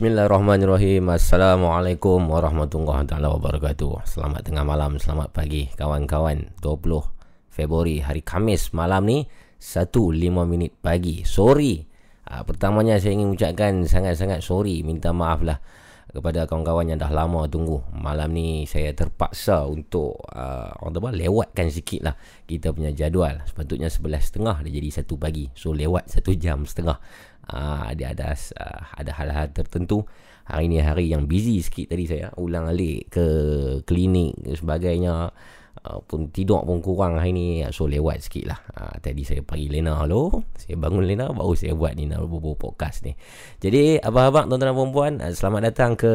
Bismillahirrahmanirrahim. Assalamualaikum warahmatullahi taala wabarakatuh. Selamat tengah malam, selamat pagi kawan-kawan. 20 Februari hari Kamis malam ni 1.5 minit pagi. Sorry. Uh, Pertamanya saya ingin ucapkan sangat-sangat sorry. Minta maaf lah kepada kawan-kawan yang dah lama tunggu. Malam ni saya terpaksa untuk uh, Orang tu lewatkan sikit lah Kita punya jadual. Sepatutnya 11.30 dia jadi 1 pagi. So lewat 1 jam setengah. Uh, dia ada uh, ada hal-hal tertentu. Hari ni hari yang busy sikit tadi saya. Ulang alik ke klinik dan sebagainya uh, pun tidur pun kurang hari ni. So lewat sikit lah. Uh, tadi saya pagi Lena halo saya bangun Lena baru saya buat ni nak buat podcast ni. Jadi abang-abang tuan-tuan dan perempuan selamat datang ke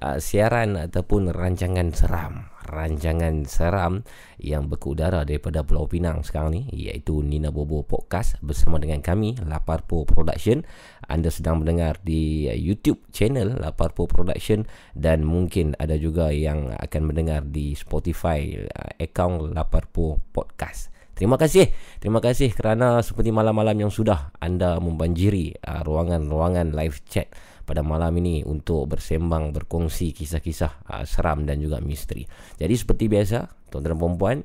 uh, siaran ataupun rancangan seram rancangan seram yang berkudara daripada Pulau Pinang sekarang ni iaitu Nina Bobo Podcast bersama dengan kami Laparpo Production. Anda sedang mendengar di YouTube channel Laparpo Production dan mungkin ada juga yang akan mendengar di Spotify uh, account Laparpo Podcast. Terima kasih. Terima kasih kerana seperti malam-malam yang sudah anda membanjiri uh, ruangan-ruangan live chat pada malam ini untuk bersembang berkongsi kisah-kisah uh, seram dan juga misteri. Jadi seperti biasa, tuan-tuan dan puan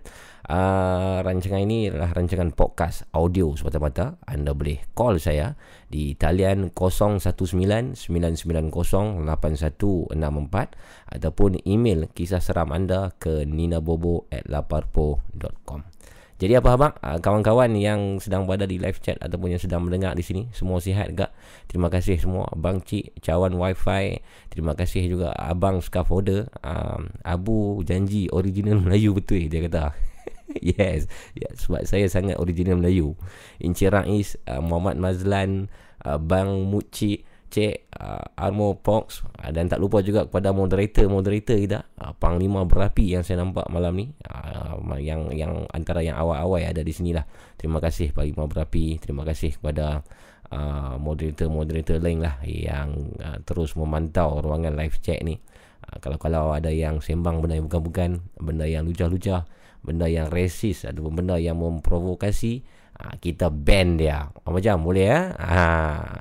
uh, rancangan ini adalah rancangan podcast audio semata-mata. Anda boleh call saya di talian 019-990-8164 ataupun email kisah seram anda ke ninabobo@laparpo.com. Jadi apa abang, ah, kawan-kawan yang sedang berada di live chat ataupun yang sedang mendengar di sini, semua sihat gak? Terima kasih semua abang cik cawan wifi. Terima kasih juga abang scaffolder. Um, Abu janji original Melayu betul dia kata. yes, yes, sebab saya sangat original Melayu. Encik Rais, uh, Muhammad Mazlan, uh, Bang Mucik, Cik uh, Armo Fox uh, dan tak lupa juga kepada moderator-moderator kita uh, Panglima Berapi yang saya nampak malam ni. Uh, yang yang antara yang awal-awal ada di sini lah. Terima kasih Panglima Berapi. Terima kasih kepada uh, moderator-moderator lain lah yang uh, terus memantau ruangan live chat ni. Uh, kalau-kalau ada yang sembang benda yang bukan-bukan benda yang lucah-lucah benda yang resis ataupun benda yang memprovokasi ha, kita ban dia. Apa macam boleh ya ha,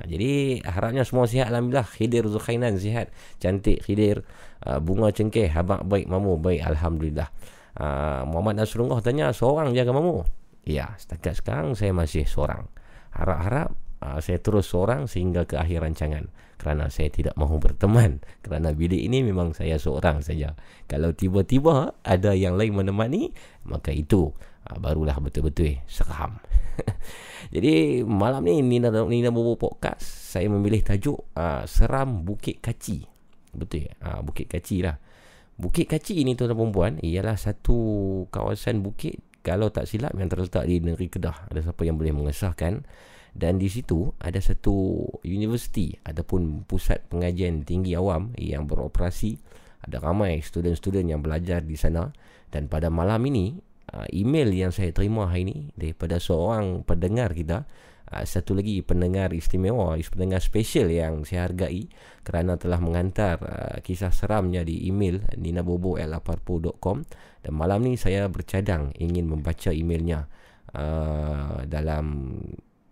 jadi harapnya semua sihat alhamdulillah. Khidir zukhainan sihat cantik khidir. Uh, bunga cengkeh habak baik mamu baik alhamdulillah. Uh, Muhammad Nasrullah tanya seorang jaga mamu? Ya setakat sekarang saya masih seorang. Harap-harap uh, saya terus seorang sehingga ke akhir rancangan. Kerana saya tidak mahu berteman. Kerana bilik ini memang saya seorang saja. Kalau tiba-tiba ada yang lain menemani maka itu barulah betul-betul seram. Jadi malam ni Nina Nina Bobo podcast saya memilih tajuk uh, seram Bukit Kaci. Betul ya? Uh, Bukit Kaci lah. Bukit Kaci ini tuan-tuan perempuan ialah satu kawasan bukit kalau tak silap yang terletak di negeri Kedah. Ada siapa yang boleh mengesahkan? Dan di situ ada satu universiti ataupun pusat pengajian tinggi awam yang beroperasi. Ada ramai student-student yang belajar di sana. Dan pada malam ini uh, email yang saya terima hari ini daripada seorang pendengar kita. Uh, satu lagi pendengar istimewa pendengar special yang saya hargai kerana telah mengantar uh, kisah seramnya di email ninabobo.laparpo.com dan malam ni saya bercadang ingin membaca emailnya dalam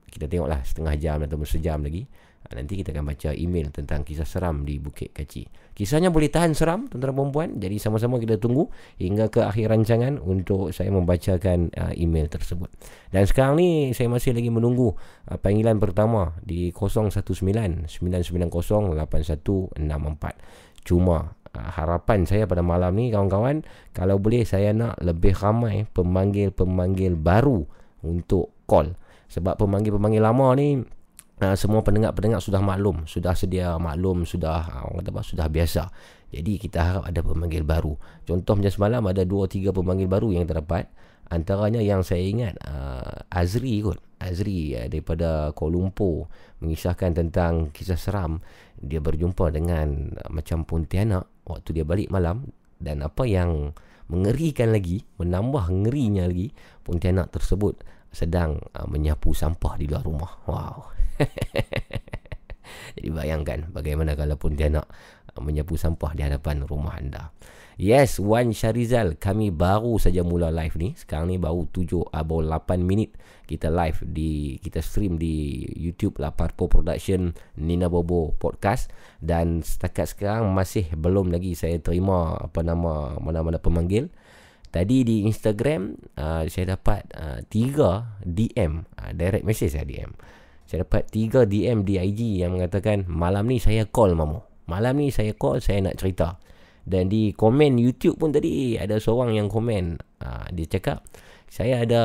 kita tengoklah setengah jam atau sejam lagi. Nanti kita akan baca email tentang kisah seram di Bukit Kaci. Kisahnya boleh tahan seram, tuan-tuan perempuan. Jadi sama-sama kita tunggu hingga ke akhir rancangan untuk saya membacakan uh, email tersebut. Dan sekarang ni saya masih lagi menunggu uh, panggilan pertama di 019-990-8164. Cuma uh, harapan saya pada malam ni kawan-kawan, kalau boleh saya nak lebih ramai pemanggil-pemanggil baru untuk call. Sebab pemanggil-pemanggil lama ni uh, semua pendengar-pendengar sudah maklum, sudah sedia maklum, sudah uh, kata apa, sudah biasa. Jadi kita harap ada pemanggil baru. Contoh macam semalam ada 2 3 pemanggil baru yang terdapat. Antaranya yang saya ingat uh, Azri kot. Azri uh, daripada Kuala Lumpur mengisahkan tentang kisah seram dia berjumpa dengan uh, macam Pontianak waktu dia balik malam dan apa yang mengerikan lagi menambah ngerinya lagi Pontianak tersebut sedang uh, menyapu sampah di luar rumah wow jadi bayangkan bagaimana kalau Pontianak uh, menyapu sampah di hadapan rumah anda Yes, Wan Syarizal, kami baru saja mula live ni. Sekarang ni baru 7 atau 8 minit kita live di kita stream di YouTube Laparpo Production Nina Bobo Podcast dan setakat sekarang masih belum lagi saya terima apa nama mana-mana pemanggil. Tadi di Instagram uh, saya dapat uh, 3 DM, uh, direct message saya DM. Saya dapat 3 DM di IG yang mengatakan malam ni saya call mamu. Malam ni saya call saya nak cerita. Dan di komen YouTube pun tadi ada seorang yang komen. Uh, dia cakap, saya ada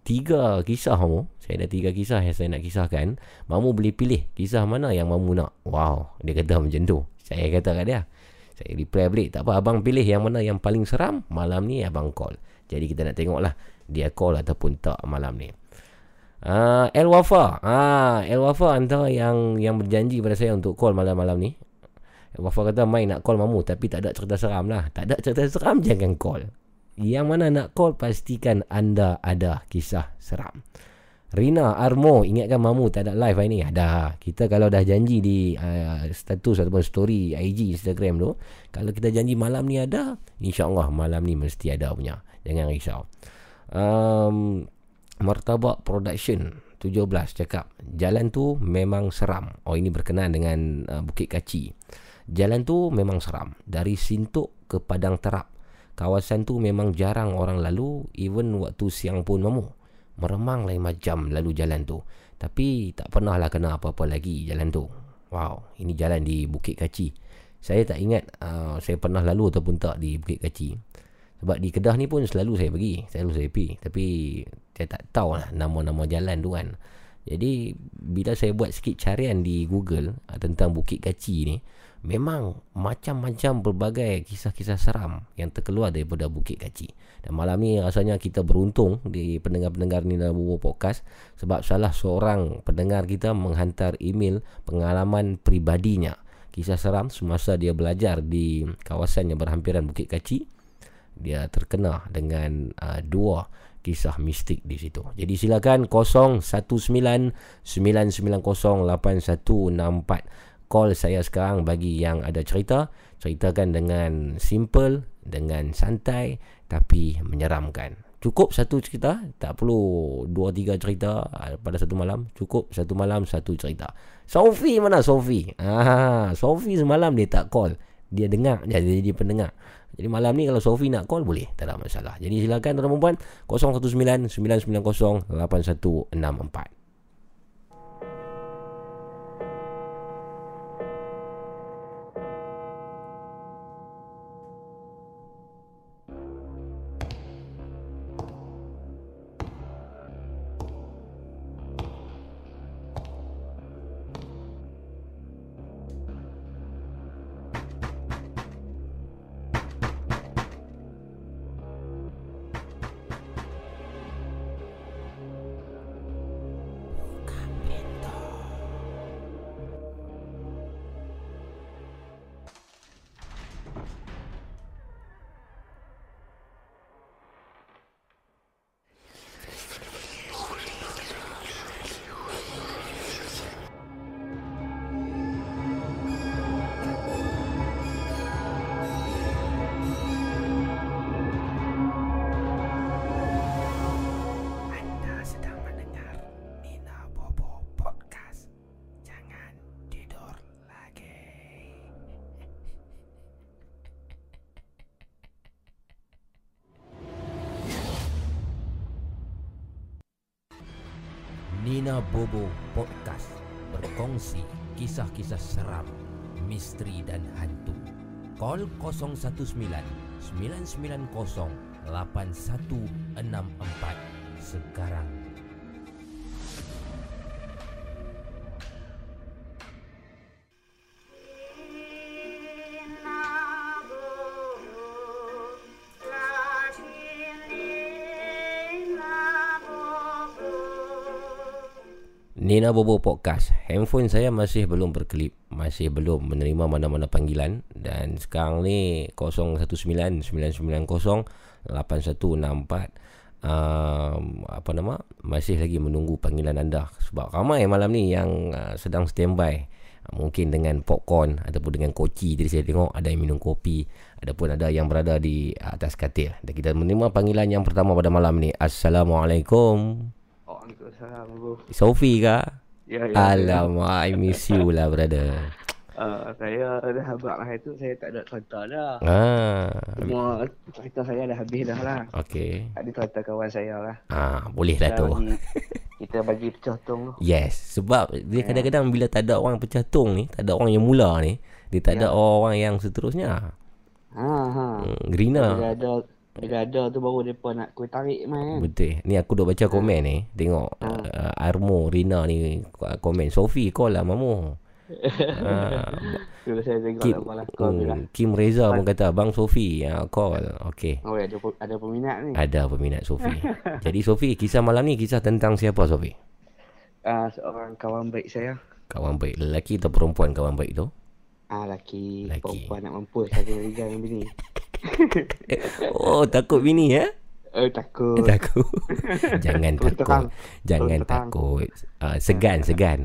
tiga kisah mamu. Saya ada tiga kisah yang saya nak kisahkan. Mamu boleh pilih kisah mana yang mamu nak. Wow, dia kata macam tu. Saya kata kat dia. Saya reply balik. Tak apa, abang pilih yang mana yang paling seram. Malam ni abang call. Jadi kita nak tengok lah. Dia call ataupun tak malam ni. Uh, El Wafa. Ah, El Wafa antara yang yang berjanji pada saya untuk call malam-malam ni. Wafa kata main nak call mamu tapi tak ada cerita seram lah. Tak ada cerita seram jangan call. Yang mana nak call pastikan anda ada kisah seram. Rina Armo ingatkan mamu tak ada live hari ni? Ada. Kita kalau dah janji di uh, status ataupun story IG Instagram tu, kalau kita janji malam ni ada, insya-Allah malam ni mesti ada punya. Jangan risau. Um, Martabak Production 17 cakap jalan tu memang seram. Oh ini berkenaan dengan uh, Bukit Kaci. Jalan tu memang seram. Dari Sintuk ke Padang Terap. Kawasan tu memang jarang orang lalu. Even waktu siang pun mamu. Meremang lain macam lalu jalan tu. Tapi tak pernah lah kena apa-apa lagi jalan tu. Wow, ini jalan di Bukit Kaci. Saya tak ingat uh, saya pernah lalu ataupun tak di Bukit Kaci. Sebab di Kedah ni pun selalu saya pergi. Selalu saya pergi. Tapi saya tak tahu lah nama-nama jalan tu kan. Jadi bila saya buat sikit carian di Google uh, tentang Bukit Kaci ni, memang macam-macam berbagai kisah-kisah seram yang terkeluar daripada Bukit Kaci. Dan malam ni rasanya kita beruntung di pendengar-pendengar ni dalam Bubu Podcast sebab salah seorang pendengar kita menghantar email pengalaman pribadinya. Kisah seram semasa dia belajar di kawasan yang berhampiran Bukit Kaci. Dia terkena dengan uh, dua kisah mistik di situ. Jadi silakan 019 990 8164 call saya sekarang bagi yang ada cerita. Ceritakan dengan simple dengan santai tapi menyeramkan. Cukup satu cerita tak perlu dua tiga cerita ah, pada satu malam. Cukup satu malam satu cerita. Sofi mana Sofi ah Sofi semalam dia tak call. Dia dengar jadi pendengar jadi malam ni kalau Sofi nak call boleh. Tak ada masalah. Jadi silakan tuan-tuan 019 990 8164 019-990-8164 sekarang. Nina Bobo Podcast. Handphone saya masih belum berkelip. Masih belum menerima mana-mana panggilan. Dan sekarang ni 019-990-8164. Um, apa nama? Masih lagi menunggu panggilan anda. Sebab ramai malam ni yang uh, sedang standby. Mungkin dengan popcorn ataupun dengan koci Jadi saya tengok ada yang minum kopi Ataupun ada yang berada di atas katil Dan kita menerima panggilan yang pertama pada malam ni Assalamualaikum Waalaikumsalam. Sofi kah? Ya, ya. Alamak, I miss you lah brother. Uh, saya dah habaq lah itu saya tak ada cerita dah. Ah, Semua cerita saya dah habis dah lah. okey. Ada cerita kawan saya lah. Ah, boleh lah tu. bagi, kita bagi pecah tong tu. Yes, sebab dia kadang-kadang bila tak ada orang pecah tong ni, tak ada orang yang mula ni, dia tak ada orang yang seterusnya. Ha ha. Hmm, Bila Rina. ada bila ada tu baru depa nak kuih tarik main. Betul. Ni aku duk baca komen ni. Tengok uh, Armo, Rina ni komen. Sofi call lah mamu. Ah, Bila saya tengok Kim, tak malah call hmm. Kim Reza pun kata Bang Sofi uh, call. Okey. Oh ada pe- ada peminat ni. Ada peminat Sofi. Jadi Sofi, kisah malam ni kisah tentang siapa Sofi? Ah seorang kawan baik saya. Kawan baik lelaki atau perempuan kawan baik tu? Ah laki, Laki. perempuan nak mampus satu liga dengan bini. Oh, takut bini ya? Eh takut. Takut. Jangan terang. takut. Jangan terang. takut. Uh, segan, segan.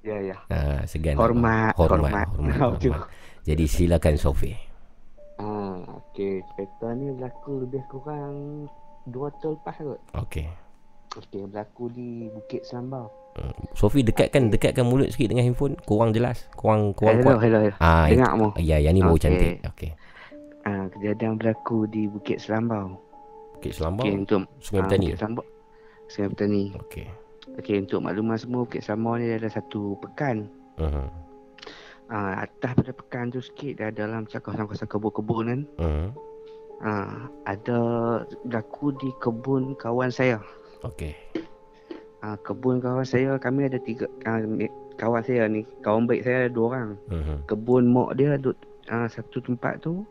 Ya ya. Uh, segan. Hormat, hormat, hormat. hormat, tu. hormat. Jadi silakan Sofi. Ah, okey. Cerita ni berlaku lebih kurang dua tahun lepas kot. Okey. Okey, berlaku di Bukit Selambau. Hmm. Sofi dekatkan dekatkan mulut sikit dengan handphone. Kurang jelas. Kurang kurang hello, kuat. hello, hello. Ah, Dengar mu. Ya, yang ni baru Okey. cantik. Okey. Ah, kejadian berlaku di Bukit Selambau. Bukit Selambau. Okey, untuk Sungai ah, Petani. Bukit Selambau. Sungai Petani. Okey. Okey, untuk makluman semua, Bukit Selambau ni ada satu pekan. Mhm. Ah, atas pada pekan tu sikit ada dalam kawasan-kawasan kebun-kebun kan. Mhm. Ah, ada berlaku di kebun kawan saya. Okey. Ah, kebun kawan saya kami ada tiga ni- kawan saya ni, kawan baik saya ada dua orang. Mhm. Kebun mak dia duduk ah, satu tempat tu.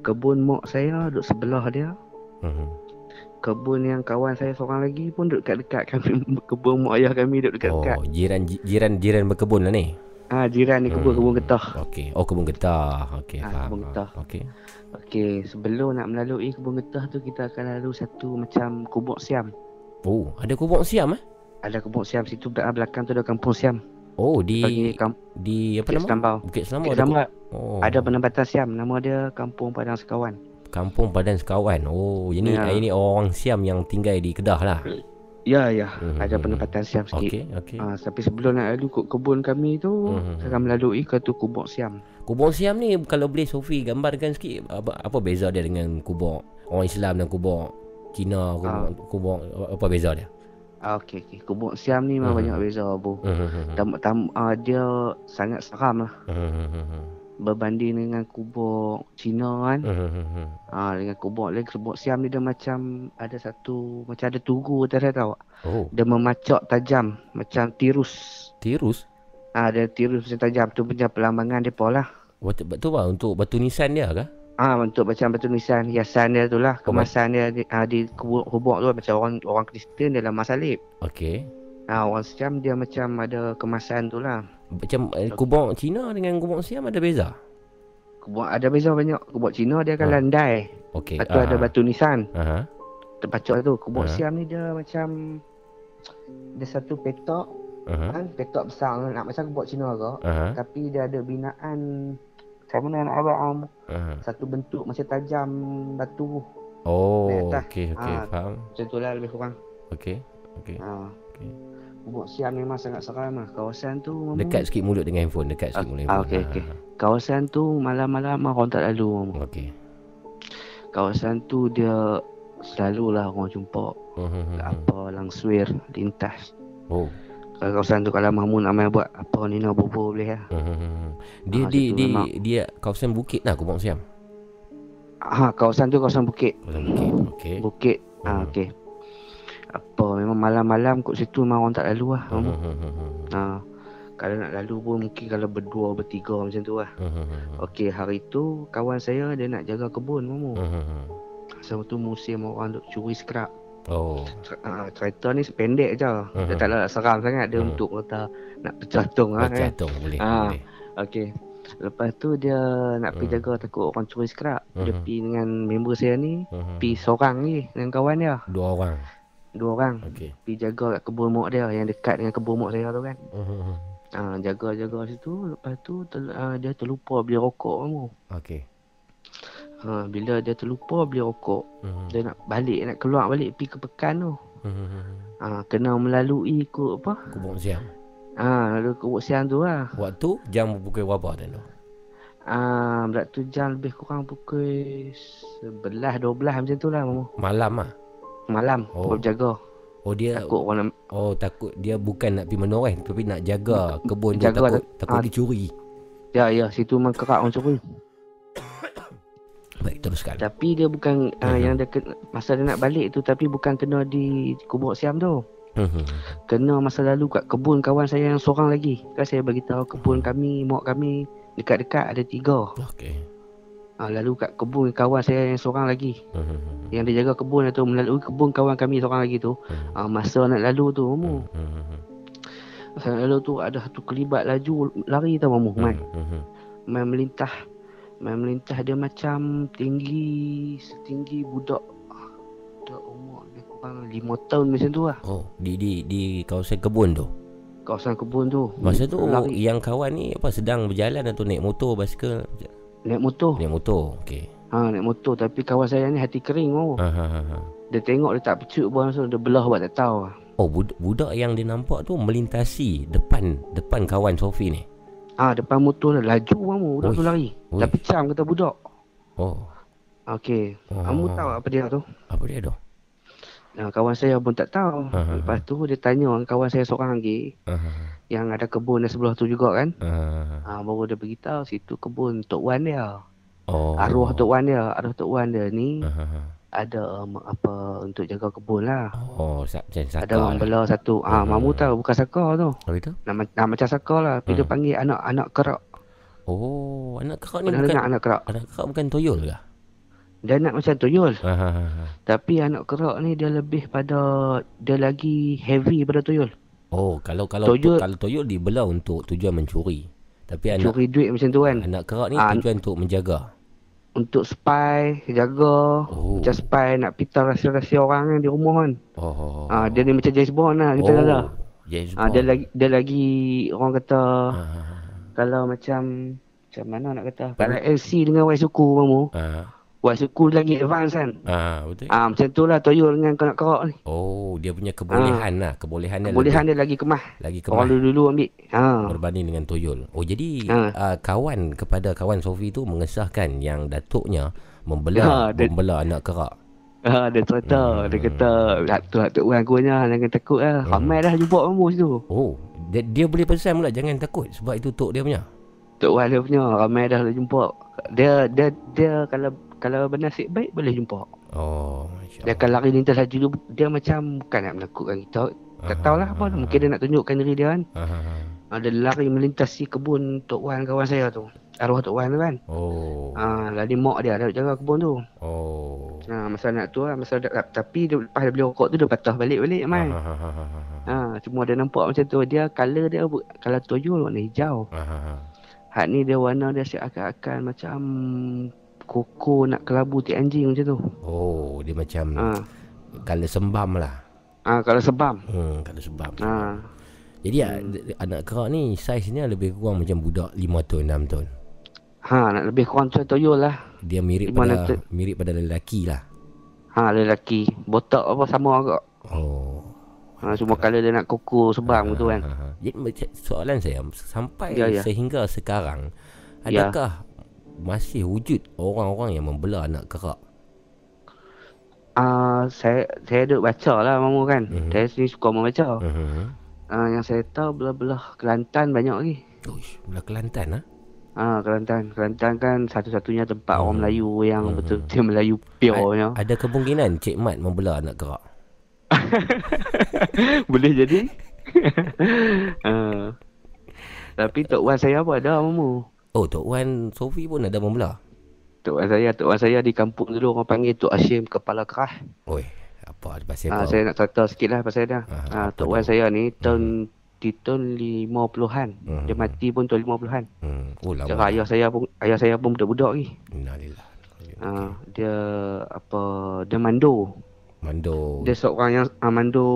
Kebun mak saya duduk sebelah dia. Mhm. Kebun yang kawan saya seorang lagi pun duduk dekat-dekat kami. Kebun mak ayah kami duduk dekat-dekat. Oh, jiran jiran jiran berkebun lah ni. Ah, jiran ni kebun Hmm. kebun getah. Okey. Oh, kebun getah. Okey, Ah, faham. kebun getah. Okey. Okey, sebelum nak melalui kebun getah tu kita akan lalu satu macam kubur siam. Oh, ada kubur siam eh? Ada kebun siam situ belakang, belakang tu ada kampung siam. Oh, Bagi di kamp di apa Bukit nama? Selambau. Bukit Selambau Bukit ada. Selambau ku- Oh. ada penempatan siam. Nama dia Kampung Padang Sekawan. Kampung Padan Sekawan. Oh, ini Ya. ini orang Siam yang tinggal di Kedah lah. Ya, ya. Hmm, Ada hmm, penempatan siam sikit. Okey, okey. Ah, tapi sebelum nak lalu ke kebun kami tu, Hmm. saya akan melalui ke tu kubur siam. Kubur Siam ni kalau boleh Sofi gambarkan sikit apa, apa beza dia dengan kubur orang Islam dan kubur Cina, kubur, Ah. kubur apa beza dia? Ah, okey, okey. Kubur siam ni memang Hmm. banyak beza, Bu. Hmm. Tam, tam, ah, dia sangat seram lah. Hmm. Berbanding dengan kubur Cina kan. Hmm. Ah, dengan kubur lagi kubur siam ni dia macam ada satu macam ada tugu dia tahu. tak? Oh, Dia memacak tajam macam tirus. tirus. Ah, ada tirus macam tajam tu punya pelambangan depa lah. Betul betul lah untuk batu nisan dia kah? Ah, untuk macam batu nisan hiasan dia tu lah. Kemasan dia di, ah, di kubur, tu macam orang orang Kristen dia dalam salib. Okey. Ah, orang Siam dia macam ada kemasan tu lah. Macam eh, kubur Cina dengan kubur Siam ada beza? Kubur ada beza banyak. Kubur Cina dia akan Ah. landai. Okey. Lepas ada batu nisan. Aha. Terpacak tu. Kubur Ah. Siam ni dia macam dia satu petok Aha. kan petok besar nak macam kubur Cina ke Aha. tapi dia ada binaan nak abang um, Aha. satu bentuk macam tajam batu Oh, okey okey Ah. faham. macam tu lah lebih kurang Okey. Okey. ha. Okey. kubur Siam memang sangat seram lah kawasan tu memang- Dekat sikit mulut dengan handphone, dekat sikit Ah, mulut ah, handphone. okey, okey. kawasan tu malam-malam orang tak lalu. Okey. kawasan tu dia selalulah orang jumpa Mhm. apa langswir lintas Oh. Kalau kawasan tu kalau Mahmud nak main buat apa ni nak bobo boleh lah Mhm. Dia Ah, di situ di memang- dia kawasan bukit lah kubur Siam. ha, kawasan tu kawasan bukit Kawasan bukit. Okey. Bukit. Ah Hmm. okey. Apa memang malam-malam kat situ memang orang tak lalu lah. Hmm. Mhm. Ha. Kalau nak lalu pun mungkin kalau berdua bertiga macam tu lah. Mhm. Okey hari tu kawan saya dia nak jaga kebun mamu. Mhm. Sebab tu musim orang duk curi scrap. Oh. Uh, cerita ni sependek je. Uh-huh. Dia tak nak seram sangat. Dia Mhm. untuk kata nak bercantung lah kan. Bercatung boleh. Ah. boleh. Okey. Lepas tu dia nak pergi Mhm. jaga takut orang curi scrap. Dia Mhm. pergi dengan member saya ni. Mhm. Pergi seorang ni dengan kawan dia. Dua orang. Dua orang. Okey. Pergi jaga kat kebun mok dia yang dekat dengan kebun mok saya tu kan. Mhm. Ah, jaga-jaga situ. Lepas tu tel, ah, dia terlupa beli rokok kamu. Okey. Ha, bila dia terlupa beli rokok, Mhm. dia nak balik, nak keluar balik pergi ke pekan tu. Mhm. Ha, kena melalui ikut apa? Kubur siam. Ha, lalu ke siang tu lah. Waktu jam pukul berapa tu? Ah, uh, tu jam lebih kurang pukul 11 12 macam tu lah mamu. Malam ah. Malam Oh. oh. berjaga. Oh dia Takut orang nak Oh takut dia bukan nak pergi menoreh tapi nak jaga kebun tu Jaga takut tak- takut ah. dicuri. ya ya situ memang kerak orang curi. Baik teruskan. Tapi dia bukan uh, Mhm. yang dia kena, masa dia nak balik tu tapi bukan kena di kubur siam tu. Mhm. Kena masa lalu kat kebun kawan saya yang seorang lagi. Kan saya bagi tahu kebun kami, mak kami dekat-dekat ada tiga. Okey. Ha, lalu kat kebun kawan saya yang seorang lagi. Mhm. Yang dia jaga kebun tu melalui kebun kawan kami seorang lagi tu. Mhm. Ha, masa nak lalu tu mamu. Mhm. Masa nak lalu tu ada satu kelibat laju lari tau mamu. Mhm. Main melintah. Main melintah dia macam tinggi setinggi budak budak umur dia kurang 5 tahun macam tu lah. Oh, di di di kawasan kebun tu. Kawasan kebun tu. Masa tu lari yang kawan ni apa sedang berjalan atau naik motor basikal? naik motor. Naik motor. Okey. Ha naik motor tapi kawan saya ni hati kering oh. Ha ha ha. ha. Dia tengok dia tak pecut pun langsung dia belah buat tak tahu. Oh, bud- budak yang dia nampak tu melintasi depan depan kawan Sofi ni. Ah depan motor dia laju mamu budak Ui. tu lari. Dah pecam kata budak. Oh. Okey. oh. Kamu tahu apa dia tu? Apa dia tu? Nah, kawan saya pun tak tahu. Ha, ha, ha. Lepas tu dia tanya dengan kawan saya seorang lagi Ha ha. yang ada kebun di sebelah tu juga kan. ha. Ha. Ah baru dia beritahu situ kebun Tok Wan dia. Oh. Arwah Tok Wan dia, arwah Tok Wan dia ni Ha ha. ha. Ada um, apa untuk jaga kebun lah. Oh, macam saka Ada orang lah. bela satu. Ah Hmm. mamu tahu bukan saka tu. Apa itu? Nama, nama macam saka lah. Tapi dia Hmm. panggil anak-anak kerak. Oh, anak kerak ni Pernah bukan dengar anak kerak? anak kerak bukan toyol ke? Dia nak macam tuyul. Ha ha ha. ha. Tapi anak kerak ni dia lebih pada dia lagi heavy pada tuyul. Oh, kalau kalau Toyol- toyol, kalau toyol dibela untuk tujuan mencuri. Tapi anak Curi duit macam tu kan. anak kerak ni Ah, tujuan untuk menjaga. Untuk spy, jaga. Oh. Macam spy nak pita rahsia-rahsia orang kan di rumah kan. Oh. Ah dia ni macam James Bond lah kita oh. kata. Yes, Ah dia lagi dia lagi orang kata Ha ha. kalau macam macam mana nak kata kalau LC dengan Y suku kamu ha. Y suku lagi advance kan Ha, betul. ah macam tu lah Toyol dengan kanak kerak ni Oh, dia punya kebolehan lah. Kebolehan dia kebolehan dia lagi kemah lagi orang kemas dulu-dulu ambil ha berbanding dengan toyol. Oh, jadi Ha. uh, kawan kepada kawan Sofi tu mengesahkan yang datuknya membelah Ha, dia- membelah anak kerak. ha dia cerita dia kata Datuk Datuk Wan guanya jangan takut lah Hmm. ramai dah jumpa kamu situ Oh, dia, dia boleh pesan pula jangan takut sebab itu tok dia punya. Tok Wan dia punya ramai dah jumpa dia dia dia kalau kalau bernasib baik boleh jumpa Oh, dia masya akan lari lintas laju dulu dia macam bukan nak menakutkan kita tak tahulah apa mungkin dia nak tunjukkan diri dia kan Ha. Ha, dia lari melintasi kebun Tok Wan kawan saya tu. Arwah Tok Wan tu kan. Oh. Ha, lari mak dia ada jaga kebun tu. Oh. Ha, masa nak tu lah. Masa dah, tapi dia, lepas dia beli rokok tu dia patah balik-balik mai. Ha, cuma dia nampak macam tu. Dia colour dia kalau toyol warna hijau. Ha, ha, ha. Hak ni dia warna dia seakan-akan macam koko nak kelabu ti anjing macam tu. Oh, dia macam Ha. kalau sembam lah. Ha, kalau sebam. Hmm, kalau sembam. Ha. Jadi hmm. anak kerak ni saiznya lebih kurang macam budak 5 tahun, 6 tahun. Ha, nak lebih kurang macam toyol lah. Dia mirip Di mana pada tu? mirip pada lelaki lah. Ha, lelaki. Botak apa sama agak. Oh. Ha, cuma kalau dia nak koko sebam tu kan. Ha, ha. Jadi soalan saya sampai Ya, ya. sehingga sekarang Ya. Masih wujud orang-orang yang membelah anak kerak? Ah, saya saya duk baca lah mamu kan. Mhm. Saya sendiri suka membaca. Uh-huh. Ah, yang saya tahu belah-belah Kelantan banyak lagi. Uish, belah Kelantan ah. Ah, Kelantan. Kelantan kan satu-satunya tempat Hmm. orang Melayu yang Mhm. betul-betul Melayu pure-nya. Ada kemungkinan Cik Mat membelah anak kerak. Boleh jadi. ah. Tapi Tok Wan saya apa ada mamu? Oh, Tok Wan Sofi pun ada membelah. Tok Wan saya, Tok Wan saya di kampung dulu orang panggil Tok Hashim Kepala Kerah. Oi, apa pasal Ah, kau? saya nak cerita sikit lah pasal dia. Ah, Ah, apa Tok? Wan saya ni tahun di tahun 50-an. Hmm. Dia mati pun tahun 50-an. Hmm. Oh lama. Ayah saya pun ayah saya pun budak-budak lagi. Innalillah. Ah, dia apa dia mando. Mando. Dia seorang yang ah, mando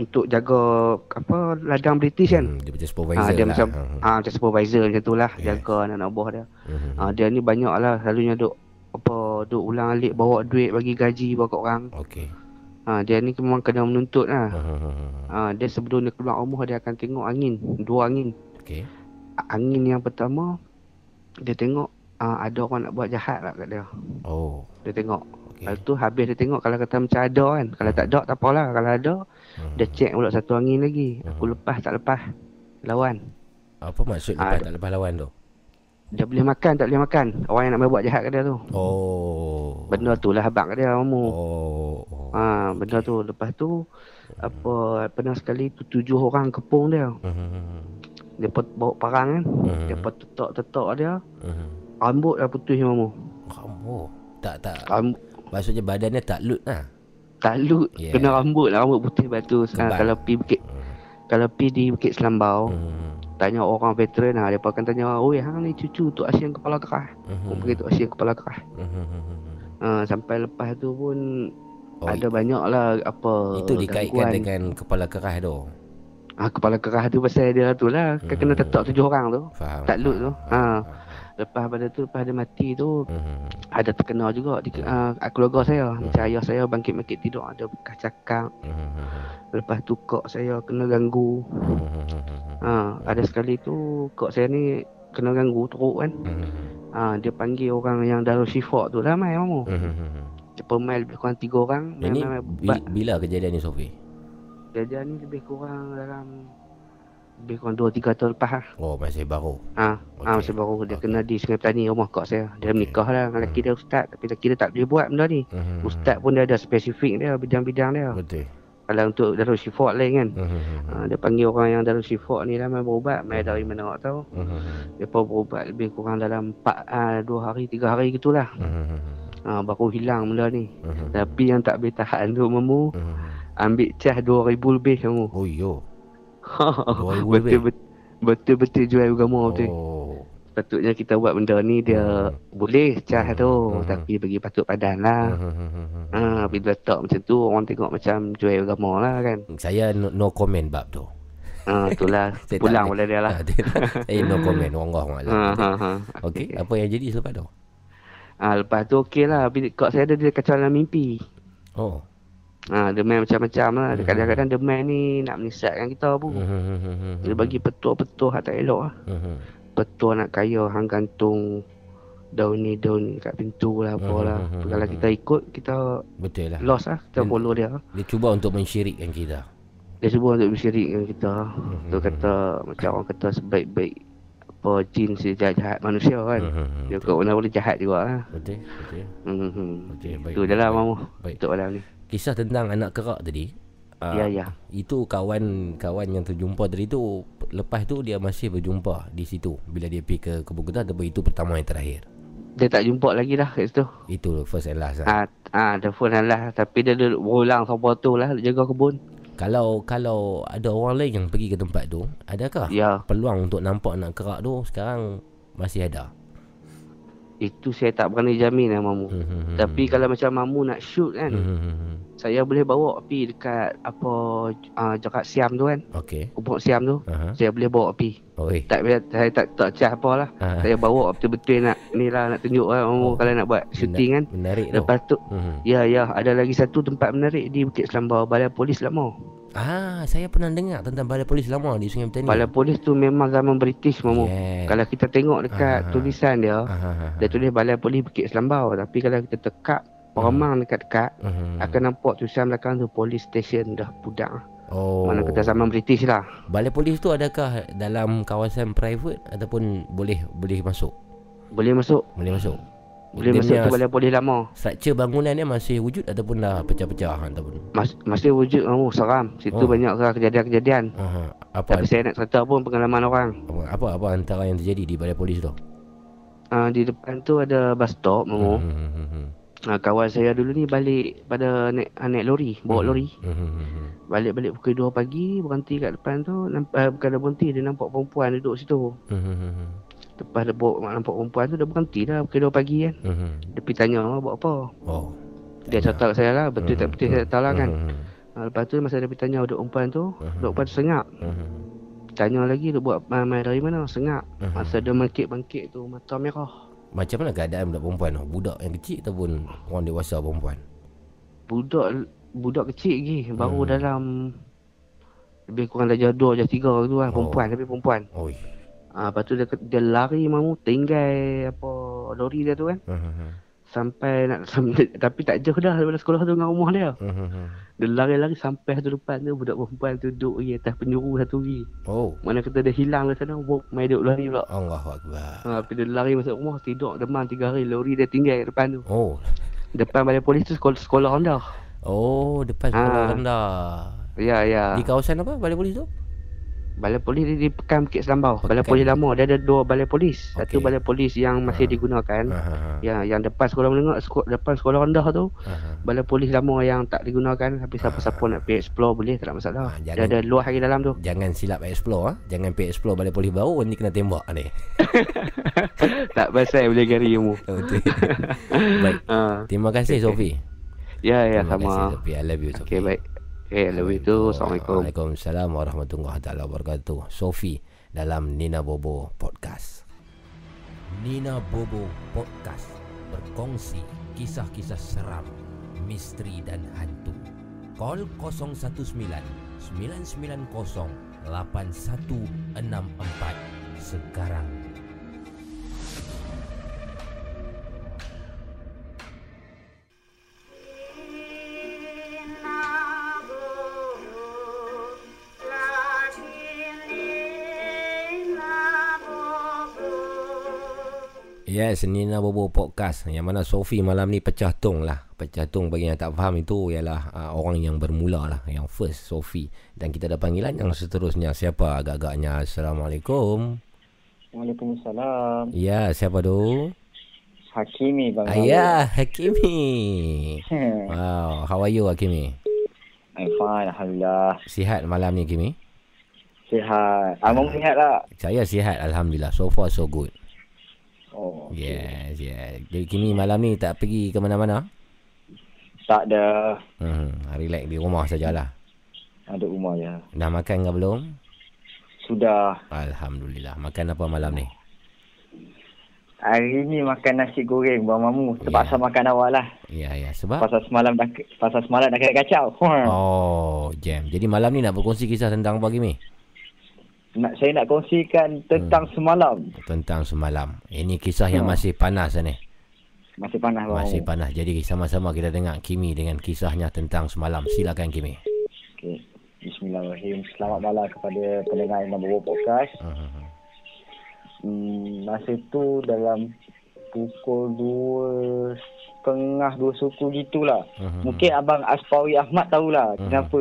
untuk jaga apa ladang British kan. Hmm, dia macam supervisor Ah, dia lah. macam Hmm. ah macam supervisor macam tu lah Yes. jaga anak-anak buah dia. Hmm. Ah, dia ni banyak lah selalunya duk apa duk ulang alik bawa duit bagi gaji bawa orang. Okey. Ah, dia ni memang kena menuntut lah. Hmm. Ah, dia sebelum dia keluar rumah dia akan tengok angin, dua angin. Okey. Angin yang pertama dia tengok ah, ada orang nak buat jahat lah kat dia. Oh. Dia tengok. Okey. Lepas tu habis dia tengok kalau kata macam ada kan. Kalau tak ada tak apalah. Kalau ada Hmm. dia check pula satu angin lagi. Aku Hmm. lepas tak lepas. Lawan. Apa maksud Ah, lepas tak lepas lawan tu? Dia boleh makan tak boleh makan. Orang yang nak buat jahat kat dia tu. Oh. Benda tu lah abang kat dia mamu. Oh. oh. Ha, benda tu. Lepas tu apa pernah sekali tu tujuh orang kepung dia. Hmm. Dia bawa parang kan. Hmm. Dia pun tetak-tetak dia. Hmm. Rambut dah putus mamu. Kamu tak tak Rambut maksudnya badannya tak lut lah. Talut Yeah. kena rambut lah rambut putih batu. Ha, Kebal. kalau pi bukit kalau pi di Bukit Selambau, Hmm. tanya orang veteran ha, dia akan tanya, "Oi, hang ni cucu Tok Asyik kepala kerah." Hmm. Pergi Tok Asyik kepala kerah. Hmm. Ha, sampai lepas tu pun Oh, ada banyak lah apa itu dikaitkan gangguan. dengan kepala kerah tu. ha, kepala kerah tu pasal dia tu lah. Kan kena Hmm. tetak tujuh orang tu. Faham. Tak lut tu. faham, Ha. Lepas pada tu lepas dia mati tu. Hmm. ada terkena juga di uh, keluarga saya. Macam ayah saya bangkit-bangkit tidur ada bekas cakap. Hmm. Lepas tu kok saya kena ganggu. Hmm. Ha, ada sekali tu kok saya ni kena ganggu teruk kan. Hmm. Ha, dia panggil orang yang Darul Shifa tu ramai mamu. Dia pemain lebih kurang tiga orang. Ini bila kejadian ni Sofi? Kejadian ni lebih kurang dalam lebih kurang 2 3 tahun lepas lah. Oh masih baru. Ha, Okey. ha masih baru dia Okey. kena di Sungai Petani rumah kak saya. Dia Okey. menikah lah dengan lelaki Hmm. dia ustaz tapi lelaki dia tak boleh buat benda ni. Hmm. Ustaz pun dia ada spesifik dia bidang-bidang dia. Betul. Kalau untuk Darul Shifa lain kan. Hmm. Ha, dia panggil orang yang Darul Shifa ni lah main berubat, main dari mana tak tahu. Hmm. Dia pun berubat lebih kurang dalam 4 ah, 2 hari 3 hari gitulah. Hmm. Ha, baru hilang benda ni. Hmm. Tapi yang tak boleh tahan tu memu Hmm. ambil cas 2000 lebih kamu. Oh yo. 2000 lebih? betul betul betul-betul jual agama. Oh. Sepatutnya kita buat benda ni dia boleh cas Hmm. tu Hmm. tapi bagi patut padan lah. Hmm. Ha, bila letak macam tu orang tengok macam jual agama lah kan. Saya no, no comment bab tu. Ha, itulah tak pulang boleh. dia lah. Ah, Saya no comment orang orang Ha, malam. ha, ha. Okey, apa yang jadi selepas tu? Ha, lepas tu okey lah. Bila kak saya ada dia kacau dalam mimpi. Oh. Ha, main macam-macam lah. Hmm. Kadang-kadang main ni nak menyesatkan kita pun. Hmm. Dia bagi petua-petua hak tak elok lah. Hmm. Petua nak kaya hang gantung daun ni daun ni kat pintu lah apalah. Hmm, hmm, Kalau hmm, kita ikut kita Betul lah. lost lah. Kita Hmm. follow dia. Dia cuba untuk mensyirikkan kita. Dia cuba untuk bersyirikkan kita. Hmm. Tu kata macam orang kata sebaik-baik apa jin si jahat manusia kan. Hmm. Dia kau mana boleh jahat juga lah. Betul, betul. Hmm. hmm. Okey, baik. Itu je lah baik. mamu. Baik. Untuk malam ni. Kisah tentang anak kerak tadi. ah, Ya ya. Itu kawan kawan yang terjumpa tadi tu lepas tu dia masih berjumpa di situ bila dia pergi ke kebun ketan ataupun itu pertama yang terakhir. Dia tak jumpa lagi lah kat situ. Itu first and last lah. Ah, ah, telefon lah. Tapi dia duduk berulang sampai tu lah jaga kebun. Kalau kalau ada orang lain yang pergi ke tempat tu, adakah Ya, peluang untuk nampak anak kerak tu sekarang masih ada? Itu saya tak berani jamin lah mamu. Hmm, hmm, hmm, Tapi kalau macam mamu nak shoot kan, hmm, hmm, hmm. saya boleh bawa api dekat apa uh, jarak Siam tu kan. Okey. Kubuk Siam tu. Aha. Saya boleh bawa api. Oi. Tak saya tak tak cah apa lah. Ah, Saya bawa betul-betul nak ni lah nak tunjuk lah mamu Oh. kalau nak buat shooting kan. menarik tu. Lepas tu Hmm. Ya ya ada lagi satu tempat menarik di Bukit Selambau Balai Polis lama. Ah, saya pernah dengar tentang balai polis lama di Sungai Petani. Balai Polis tu memang zaman British mamu. Yes. Kalau kita tengok dekat Ah. tulisan dia, ah. dia tulis Balai Polis Bukit Selambau. Tapi kalau kita tekak Peremang dekat-dekat Hmm. akan nampak tulisan belakang tu Police Station dah budak. Oh. Mana kata zaman British lah. Balai polis tu adakah dalam kawasan private ataupun boleh boleh masuk? Boleh masuk. Boleh masuk. Boleh Dia masuk punya tu Balai Polis lama. Struktur bangunan dia masih wujud ataupun dah pecah-pecah ataupun Mas, masih wujud kamu seram. Situ Oh. banyak lah kejadian-kejadian. Aha. apa, Tapi saya nak cerita pun pengalaman orang. apa apa apa antara yang terjadi di balai polis tu? Uh, di depan tu ada bus stop mamu. Hmm, hmm, hmm, hmm. Ha, kawan saya dulu ni balik pada naik, ah, naik lori, bawa Mhm. lori. Mhm. Balik-balik pukul 2 pagi, berhenti kat depan tu, nampak, uh, bukan dia berhenti, dia nampak perempuan duduk situ. Mhm. Lepas dia bawa nampak perempuan tu, dia berhenti dah pukul 2 pagi kan. Mhm. Dia pergi tanya, "Oh, buat apa? Oh. Dia cakap saya lah, betul tak betul saya tak tahu lah kan. Mhm. Ha, lepas tu masa dia pergi tanya duduk perempuan tu, Mhm. duduk perempuan tu sengak. Mhm. Tanya lagi, dia buat main, main dari mana? Sengak. Mhm. Masa dia bangkit-bangkit tu, mata merah. Macam mana keadaan budak perempuan tu? Budak yang kecil ataupun orang dewasa perempuan? Budak budak kecil lagi, baru Hmm. dalam lebih kurang darjah 2, darjah 3 tu Oh. lah, perempuan tapi perempuan. Oi. Ah, lepas tu dia, dia lari mamu tinggal apa lori dia tu kan. Mhm. Sampai nak sampai, tapi tak jauh dah daripada sekolah tu dengan rumah dia. Mhm. Dia lari-lari sampai satu depan tu budak perempuan tu duduk lagi atas penjuru satu lagi. Oh. Mana kata dia hilang dari sana, wop, main duduk lari pula. Allahu akbar. Ha, tapi dia lari masuk rumah, tidur demam tiga hari, lori dia tinggal kat depan tu. Oh. Depan balai polis tu sekolah, sekolah rendah. Oh, depan sekolah Ah. rendah. Ya, ya. Di kawasan apa? Balai polis tu? Balai polis dia di Pekan Bukit Selambau. Balai Pekan. polis lama, dia ada dua balai polis. Satu Okey. balai polis yang masih Ah. digunakan. Aha. Yang yang depan sekolah menengah, sekolah, depan sekolah rendah tu, Aha. balai polis lama yang tak digunakan. Tapi siapa-siapa nak pergi explore boleh, tak ada masalah. Ah, Dia jangan- ada luar lagi dalam tu. Jangan silap explore ah. Jangan pergi explore balai polis baru ni kena tembak ni. tak pasal boleh gari ilmu. Oh, Betul. Baik. Ha. Terima kasih Sofi. Ya, ya, Terima kasih sama. Sofi. I love you Sofi. Okey, baik. Okay, lebih tu. Assalamualaikum. Waalaikumsalam warahmatullahi taala wabarakatuh. Sofi dalam Nina Bobo Podcast. Nina Bobo Podcast berkongsi kisah-kisah seram, misteri dan hantu. Call 019 990 8164 sekarang. Yes, Nina Bobo Podcast Yang mana Sofi malam ni pecah tung lah Pecah tung bagi yang tak faham itu Ialah uh, orang yang bermula lah Yang first Sofi Dan kita ada panggilan yang seterusnya Siapa agak-agaknya Assalamualaikum Waalaikumsalam. Ya, siapa tu? Hakimi Bang. Ayah, Hakimi Rahman. Wow, how are you Hakimi? I'm fine, Alhamdulillah. Sihat malam ni Hakimi? Sihat. Abang sihat tak? Saya sihat Alhamdulillah So far so good Oh, Yes, yes Jadi Kimi malam ni tak pergi ke mana-mana? tak ada. Hmm, relax di rumah sajalah Ada rumah je. Dah makan ke belum? Sudah. Alhamdulillah. Makan apa malam ni? Hari ni makan nasi goreng Bang Mamu. Terpaksa Ya. makan awal lah. Ya, ya. Sebab? Pasal semalam dah pasal semalam dah kena kacau. Oh, jam. Jadi malam ni nak berkongsi kisah tentang apa, Kimi? Nak saya nak kongsikan tentang semalam. Tentang semalam. Ini kisah yang Hmm. masih panas ni. Masih panas Bang Masih panas. Jadi sama-sama kita dengar Kimi dengan kisahnya tentang semalam. Silakan, Kimi. Okey. Bismillahirrahmanirrahim. Selamat malam kepada pendengar yang Bobo Podcast. Hmm. Hmm, masa tu dalam pukul dua setengah dua suku gitulah. Hmm. Mungkin abang Aspawi Ahmad tahulah Mhm. kenapa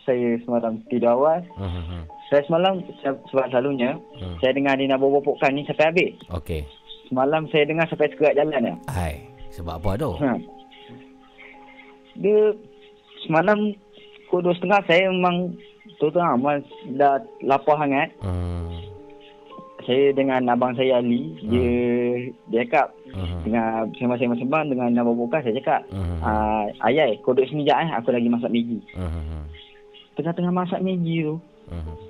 saya semalam tidur awal. Hmm. Saya semalam se- sebab selalunya Hmm. saya dengar Dina Bobo Podcast ni sampai habis. Okey. Semalam saya dengar sampai sekerat jalan ya. Hai. Sebab apa tu? Ha. Dia semalam pukul dua setengah saya memang tu terang amal dah lapar sangat. Hmm. Saya dengan abang saya Ali, dia dia cakap Hmm. dengan sembang-sembang sembang dengan Nabah Bokas saya cakap Hmm. ah ayai kau duduk sini jap eh aku lagi masak Maggi. Hmm. Tengah-tengah masak Maggi tu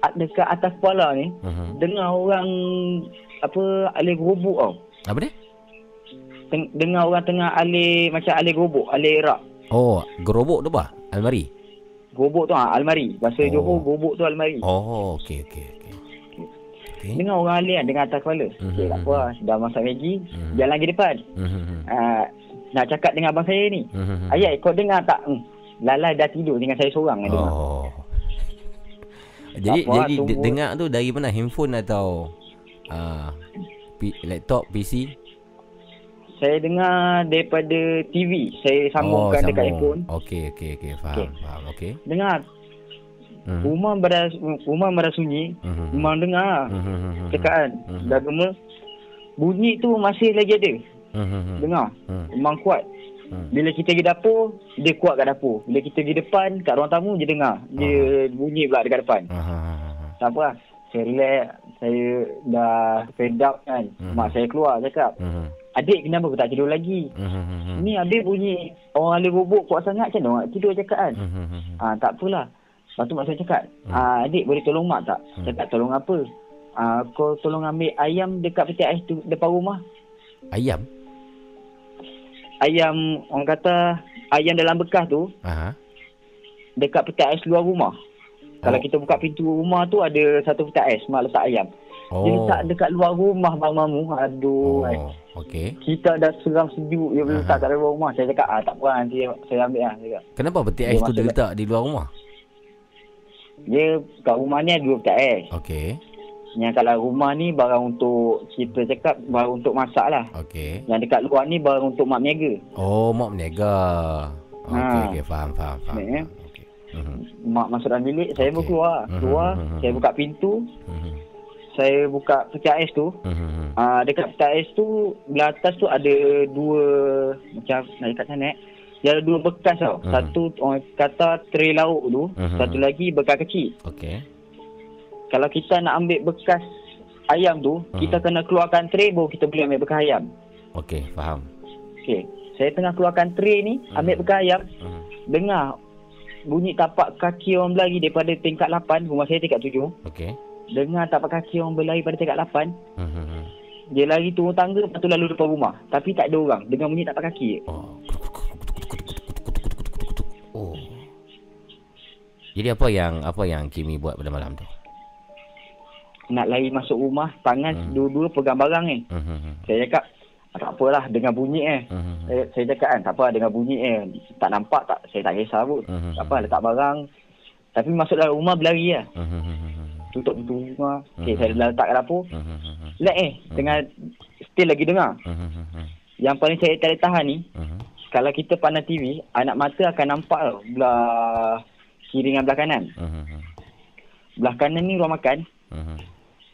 At- dekat atas kepala ni Hmm. dengar orang apa alih gerobok tau. Apa dia? Teng- dengar orang tengah alih macam alih gerobok, alih rak. Oh, gerobok tu apa? Almari? Gerobok tu ah almari. Bahasa Oh. Johor gerobok tu almari. Oh, okey, okey, okey. Okey. Dengar orang alih kan dengan atas kepala. Mhm. Okay, tak apa lah. Dah masak Maggi, Mhm. jalan lagi depan. Hmm. Ah, nak cakap dengan abang saya ni. Hmm. Ayai kau dengar tak? Hmm. Lalai dah tidur tinggal saya seorang dengar. Oh. Jadi apa, jadi tunggu. de- dengar tu dari mana? Handphone atau uh, P- laptop, PC? Saya dengar daripada TV. Saya sambungkan dekat handphone. Okey, okey, okey, faham, Okey. faham. Okey. Dengar. Mhm. Rumah beras rumah beras sunyi. Mhm. Memang dengar. Mhm. Cakap kan. Mhm. Dah gemel. Bunyi tu masih lagi ada. Mhm. Dengar. Mhm. Memang kuat. Hmm. Bila kita pergi dapur, dia kuat kat dapur. Bila kita pergi depan, kat ruang tamu, dia dengar. Dia bunyi pula dekat depan. Ah. Tak apa lah. Saya relax. Saya dah fed up kan. Hmm. Mak saya keluar cakap. Mhm. Adik kenapa kau tak tidur lagi? Mhm. Ni habis bunyi orang alih bubuk kuat sangat macam mana tidur cakap kan. Mhm. Ah tak apalah. Lepas tu mak saya cakap, ah, adik boleh tolong mak tak? Hmm. Cakap tolong apa? Ah, kau tolong ambil ayam dekat peti ais tu depan rumah. Ayam? Ayam orang kata ayam dalam bekas tu Aha. dekat peti ais luar rumah. Kalau Oh. kita buka pintu rumah tu ada satu peti ais mak letak ayam. Oh. Dia letak dekat luar rumah bang mamu. Aduh. Oh. Oh, okey. Kita dah seram sejuk dia boleh letak kat luar rumah. Saya cakap ah tak apa nanti saya ambil lah. Cakap. Kenapa peti Dia ais tu masuk diletak di luar rumah? Dia kat rumah ni ada dua peti ais. Okey. Yang kat dalam rumah ni barang untuk kita cakap barang untuk masak lah. Okey. Yang dekat luar ni barang untuk mak niaga. Oh, mak berniaga. Okey, Ha. okey, faham, faham, faham. Baik, eh. faham. Okey. Mhm, Mak masuk dalam bilik, saya pun Okey. keluar. Mhm, Keluar, mhm, saya buka pintu, mhm, saya buka peti ais tu. mhm. Ah dekat peti ais tu, belah atas tu ada dua macam nak macam mana eh. Dia ada dua bekas tau. Mhm. Satu orang kata tray lauk tu, Mhm. satu lagi bekas kecil. Okey. Kalau kita nak ambil bekas ayam tu, Mhm. kita kena keluarkan tray baru kita boleh ambil bekas ayam. Okey, faham. Okey. Saya tengah keluarkan tray ni, ambil Mhm. bekas ayam, Mhm. dengar bunyi tapak kaki orang berlari daripada tingkat 8, rumah saya tingkat 7. Okey. Dengar tapak kaki orang berlari pada tingkat 8. Mhm, mhm. Dia lari turun tangga, lepas tu lalu depan rumah. Tapi tak ada orang. Dengar bunyi tapak kaki. Oh. Oh. Jadi apa yang apa yang Kimi buat pada malam tu? Nak lari masuk rumah, tangan Hmm. dua-dua pegang barang ni. Mhm. Saya cakap, "Ah, tak apalah, dengar bunyi eh. Mhm, Saya, saya cakap kan, tak apa dengar bunyi eh. Tak nampak tak, saya tak kisah pun. Mhm. Tak apa, letak barang. Tapi masuk dalam rumah berlari lah. mhm, mhm, Tutup pintu rumah. Okay, Mhm. saya letak kat dapur. mhm, mhm, Let eh, tengah still lagi dengar. mhm, Yang paling saya tak tahan ni, mhm. kalau kita pandang TV, anak mata akan nampak tau, belah kiri dengan belah kanan. Mhm, Belah kanan ni ruang makan. mhm.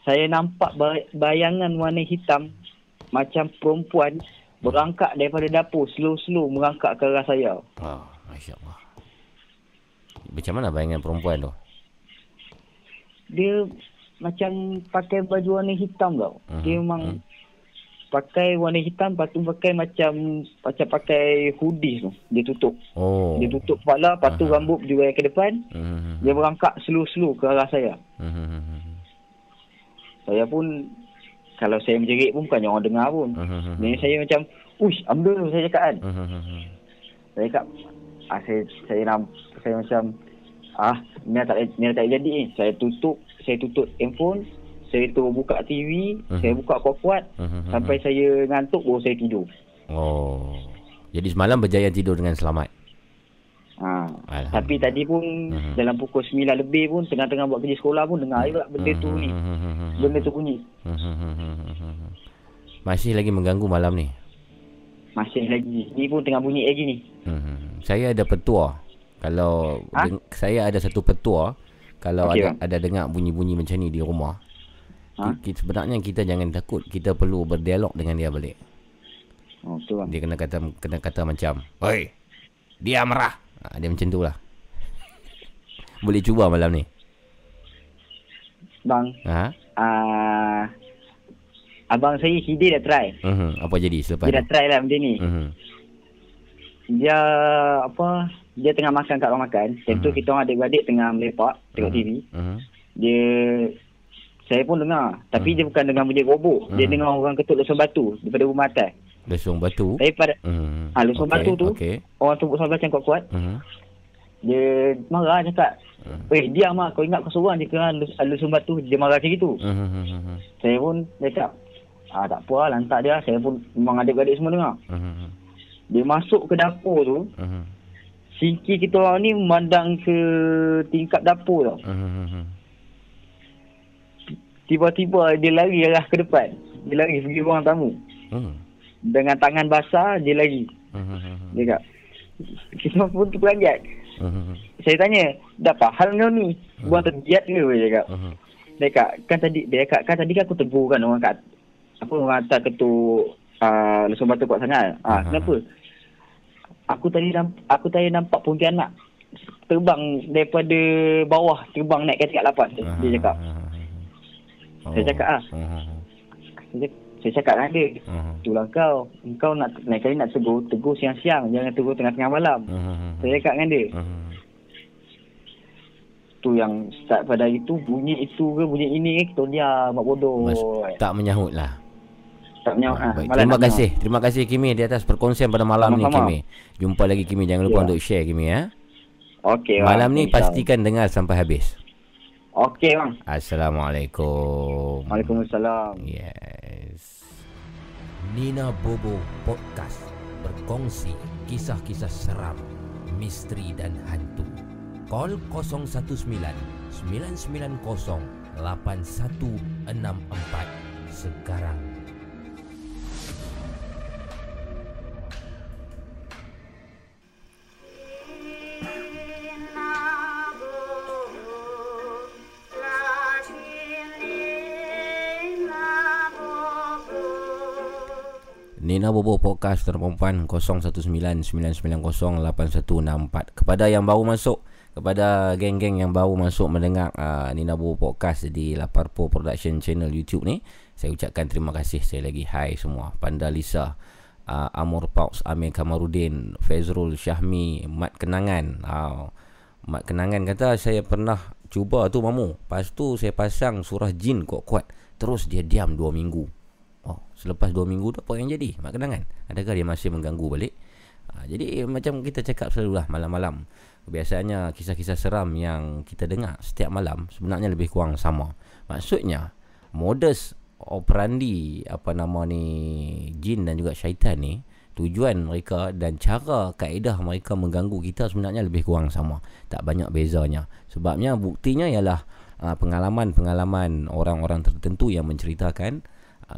Saya nampak ba- bayangan warna hitam macam perempuan berangkat daripada dapur slow-slow merangkak ke arah saya. Oh, Masya Allah. Macam mana bayangan perempuan tu? Dia macam pakai baju warna hitam tau. Mhm, Dia memang mhm. pakai warna hitam lepas tu pakai macam macam pakai hoodie tu. Dia tutup. Oh. Dia tutup kepala lepas tu Aha. rambut juga ke depan. Mhm, Dia berangkak slow-slow ke arah saya. mhm, Saya pun kalau saya menjerit pun bukannya orang dengar pun. mhm, Jadi saya macam, uish, ambil saya cakap kan. mhm. Saya cakap, ah, saya, saya, nam, saya macam, ah, ni tak, ni tak jadi ni. Saya tutup, saya tutup handphone, saya tu buka TV, Mhm. saya buka kuat-kuat, Mhm, sampai saya ngantuk baru saya tidur. Oh. Jadi semalam berjaya tidur dengan selamat. Ha. Alhamdulillah. Tapi tadi pun Mhm. dalam pukul 9 lebih pun tengah-tengah buat kerja sekolah pun dengar juga benda tu ni. Mhm, Benda tu bunyi. mhm. Masih lagi mengganggu malam ni. Masih lagi. Ni pun tengah bunyi lagi ni. Mhm. Saya ada petua. Kalau Ha? deng- saya ada satu petua kalau Okey, ada bang. ada dengar bunyi-bunyi macam ni di rumah. Ha? Ki- sebenarnya kita jangan takut. Kita perlu berdialog dengan dia balik. Oh, tu bang. Dia kena kata kena kata macam, "Oi, dia marah." Ha, dia macam tu lah. Boleh cuba malam ni. Bang, Ha? ah, abang saya Hidi dah try. Mhm. Apa jadi selepas Dia dah try lah benda ni. Mhm. Dia apa dia tengah makan kat ruang makan. Time tu Mhm. kita orang adik-beradik tengah melepak tengok Mhm. TV. Mhm. Dia saya pun dengar, tapi Mhm. dia bukan dengar bunyi robok. Dia dengar orang ketuk lesung batu daripada rumah atas. Lesung batu. Daripada Mhm. Ah, lesung Okey, batu tu. Okey. orang tumbuk sebelah macam kuat-kuat, Mhm. dia marah cakap, Mhm. "Weh, diam ah, kau ingat kau seorang je ke ah, lesung batu?" Dia marah macam gitu. Mhm. Mhm. Saya pun cakap, "Ah, tak apa lah, lantak dia." Saya pun memang adik-beradik semua dengar. Mhm. Dia masuk ke dapur tu, Mhm. Singki kita orang ni memandang ke tingkap dapur tau. Mhm. Tiba-tiba dia lari arah ke depan. Dia lari pergi ruang tamu. Mhm. Dengan tangan basah, dia lari. Mhm. Dia kata, kita pun terperanjat. Mhm. Saya tanya, dah apa hal kau ni? Buang tergiat ke? Dia cakap. Mhm. Dia kata, kan tadi, dia kata, kan tadi kan aku tegur kan orang kat, apa orang atas ketuk uh, lesung batu kuat sangat. Ah, Mhm. kenapa? aku tadi nampak, aku tadi nampak pontianak terbang daripada bawah terbang naik ke tingkat lapan. Dia, dia cakap. Saya cakap ah. Saya, cakap- saya cakap dengan dia. Itulah kau. Kau nak naik kali nak tegur, tegur siang-siang. Jangan tegur tengah-tengah malam. Saya cakap dengan dia. Tu yang start pada hari tu bunyi itu ke bunyi ini ke kita diam mak bodoh. Mas, tak menyahut lah tak ah. Baik, terima kasih. Terima kasih Kimi di atas perkongsian pada malam ni Sama-sama. Kimi. Jumpa lagi Kimi. Jangan lupa Ya. untuk share Kimi ya. Okey. Malam ni pastikan dengar sampai habis. Okey bang. Assalamualaikum. Waalaikumsalam. Yes. Nina Bobo Podcast berkongsi kisah-kisah seram, misteri dan hantu. Call 019 990 8164 sekarang. Nina Bobo Podcast Terperempuan 0199908164 Kepada yang baru masuk Kepada geng-geng yang baru masuk mendengar uh, Nina Bobo Podcast di Laparpo Production Channel YouTube ni Saya ucapkan terima kasih sekali lagi. Hai semua. Panda Lisa uh, Amor Pauks Amir Kamarudin Fezrul Syahmi Mat Kenangan. Uh, Mat Kenangan kata saya pernah cuba tu mamu. Lepas tu saya pasang surah jin kuat-kuat Terus dia diam 2 minggu selepas 2 minggu tu apa yang jadi? Mak kenangan. Adakah dia masih mengganggu balik? Ha, jadi macam kita cakap selalulah malam-malam. Biasanya kisah-kisah seram yang kita dengar setiap malam sebenarnya lebih kurang sama. Maksudnya modus operandi apa nama ni jin dan juga syaitan ni tujuan mereka dan cara kaedah mereka mengganggu kita sebenarnya lebih kurang sama. Tak banyak bezanya. Sebabnya buktinya ialah uh, pengalaman-pengalaman orang-orang tertentu yang menceritakan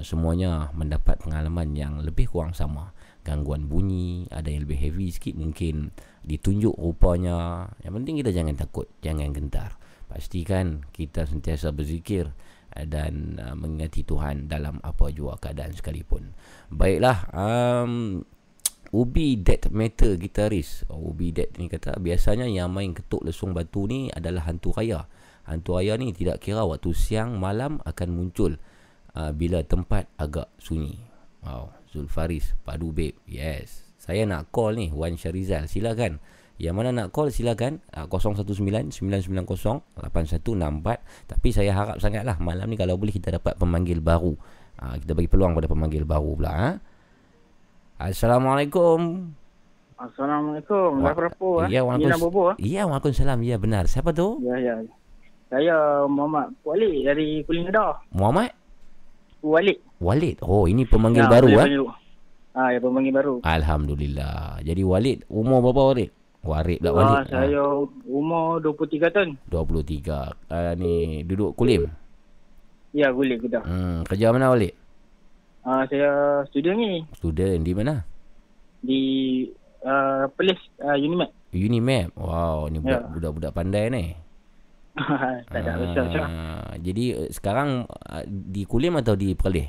semuanya mendapat pengalaman yang lebih kurang sama. Gangguan bunyi, ada yang lebih heavy sikit mungkin ditunjuk rupanya. Yang penting kita jangan takut, jangan gentar. Pastikan kita sentiasa berzikir uh, dan uh, mengingati Tuhan dalam apa jua keadaan sekalipun. Baiklah, um, Ubi Death Metal gitaris Ubi Death ni kata biasanya yang main ketuk lesung batu ni adalah hantu raya. Hantu raya ni tidak kira waktu siang malam akan muncul uh, bila tempat agak sunyi. Wow, Zulfaris, Padu Babe. Yes. Saya nak call ni Wan Syarizal. Silakan. Yang mana nak call silakan uh, 019-990-8164 Tapi saya harap sangatlah malam ni kalau boleh kita dapat pemanggil baru uh, Kita bagi peluang pada pemanggil baru pula ha? Assalamualaikum Assalamualaikum. Dah berapa ah? Ya, Nina Waalaikumsalam. Bobo ah? Ya, Waalaikumsalam. Ya, benar. Siapa tu? Ya, ya. Saya Muhammad Walid dari Kuling Kedah. Muhammad Walid. Walid. Oh, ini pemanggil Ya, baru boleh ah. panggil. Ah, ya pemanggil baru. Alhamdulillah. Jadi Walid umur berapa Walid? Warid pula Ah, Walid. saya umur 23 tahun. Ah, 23. Uh, ni duduk Kulim. Ya, Kuling Kedah. Hmm, kerja mana Walid? Ah, saya student ni Student di mana? di uh, Perlis uh, Unimed. Unimap. Wow, ni budak, Ya. budak-budak pandai ni. tak ada besar macam. Ah, Jadi eh, sekarang ah, di Kulim atau di Perlis?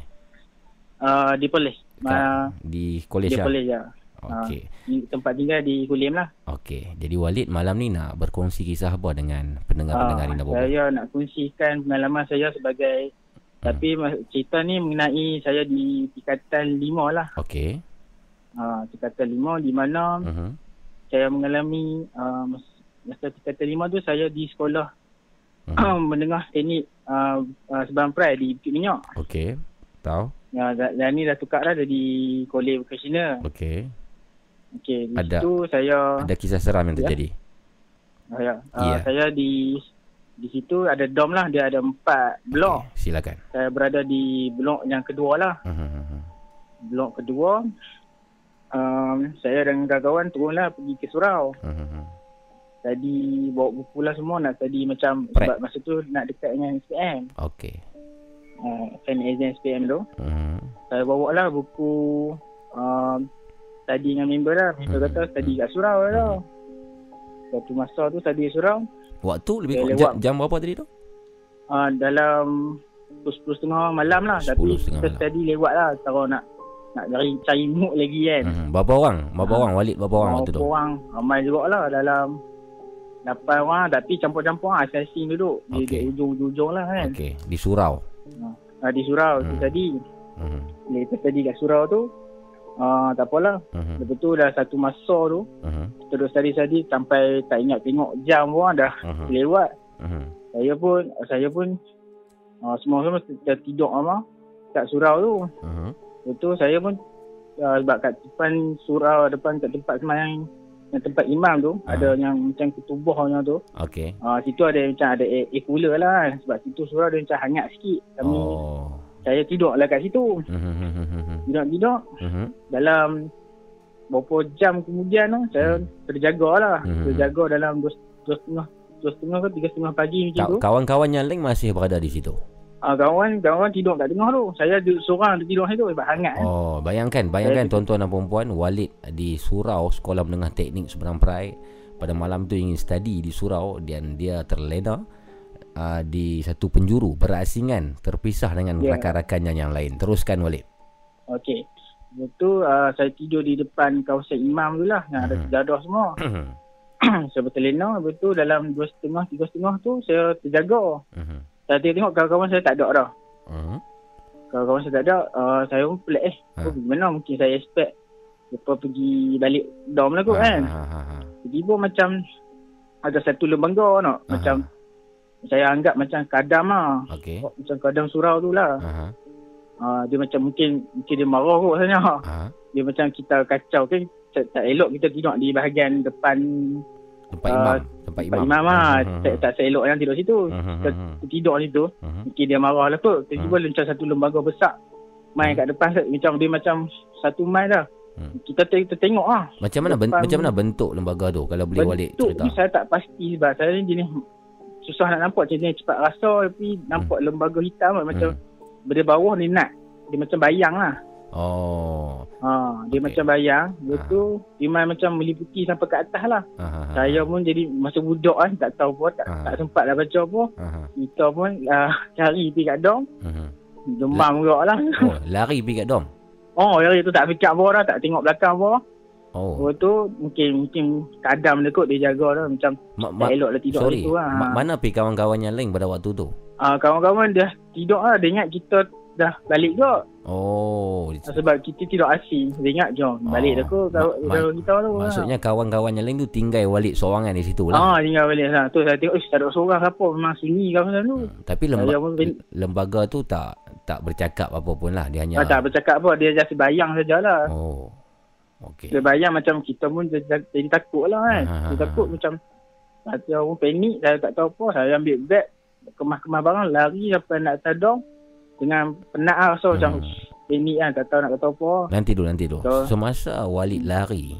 Ah, di Perlis. Ah, Di di Kolej ah? Perlis ya. Okey. Di tempat tinggal di Kulim lah. Okey. Jadi Walid malam ni nak berkongsi kisah apa dengan pendengar-pendengar Rina Bobo? saya nak kongsikan pengalaman saya sebagai tapi mas- cerita ni mengenai saya di tingkatan 5 lah. Okey. Ha, tingkatan 5 di mana Uh-huh. saya mengalami uh, mas- masa tingkatan 5 tu saya di sekolah Mhm. mendengar teknik uh, uh, sebang prai di Bukit Minyak. Okey. Tahu? Ya, dan, dan ni dah tukar dah jadi kolej vocational. Okey. Okey, di Ada- situ saya Ada kisah seram yang Ya. terjadi. uh, ya, uh, Ya. saya di di situ ada dom lah, dia ada empat blok. Okey, silakan. Saya berada di blok yang kedua lah. Uh-huh. Blok kedua um, saya dan kawan-kawan turunlah pergi ke surau. Uh-huh. Tadi bawa buku lah semua nak tadi macam Prep. sebab masa tu nak dekat dengan SPM. Okey. Uh, final exam SPM tu. Uh-huh. Saya bawa lah buku um, tadi dengan member lah. Member Mhm. kata tadi kat surau lah tau. Satu masa tu tadi surau. Waktu lebih kurang jam, jam berapa tadi tu? Uh, dalam pukul 10.30 malam lah. 10.30 Tapi kita malam. tadi lewat lah. Kalau nak nak cari cari mood lagi kan. Hmm. Berapa orang? Berapa orang Walid berapa orang waktu tu? Berapa orang? Ramai juga lah dalam 8 orang tapi campur-campur lah assessing duduk. Di, Okey. di ujung-ujung lah kan. Okey, di surau. Ha, di surau tu Hmm. tadi. Hmm. Bila tadi kat surau tu. Uh, tak apalah. Hmm. Lepas tu dah satu masa tu. Hmm. Terus tadi-tadi sampai tak ingat tengok jam pun dah Hmm. lewat. Hmm. Saya pun saya pun uh, semua-semua dah tidur kat surau tu. Hmm. Lepas tu saya pun uh, sebab kat depan surau depan kat tempat semayang yang tempat imam tu Ah. ada yang macam ketubahnya tu. Okey. Uh, situ ada macam ada air, air cooler lah kan. Sebab situ surau dia macam hangat sikit. Kami Oh. saya tidur lah kat situ. Hmm. Hmm. Hmm. Tidur-tidur Hmm. dalam beberapa jam kemudian tu saya Hmm. terjaga lah. Hmm. Terjaga dalam dua, dua setengah dua setengah ke tiga setengah pagi macam tu. Ka- Kawan-kawan yang lain masih berada di situ. Ah kawan kawan tidur kat tengah tu. Saya duduk seorang tidur situ sebab hangat kan. Oh, bayangkan, bayangkan Saya- tuan-tuan dan puan Walid di surau Sekolah Menengah Teknik Seberang Perai pada malam tu ingin study di surau dan dia terlena uh, di satu penjuru berasingan terpisah dengan Ya. rakan-rakannya yang lain. Teruskan Walid. Okey. Lepas tu uh, saya tidur di depan kawasan imam tu lah. Yang ada Hmm. sejadah semua. saya bertelena. Lepas tu dalam dua setengah, tiga setengah tu saya terjaga. Saya tengok kawan-kawan saya tak ada dah. Mhm. Kawan-kawan saya tak ada. Uh, saya pun pelik eh. Ha. Oh, gimana mungkin saya expect. Lepas pergi balik dom lah kot kan. Ha. Tiba-tiba macam ada satu lembaga nak. Aha. Macam saya anggap macam kadam lah. Okey. Macam kadam surau tu lah. Aha. Uh, dia macam mungkin mungkin dia marah kot rasanya. Ha. Dia macam kita kacau kan. Tak, tak elok kita tidur di bahagian depan Tempat Ah, imam, tempat imam. Imam lah. Mhm. Tak, tak seelok yang tidur situ. Mhm. tidur situ. Mhm. Mungkin dia marah lah kot. Tiba-tiba Hmm. macam satu lembaga besar. Main kat depan. Macam dia macam satu main dah. Hmm. Kita, kita tengok lah. Macam mana ben- macam mana bentuk lembaga tu kalau boleh Bentuk cerita? ni saya tak pasti sebab saya ni jenis susah nak nampak macam ni cepat rasa tapi nampak lembaga hitam macam Hmm. dari bawah ni nak dia macam bayang lah. Oh. Ha, dia Okey. macam bayang. Lepas Ah. tu iman macam meliputi sampai ke atas lah. Ha, ha, ha. Saya pun jadi masa budak kan tak tahu apa tak, Ah. tak sempat lah baca apa. Ha, ha. Kita pun uh, cari pergi kat dom. Mhm. Demam juga lah. Oh, lari pergi kat dom. Oh, hari tu tak fikir apa dah, tak tengok belakang apa. Oh. Lepas tu mungkin mungkin kadam dia kot dia jaga dah macam Ma- tak ma- elok lah tidur sorry. situ lah. Ma- mana pergi kawan-kawan yang lain pada waktu tu? Ah, kawan-kawan dah tidur lah. Dia ingat kita dah balik ke. Oh. Sebab kita tidur asing. Dia ingat jom balik Oh. dah kot. Ma- ma- Kalau kita tu. Maksudnya kawan-kawan yang lain tu tinggal Walid seorangan di situ lah. lah. Ah, tinggal balik sana. Tu saya tengok, ish, tak ada seorang siapa. Memang sunyi kawasan tu. Hmm, Tapi Saya lemba- pun ben- lembaga tu tak tak bercakap apa pun lah. Dia hanya... ah, tak bercakap apa. Dia just bayang sajalah. Oh. Okey. Dia bayang macam kita pun jadi, jadi takut lah kan. Ah, ah, Dia ah, takut ah. macam saya pun panik. Saya tak tahu apa. Saya ambil beg. Kemas-kemas barang. Lari sampai nak tadong. Dengan penat lah. So macam Hmm. panik kan. Tak tahu nak kata apa. Nanti dulu, nanti dulu. So- Semasa Walid lari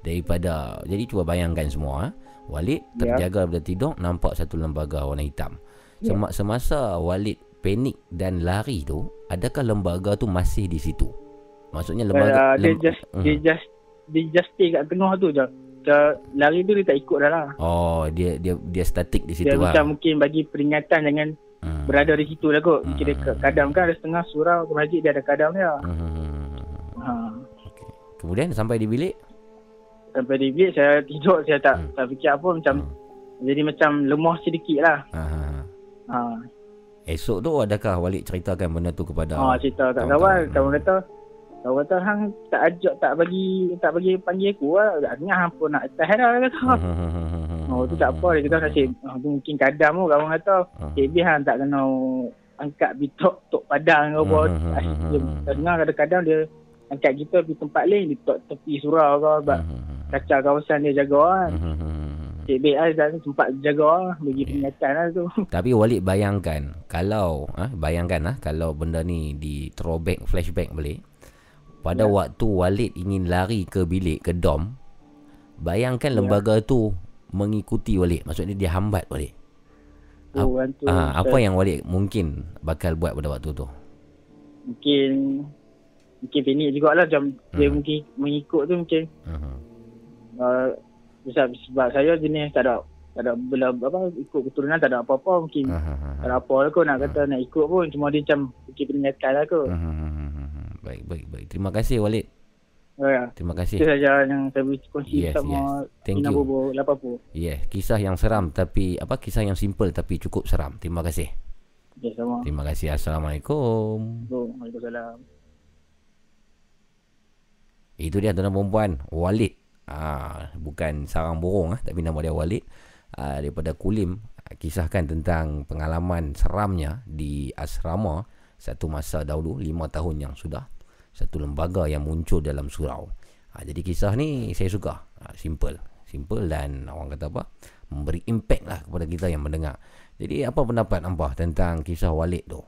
daripada... Jadi cuba bayangkan semua. Ha? Walid Ya. terjaga daripada tidur, nampak satu lembaga warna hitam. Ya. Sema- Semasa Walid panik dan lari tu, adakah lembaga tu masih di situ? Maksudnya lembaga... Uh, dia lem- just Mhm. dia just dia just stay kat tengah tu je. Dia lari tu dia tak ikut dah lah. Oh, dia dia dia statik di situ Dia lah. macam mungkin bagi peringatan jangan Hmm. berada di situ lah kot. Hmm. Kira ke- kadam kan ada setengah surau ke masjid dia ada kadam dia. Hmm. Ha. Okey. Kemudian sampai di bilik? Sampai di bilik saya tidur saya tak Hmm. tak fikir apa macam jadi macam lemah sedikit lah. Ha. ha. Esok tu adakah Walid ceritakan benda tu kepada Ha, cerita kat kawan, kawan kata kawan kata hang tak ajak tak bagi tak bagi panggil aku lah. Agaknya hang pun nak atas dah kata. Hmm. Oh tu tak apa dia kata nasib oh, tu mungkin kadam tu kawan kata Hmm. Cik B hang tak kena angkat bitok tok padang ke apa. Hmm, Dia dengar kadang-kadang dia angkat kita pergi tempat lain di tepi surau ke sebab kacau kawasan dia jaga kan. Hmm. Cik B ada tempat jaga lah, bagi Yeah. peringatan lah tu. Tapi Walid bayangkan kalau ah bayangkan ah kalau benda ni di throwback flashback balik pada Ya. waktu Walid ingin lari ke bilik ke dom bayangkan Ya. lembaga tu mengikuti Walid maksudnya dia hambat Walid kan tu. ah, apa yang Walid mungkin bakal buat pada waktu tu mungkin mungkin panik jugalah macam dia Hmm. mungkin mengikut tu mungkin Mhm. uh, sebab, sebab saya jenis tak ada tak ada bela apa ikut keturunan tak ada apa-apa mungkin ah, tak ada apa lah kot nak kata nak ikut pun cuma dia macam bagi peringatan lah kot Mhm. Baik, baik, baik. Terima kasih Walid. Oh, ya. Terima kasih. Itu saja yang saya boleh kongsi Yes, sama yes. Thank Ina you. Bobo 80. Yeah, kisah yang seram tapi apa kisah yang simple tapi cukup seram. Terima kasih. Okay, sama. Terima kasih. Assalamualaikum. Waalaikumsalam. Itu dia tuan perempuan Walid ah, Bukan sarang borong ah, Tapi nama dia Walid ah, Daripada Kulim ah, Kisahkan tentang pengalaman seramnya Di asrama Satu masa dahulu Lima tahun yang sudah Satu lembaga yang muncul dalam surau ah, Jadi kisah ni saya suka ah, Simple Simple dan orang kata apa Memberi impact lah kepada kita yang mendengar Jadi apa pendapat hampa tentang kisah Walid tu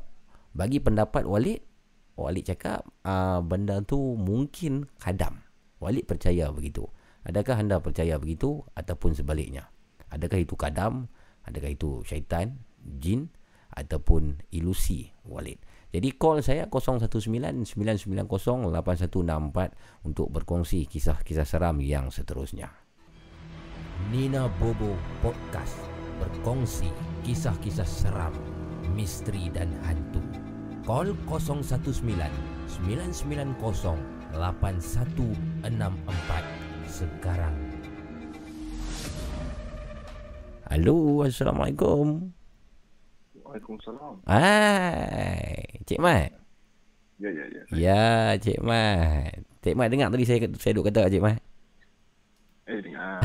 Bagi pendapat Walid Walid cakap uh, benda tu mungkin kadam. Walid percaya begitu. Adakah anda percaya begitu ataupun sebaliknya? Adakah itu kadam? Adakah itu syaitan, jin ataupun ilusi Walid? Jadi call saya 019-990-8164 untuk berkongsi kisah-kisah seram yang seterusnya. Nina Bobo Podcast berkongsi kisah-kisah seram, misteri dan hantu. Call 019 990 8164 sekarang. Halo, Assalamualaikum. Waalaikumsalam. Hai, Cik Mat. Ya, ya, ya. Ya, Cik Mat. Cik Mat dengar tadi saya saya duk kata Cik Mat. Eh, dengar.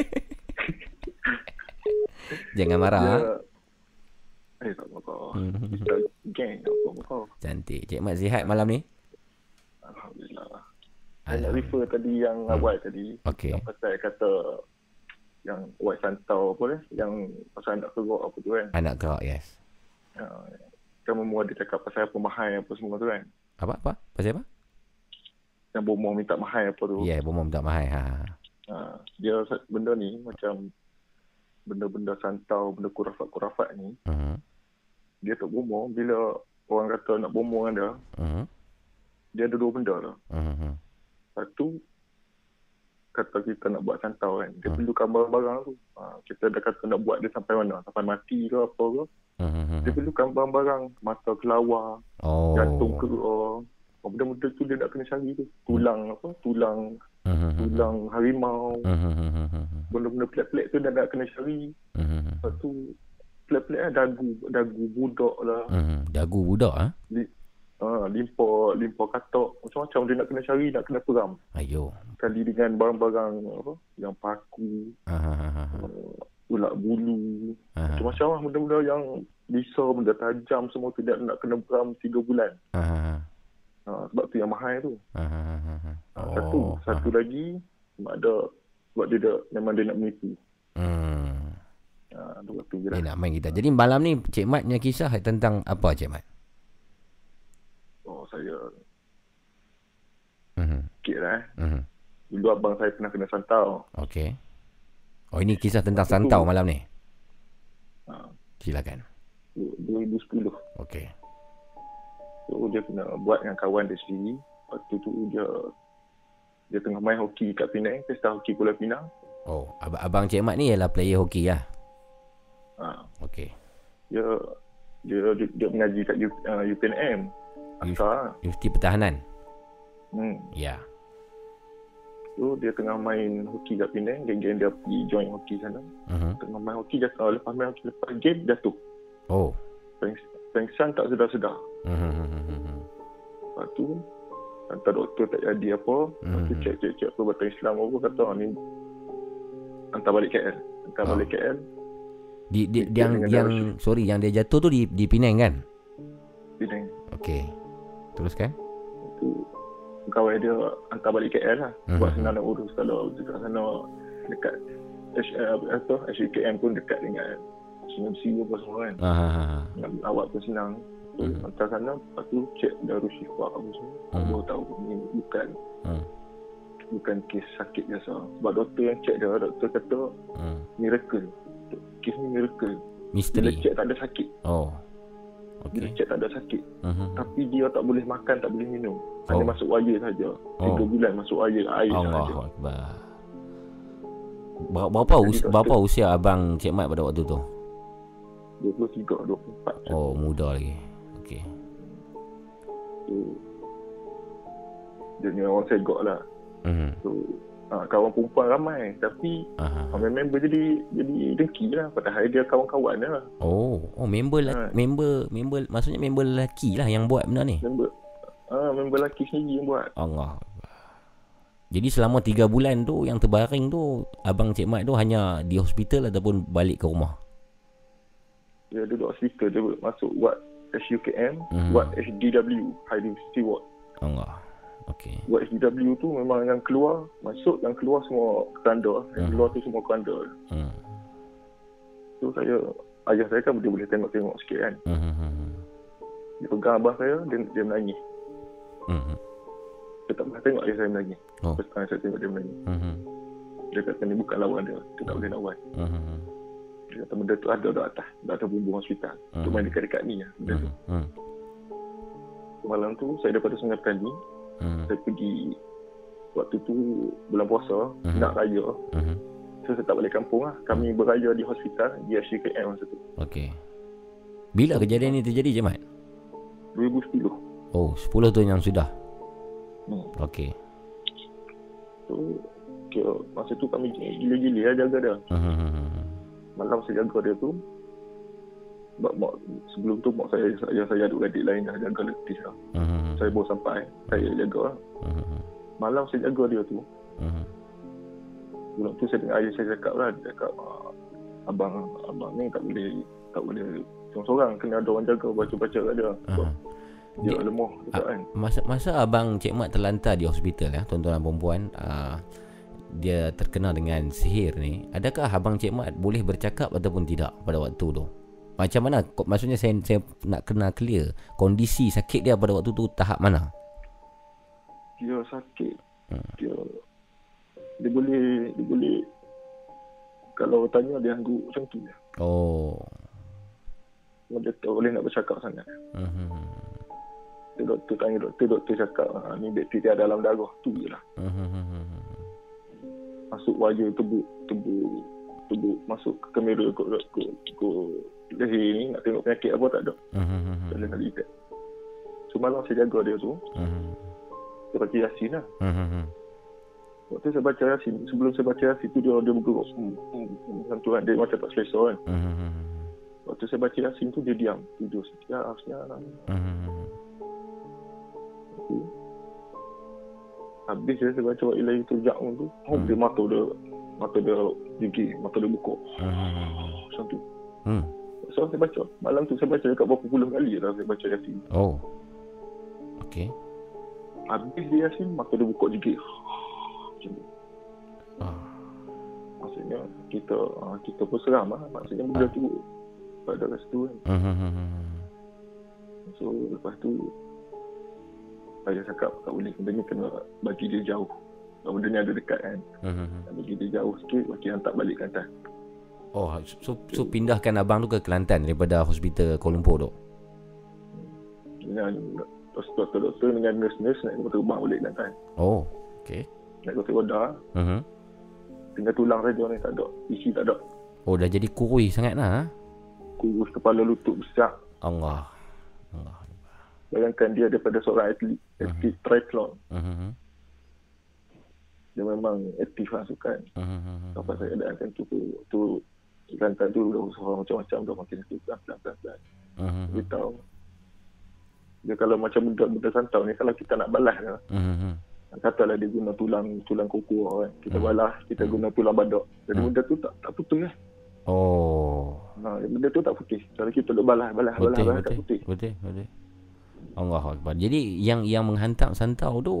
Jangan marah. Ya. Ya. Eh, tak apa kau. Hmm. Kita geng tak apa kau. Cantik. Cik Mat sihat malam ni? Alhamdulillah. Saya nak refer tadi yang Hmm. awal tadi. Okey. Yang pasal kata yang white santau apa ni. Yang pasal anak kerok apa tu kan. Anak gerak, yes. Uh, kan Momo ada cakap pasal apa mahal apa semua tu kan. Apa apa? Pasal apa? Yang Momo minta mahal apa tu. Ya, yeah, bomom tak mahal. Ha. Uh, dia benda ni macam benda-benda santau, benda kurafat-kurafat ni. Mhm. Dia tak bomo bila orang kata nak bomo dengan dia. Mhm. Dia ada dua benda lah. Mhm. Satu, kata kita nak buat santau kan. Dia Hmm. perlukan barang-barang tu. Ha, kita dah kata nak buat dia sampai mana. Sampai mati ke apa ke. Mhm. Dia perlukan barang-barang. Mata kelawar, Oh. jantung keluar. Oh, benda-benda tu dia nak kena cari tu. Tulang apa? Tulang Mhm. tulang harimau. Mhm. Benda-benda pelik-pelik tu dia nak kena cari. Mhm. Lepas tu pelik-pelik lah dagu. Dagu budak lah. Mhm. Dagu budak ah. Li, ha, limpa, limpa katok. Macam-macam dia nak kena cari, nak kena peram. Ayo. Kali dengan barang-barang apa? Yang paku, Ah. uh, ulat bulu. Ah. Macam-macam lah benda-benda yang bisa, benda tajam semua tu dia nak kena beram 3 bulan. Ah. Ha, sebab tu yang mahal tu. Ah. Ha, satu. Satu lagi, sebab ada, sebab dia, dah, memang dia nak menipu. Hmm. Ha, tu je Dia lah. nak main kita. Jadi malam ni Cik Mat punya kisah tentang apa Cik Mat? Oh, saya Mhm. sikit lah eh. Mhm. Dulu abang saya pernah kena santau. Okey. Oh ini kisah tentang tu- santau malam ni. Ha, Silakan. 2010. Okey. So, dia kena buat dengan kawan dia sendiri. Waktu tu dia dia tengah main hoki kat Penang, pesta hoki Pulau Pinang. Oh, ab- abang Cik Mat ni ialah player hoki lah. Ha, Okey. dia dia dia, dia mengaji kat U, uh, UPNM. Asal. Universiti Pertahanan. Hmm. Ya. So dia tengah main hoki kat Penang, geng-geng dia pergi join hoki sana. Mhm. Tengah main hoki jatuh, uh, lepas main hoki lepas game jatuh. Oh. Peng- Pengsan tak sedar-sedar. Mhm. Lepas tu hantar doktor tak jadi apa. Lepas tu Mhm. cek-cek-cek perubatan Islam apa kata "Ah, ni hantar balik KL. Hantar Ah. balik KL. Di, di Dia yang yang darah sorry yang dia jatuh tu di di Penang kan? Penang. Okey. Teruskan. tu pegawai dia hantar balik KL lah Mhm. buat senang nak urus kalau dekat sana dekat H, uh, apa HKM pun dekat dengan SMC apa semua kan nak awak pun senang so, Mhm. hantar sana lepas tu cek darus syifa apa semua baru tahu ni bukan Hmm. bukan kes sakit biasa sebab doktor yang cek dia doktor kata Hmm. miracle kes ni miracle bila Misteri. cek tak ada sakit Oh. Bila Okey. cek tak ada sakit Mhm. tapi dia tak boleh makan tak boleh minum hanya Oh. masuk air saja tiga Oh. bulan masuk air air saja akbar. Ber- Berapa us- berapa usia abang Cik Mat pada waktu tu? 23, 24 Oh, muda lagi. Okey. tu Dia ni orang segok lah. Mhm. So uh, kawan perempuan ramai tapi Aha. uh, member jadi jadi dengki lah padahal dia kawan-kawan lah. Oh, oh member la- Ha. member member maksudnya member lelaki lah yang buat benda ni. Member ah uh, member lelaki sendiri yang buat. Allah. Jadi selama 3 bulan tu yang terbaring tu abang Cik Mat tu hanya di hospital ataupun balik ke rumah. Dia duduk hospital dia masuk ward HUKM, Mhm. ward HDW, High Diversity Ward. Allah. Okey. Ward HDW tu memang yang keluar, masuk yang keluar semua keranda. Yang Mhm. keluar tu semua keranda. Hmm. So saya ayah saya kan dia boleh tengok-tengok sikit kan. Hmm. hmm, Dia pegang abah saya, dia, dia menangis. Hmm. hmm. Saya tak pernah tengok ayah saya menangis. Oh. First time saya tengok dia menangis. Hmm. Dia kata ni bukan lawan dia. Dia tak boleh lawan. Hmm. hmm, Dia kata benda tu ada di atas. Dah ada bumbung hospital. Mhm. Tu main dekat-dekat ni lah. Benda tu. Hmm. Hmm. Malam tu saya daripada Sungai Petani. Hmm. Saya pergi waktu tu bulan puasa. Mhm. Nak raya. Hmm. So saya tak balik kampung lah. Kami beraya di hospital. Di HKM masa tu. Okey. Bila kejadian ni terjadi Cik Mat? 2010. Oh, 10 tahun yang sudah. Hmm. Okey. So kira masa tu kami gila-gila lah jaga dia. Hmm. hmm, hmm, Malam saya jaga dia tu. Mak, mak, sebelum tu mak saya, saya, saya ada adik lain dah jaga letih lah. Hmm. Saya baru sampai. Saya jaga lah. Hmm. Malam saya jaga dia tu. Hmm. Bulan tu saya dengar ayah saya cakap lah. Dia cakap, "Ah, abang abang ni tak boleh tak boleh seorang-seorang. Kena ada orang jaga baca-baca kat dia. Sebab Aha. dia Dia- lemah. Cakap kan. Masa masa abang Cik Mat terlantar di hospital ya, tuan-tuan dan puan uh, dia terkena dengan sihir ni. Adakah abang Cik Mat boleh bercakap ataupun tidak pada waktu tu? Macam mana? Maksudnya saya, saya nak kena clear kondisi sakit dia pada waktu tu tahap mana? Dia sakit. Hmm. Dia dia boleh dia boleh kalau tanya dia angguk macam tu je. Oh. Dia tak boleh nak bercakap sangat. Dia doktor tanya doktor, doktor cakap ah, ni bakteria dalam darah tu je lah. Mhm. Masuk wajah tebuk, tebuk, tebuk masuk ke kamera ke, ke, ke leher ni nak tengok penyakit apa tak ada. Mhm. Tak boleh nak detect. So malam saya jaga dia tu, Mhm. saya baca Yasin lah. Mhm. Waktu saya baca Yasin, sebelum saya baca Yasin tu dia dia bergerak. Hmm, hmm, hmm, macam tu kan, dia macam tak selesa kan. Mhm. Waktu saya baca Yasin tu dia diam, tidur sekejap, sekejap. Mhm. Habis je saya baca wa ilahi turja'un tu, oh, Hmm. dia mata dia mata dia gigi, mata dia buka. Mhm. Macam tu. Hmm. So saya baca, malam tu saya baca dekat berapa puluh kali dah saya baca Yasin. Oh. Okey. Habis dia Yasin, mata dia buka gigi. Macam tu. Ah. Maksudnya kita ah, kita pun seram lah. Maksudnya benda tu pada kat situ kan. Mhm. So lepas tu saya cakap tak boleh benda ni kena bagi dia jauh. Benda ni ada dekat kan. Nak bagi dia jauh sikit, bagi hantar balik ke atas. Oh, so, so pindahkan abang tu ke Kelantan daripada hospital Kuala Lumpur tu. Dengan doktor-doktor dengan nurse-nurse nak kena terbang balik ke atas. Oh, okey. Nak kena roda, Mhm. tinggal tulang saja ni tak ada. Isi tak ada. Oh, dah jadi kurui sangat lah. ha? Kurus kepala lutut besar. Allah. Allah. Bayangkan dia daripada seorang atlet, atlet triathlon. Mhm. Dia memang aktif lah sukan. Mhm. Sampai saya ada kan tu, tu, tu Kelantan tu dah usaha macam-macam dah makin aktif pelan-pelan. Mhm. Beritahu. Dia kalau macam budak-budak santau ni, kalau kita nak balas kan, Mhm. katalah dia guna tulang tulang kuku kan. Kita Hmm. balas, kita guna tulang badak. Jadi Hmm. benda tu tak tak putus kan. Oh. Ha, benda tu tak putih. Kalau kita duk balas, balas, balas, Betul, balas tak betul. putih. Betul, betul. Allah Akbar. Jadi yang yang menghantam santau tu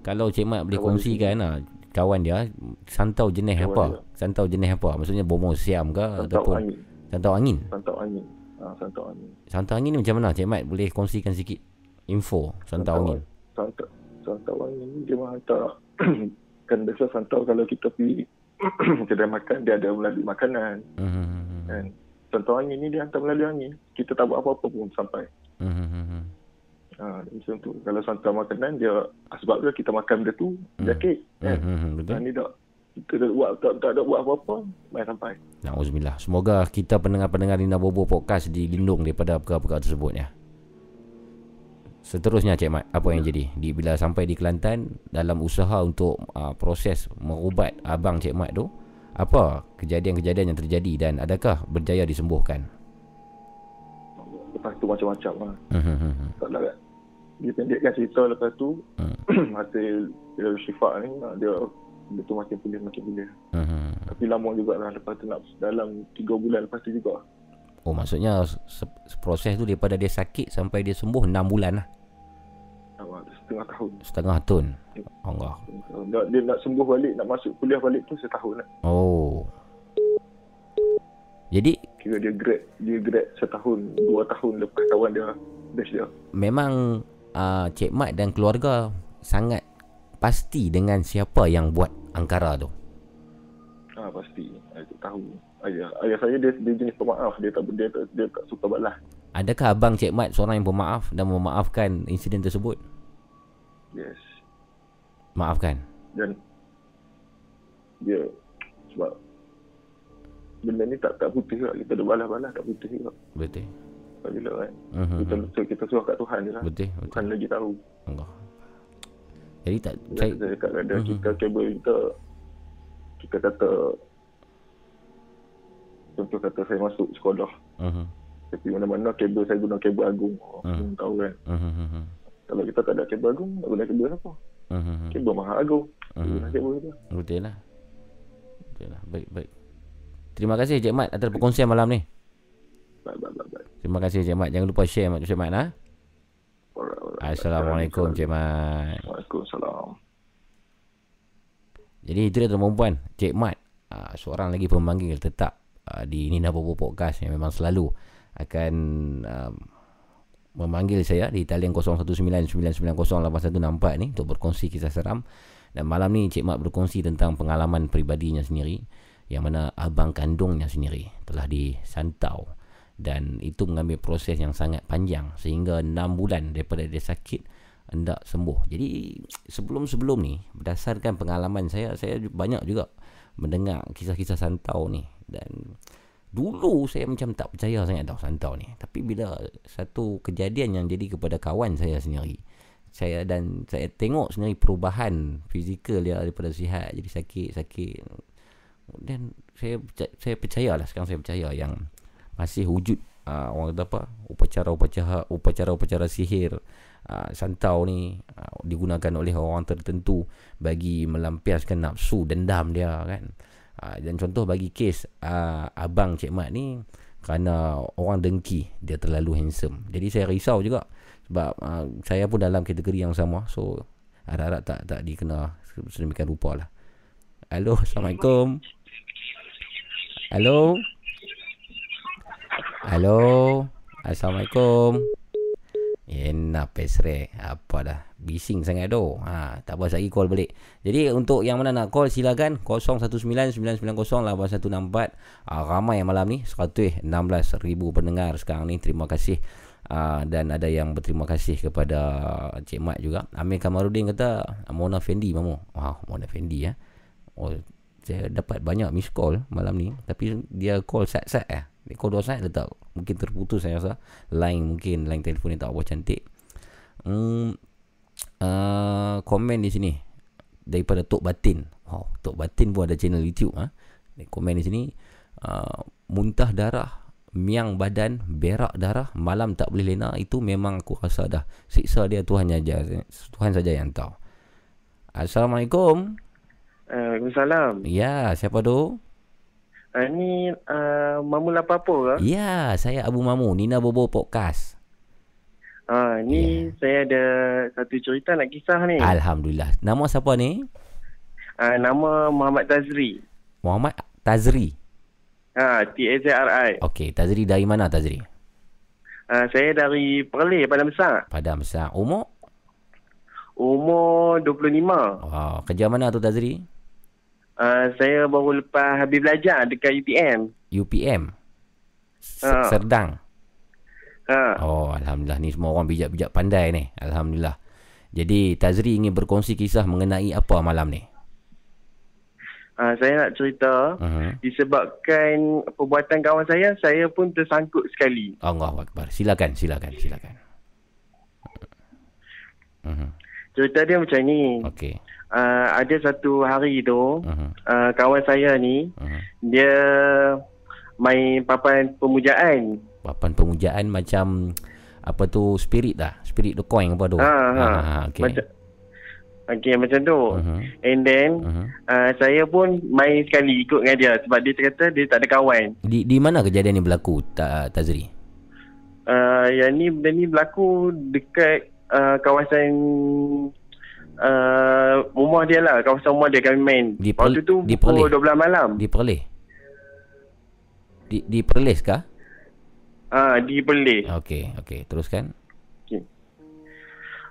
kalau Cik Mat boleh Kawan kongsikan lah kawan dia santau jenis Kawan apa? dia. Santau jenis apa? Maksudnya bomo siam ke Santau ataupun angin. santau angin? Santau angin. Ha, santau angin. Santau angin ni macam mana Cik Mat boleh kongsikan sikit info santau angin? Santau, santau angin ni dia menghantar kan biasa santau kalau kita pergi kedai makan dia ada melalui makanan Mhm. kan. Santau angin ni dia hantar melalui angin. Kita tak buat apa-apa pun sampai. Mhm. Ha, macam tu. Kalau santau makanan dia ah, sebab dia kita makan benda tu Hmm. jakit kan. Mhm. Betul. Ha, ni tak kita tak buat tak, tak ada buat apa-apa main sampai. Nauzubillah. Semoga kita pendengar-pendengar Lina Bobo podcast dilindung daripada perkara-perkara tersebut ya. Seterusnya Cik Mat, apa yang jadi? Di, bila sampai di Kelantan dalam usaha untuk uh, proses merubat abang Cik Mat tu, apa kejadian-kejadian yang terjadi dan adakah berjaya disembuhkan? Lepas tu macam-macam lah. Hmm. Tak kan. Dia pendekkan cerita lepas tu. Hmm. hasil dia syifa ni, dia dia tu makin pulih, makin pulih. Hmm. Tapi lama jugalah lepas tu nak dalam 3 bulan lepas tu juga. Oh maksudnya se- se- proses tu daripada dia sakit sampai dia sembuh 6 bulan lah. Ah, Setengah tahun. Setengah tahun. Allah. Dia, dia nak sembuh balik, nak masuk kuliah balik tu setahun lah. Oh. Jadi Kira dia grad, dia grad setahun, dua tahun lepas kawan dia best dia. memang uh, Cik Mat dan keluarga sangat pasti dengan siapa yang buat angkara tu. Ah pasti. Saya tak tahu. Ayah, ayah saya dia, dia jenis pemaaf, dia tak dia tak, dia tak suka balas. Adakah abang Cik Mat seorang yang pemaaf dan memaafkan insiden tersebut? Yes. Maafkan. Dan dia sebab benda ni tak tak putih lah. Kita ada balas-balas tak putih juga. Betul. Bila kan. Mhm. Kita, so, kita suruh kat Tuhan je lah. Betul, betul. Tuhan lagi tahu. Allah. Jadi tak Saya, saya cakap ada Mhm. kita kabel kita kita kata contoh kata saya masuk sekolah Mhm. tapi mana-mana kabel saya guna kabel agung hmm. tahu kan mhm, kalau kita tak ada kabel agung nak guna kabel apa mhm. kabel mahal agung kabel tu Betul lah. Betul lah. Baik, baik. Terima kasih Cik Mat atas perkongsian malam ni. baik baik baik baik Terima kasih Cik Mat. Jangan lupa share Mat Cik Mat ha? Assalamualaikum Cik Mat. Waalaikumsalam. Jadi itu dia tuan perempuan. Cik Mat uh, Seorang lagi pemanggil tetap uh, Di Nina Bobo Podcast Yang memang selalu Akan uh, Memanggil saya Di talian 0199908164 ni Untuk berkongsi kisah seram. Dan malam ni Cik Mat berkongsi Tentang pengalaman peribadinya sendiri Yang mana abang kandungnya sendiri Telah disantau Dan itu mengambil proses yang sangat panjang Sehingga 6 bulan Daripada dia sakit hendak sembuh. Jadi sebelum-sebelum ni berdasarkan pengalaman saya saya banyak juga mendengar kisah-kisah santau ni dan dulu saya macam tak percaya sangat tau santau ni. Tapi bila satu kejadian yang jadi kepada kawan saya sendiri saya dan saya tengok sendiri perubahan fizikal dia daripada sihat jadi sakit-sakit dan saya saya percayalah sekarang saya percaya yang masih wujud uh, orang kata apa? Upacara-upacara upacara-upacara sihir uh, santau ni uh, digunakan oleh orang tertentu bagi melampiaskan nafsu dendam dia kan? Uh, dan contoh bagi kes uh, abang Cik Mat ni kerana orang dengki dia terlalu handsome. Jadi saya risau juga sebab uh, saya pun dalam kategori yang sama. So harap-harap tak tak dikena sedemikian rupa lah. Halo, Assalamualaikum. Halo. Halo. Assalamualaikum. Enak pesre. Apa dah. Bising sangat tu. Ha, tak apa lagi call balik. Jadi untuk yang mana nak call silakan 0199908164. Ha, ramai yang malam ni 116,000 pendengar sekarang ni. Terima kasih. Uh, dan ada yang berterima kasih kepada Cik Mat juga. Amir Kamarudin kata Mona Fendi mamu. Wah, Mona Fendi ya. Oh, saya dapat banyak miss call malam ni tapi dia call sat-sat eh. Call dua saat dia tak mungkin terputus saya rasa. Line mungkin line telefon ni tak apa cantik. Hmm, uh, komen di sini daripada Tok Batin. Wow, Tok Batin pun ada channel YouTube ah. Ha? Komen di sini uh, muntah darah, miang badan, berak darah, malam tak boleh lena itu memang aku rasa dah siksa dia Tuhan saja Tuhan saja yang tahu. Assalamualaikum. Waalaikumsalam. Ya, siapa tu? Uh, ni uh, Mamu Lapapo ke? Ya, saya Abu Mamu, Nina Bobo Podcast. Ah, ni Ya. saya ada satu cerita nak kisah ni. Alhamdulillah. Nama siapa ni? Ah, nama Muhammad Tazri. Muhammad Tazri. Ha, T-A-Z-R-I. Okey, Tazri dari mana Tazri? Ah, saya dari Perlis, Padang Besar. Padang Besar. Umur? Umur 25. Oh, kerja mana tu Tazri? Ah, saya baru lepas habis belajar dekat UPM. UPM. S- Ha. Serdang. Ha. Oh, Alhamdulillah. Ni semua orang bijak-bijak pandai ni. Alhamdulillah. Jadi, Tazri ingin berkongsi kisah mengenai apa malam ni? Ah, saya nak cerita Uh-huh. disebabkan perbuatan kawan saya, saya pun tersangkut sekali. Allah Akbar. Silakan, silakan, silakan. Mhm. Cerita dia macam ni. Okey. Uh, ada satu hari tu, Mhm. uh, kawan saya ni, Mhm. dia main papan pemujaan. Papan pemujaan macam apa tu spirit dah. Spirit the coin apa tu. Ha, ha. okey. Macam Okey macam tu. Mhm. And then Mhm. uh, saya pun main sekali ikut dengan dia sebab dia kata dia tak ada kawan. Di di mana kejadian ni berlaku Ta, Tazri? Uh, yang ni benda ni berlaku dekat uh, kawasan uh, rumah dia lah, kawasan rumah dia kami main. Di Perlis- Waktu tu di pukul Perlis? 12 malam. Di Perlis. Di di Perlis kah? Ah uh, di Perlis. Okey, okey. Teruskan.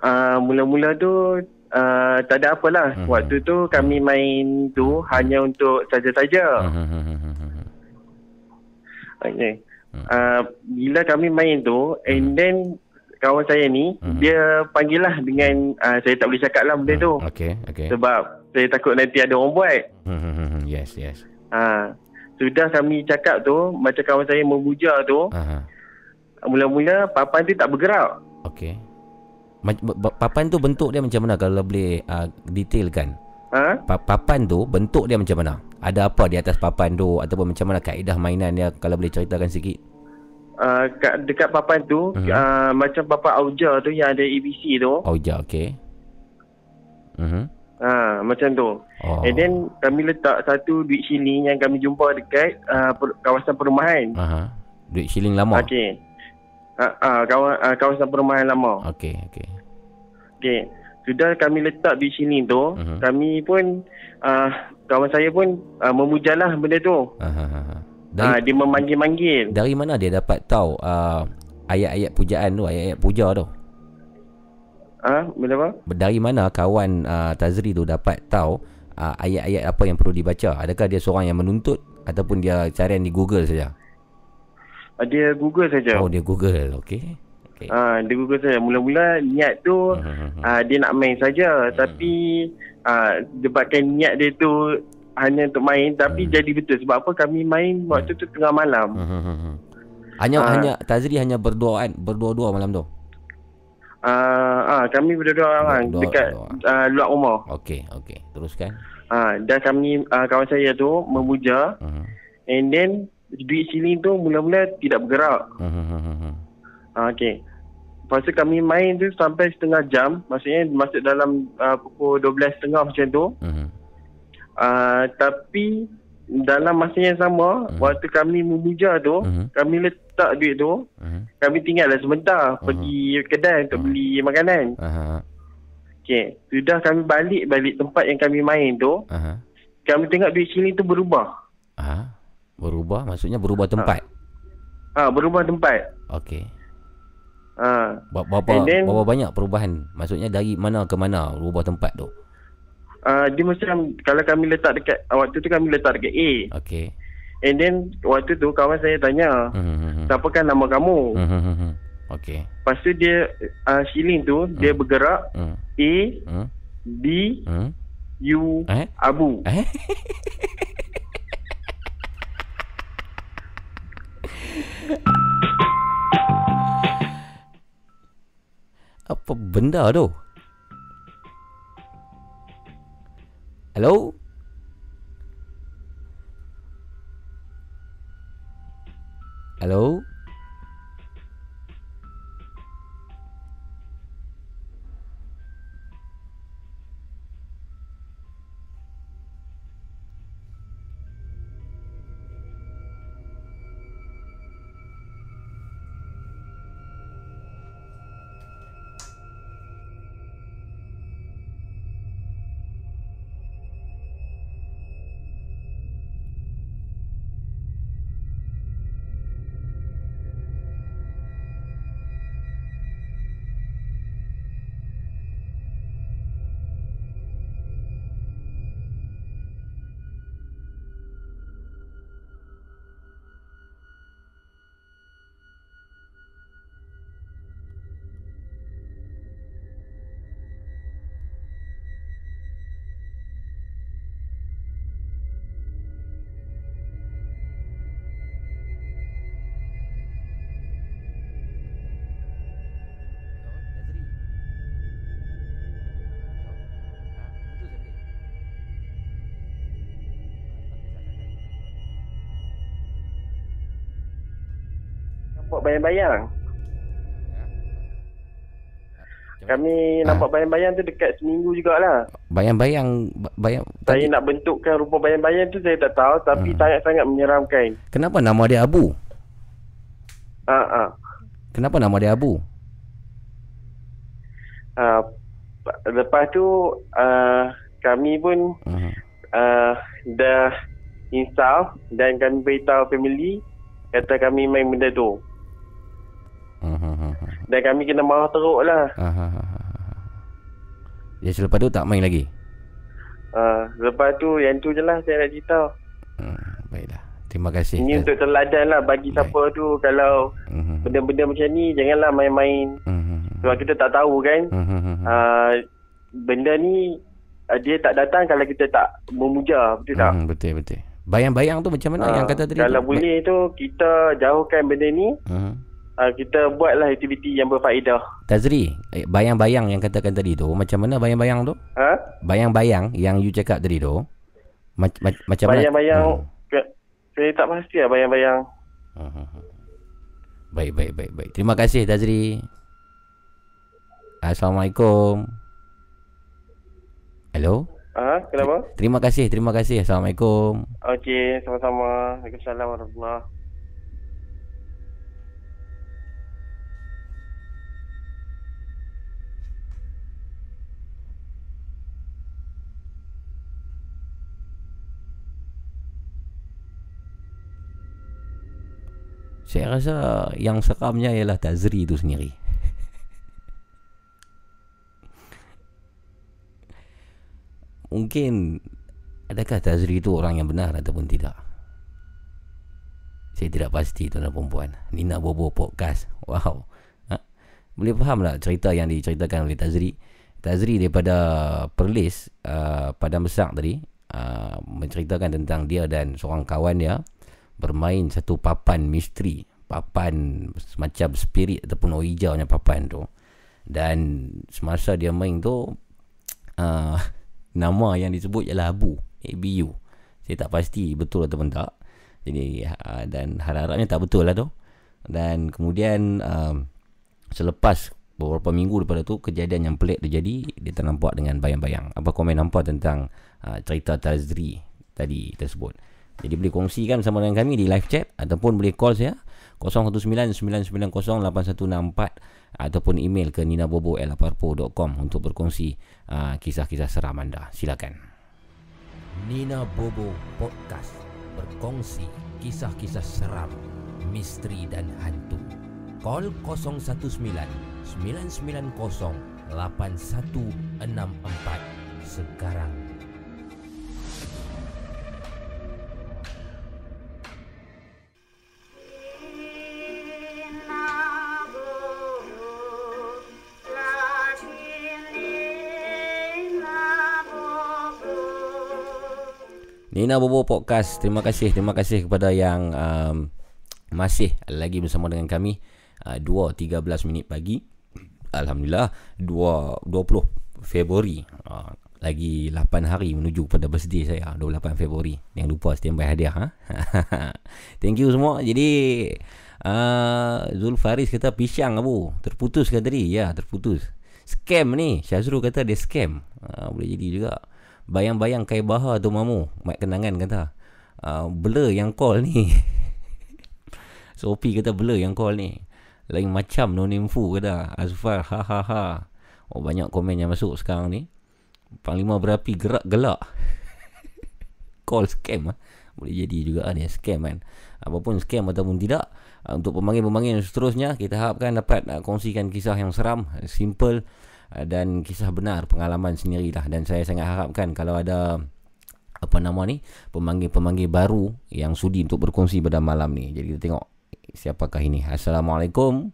Uh, mula-mula tu uh, tak ada apalah. Mhm. Waktu tu kami main tu hanya untuk saja-saja. Mhm. Okey. Hmm. Uh, bila kami main tu and then kawan saya ni Mhm. dia panggil lah dengan uh, saya tak boleh cakap lah benda tu. Okey, okey. Sebab saya takut nanti ada orang buat. Mhm. Yes, yes. Ha, sudah kami cakap tu macam kawan saya memuja tu Aha. mula-mula papan tu tak bergerak. Okey. Papan tu bentuk dia macam mana kalau boleh uh, detailkan? Ha? Pa- papan tu bentuk dia macam mana? Ada apa di atas papan tu ataupun macam mana kaedah mainan dia kalau boleh ceritakan sikit? Uh, kat, dekat papan tu Mhm. uh, macam papan auja tu yang ada ABC tu. Oh, ja, okey. Mhm. Ha, macam tu. Oh. And then kami letak satu duit shilling yang kami jumpa dekat uh, per, kawasan perumahan. Aha. Duit shilling lama. Okey. Ha, ha, kawan, uh, kawasan perumahan lama. Okey, okey. Okey. Sudah kami letak di sini tu, Mhm. kami pun uh, kawan saya pun uh, memujalah benda tu. Aha. aha. Dari dia memanggil-manggil. dari mana dia dapat tahu uh, ayat-ayat pujaan tu, ayat-ayat puja tu? Ah, ha? benda apa? Dari mana kawan uh, Tazri tu dapat tahu uh, ayat-ayat apa yang perlu dibaca? Adakah dia seorang yang menuntut ataupun dia carian di Google saja? Dia Google saja. Oh, dia Google. Okey. Okey. Ah, dia Google saja. Mula-mula niat tu Mhm. ah, dia nak main saja, tapi ah, debabkan niat dia tu hanya untuk main tapi Hmm. jadi betul sebab apa kami main waktu tu tengah malam. Mhm. Hanya Ah. hanya Tazri hanya berdoa kan, berdua-dua malam tu. Ah, ah kami berdua orang Berdua, dekat berdua. ah, luar rumah. Okey, okey. Teruskan. Ah, dan kami ah, kawan saya tu memuja Mhm. and then duit siling tu mula-mula tidak bergerak. Mhm. Ah, okey. Lepas tu kami main tu sampai setengah jam. Maksudnya masuk dalam uh, pukul 12.30 macam tu. Mhm. Uh, tapi dalam masa yang sama, Mhm. waktu kami memuja tu, Mhm. kami letak duit tu, Mhm. kami tinggallah sebentar Mhm. pergi kedai untuk Mhm. beli makanan. Aha. Okey. Sudah kami balik balik tempat yang kami main tu, Aha. kami tengok duit sini tu berubah. Aha. Berubah maksudnya berubah tempat. Ah, berubah tempat. Okey. Ah. Ba- Berapa berapa banyak perubahan? Maksudnya dari mana ke mana berubah tempat tu? Uh, dia macam kalau kami letak dekat waktu tu kami letak dekat A. Okey. And then waktu tu kawan saya tanya, Mhm. siapakah nama kamu? Mhm. Okey. Lepas tu dia uh, shilling tu dia bergerak Hmm. A Hmm. B Hmm. U Eh? Abu. Eh? Apa benda tu? Hello? Hello? Bayang-bayang. Kami nampak bayang-bayang tu dekat seminggu jugalah. Bayang-bayang ba- bayang Saya nak bentukkan rupa bayang-bayang tu saya tak tahu tapi Hmm. sangat-sangat menyeramkan. Kenapa nama dia Abu? Ha ah. Kenapa nama dia Abu? Ha, lepas tu uh, kami pun Uh-huh. uh, dah install dan kami beritahu family kata kami main benda tu. Uh-huh. Dan kami kena marah teruk lah. Dia selepas tu tak main lagi. Uh, lepas tu yang tu je lah saya nak cerita. Hmm, baiklah. Terima kasih. Ini untuk teladan lah bagi siapa tu kalau Mhm. benda-benda macam ni janganlah main-main. Mhm. Sebab kita tak tahu kan. Mhm. Uh, benda ni uh, dia tak datang kalau kita tak memuja. Betul tak? Mhm, betul betul. Bayang-bayang tu macam mana Ah, yang kata tadi? Kalau tu? boleh tu kita jauhkan benda ni Mhm. Uh, kita buatlah aktiviti yang berfaedah. Tazri, eh, bayang-bayang yang katakan tadi tu macam mana bayang-bayang tu? Ha? Bayang-bayang yang you cakap tadi tu mac- mac- macam mana? Bayang-bayang Hmm. saya tak pasti lah bayang-bayang. Mhm. Baik, baik, baik, baik. Terima kasih Tazri. Assalamualaikum. Hello? Ha? Kenapa? Terima kasih, terima kasih. Assalamualaikum. Okey, sama-sama. Waalaikumsalam warahmatullahi Saya rasa yang seramnya ialah Tazri itu sendiri. Mungkin adakah Tazri itu orang yang benar ataupun tidak? Saya tidak pasti tuan dan perempuan. Nina Bobo Podcast. Wow. Ha? Boleh faham tak cerita yang diceritakan oleh Tazri? Tazri daripada Perlis uh, Padang Besar tadi uh, menceritakan tentang dia dan seorang kawan dia bermain satu papan misteri papan semacam spirit ataupun ouija punya papan tu. Dan semasa dia main tu uh, nama yang disebut ialah Abu ABU saya tak pasti betul ataupun tak. Jadi uh, dan harap-harapnya tak betul lah tu. Dan kemudian uh, selepas beberapa minggu daripada tu kejadian yang pelik terjadi dia ternampak dengan bayang-bayang. Apa komen hampa tentang uh, cerita Tazri tadi tersebut jadi boleh kongsikan bersama dengan kami di live chat ataupun boleh call saya 0199908164 ataupun email ke ninabobo@laparpo.com untuk berkongsi uh, kisah-kisah seram anda. Silakan. Nina Bobo Podcast berkongsi kisah-kisah seram, misteri dan hantu. Call 019 990 8164 sekarang. Nina Bobo Podcast. Terima kasih Terima kasih kepada yang um, Masih lagi bersama dengan kami. Uh, 2.13 minit pagi. Alhamdulillah 2, 20 Februari. Uh, Lagi 8 hari menuju kepada birthday saya. 28 Februari. Yang lupa standby hadiah ha? Thank you semua. Jadi uh, Zul Faris kata pisang abu. Terputus ke tadi? Ya terputus. Scam ni. Syazrul kata dia scam. Uh, Boleh jadi juga Bayang-bayang kai baha tu mamu. Mat kenangan kata. Uh, Blur yang call ni. Sophie kata blur yang call ni. Lain macam no name fu kata. Azfar ha ha ha. Oh banyak komen yang masuk sekarang ni. Panglima berapi gerak gelak. Call scam ah. Boleh jadi juga ni scam kan. Apapun scam ataupun tidak uh, Untuk pemanggil-pemanggil seterusnya Kita harapkan dapat kongsikan kisah yang seram Simple Dan kisah benar Pengalaman sendirilah. Dan saya sangat harapkan Kalau ada Apa nama ni Pemanggil-pemanggil baru Yang sudi untuk berkongsi pada malam ni. Jadi kita tengok Siapakah ini. Assalamualaikum.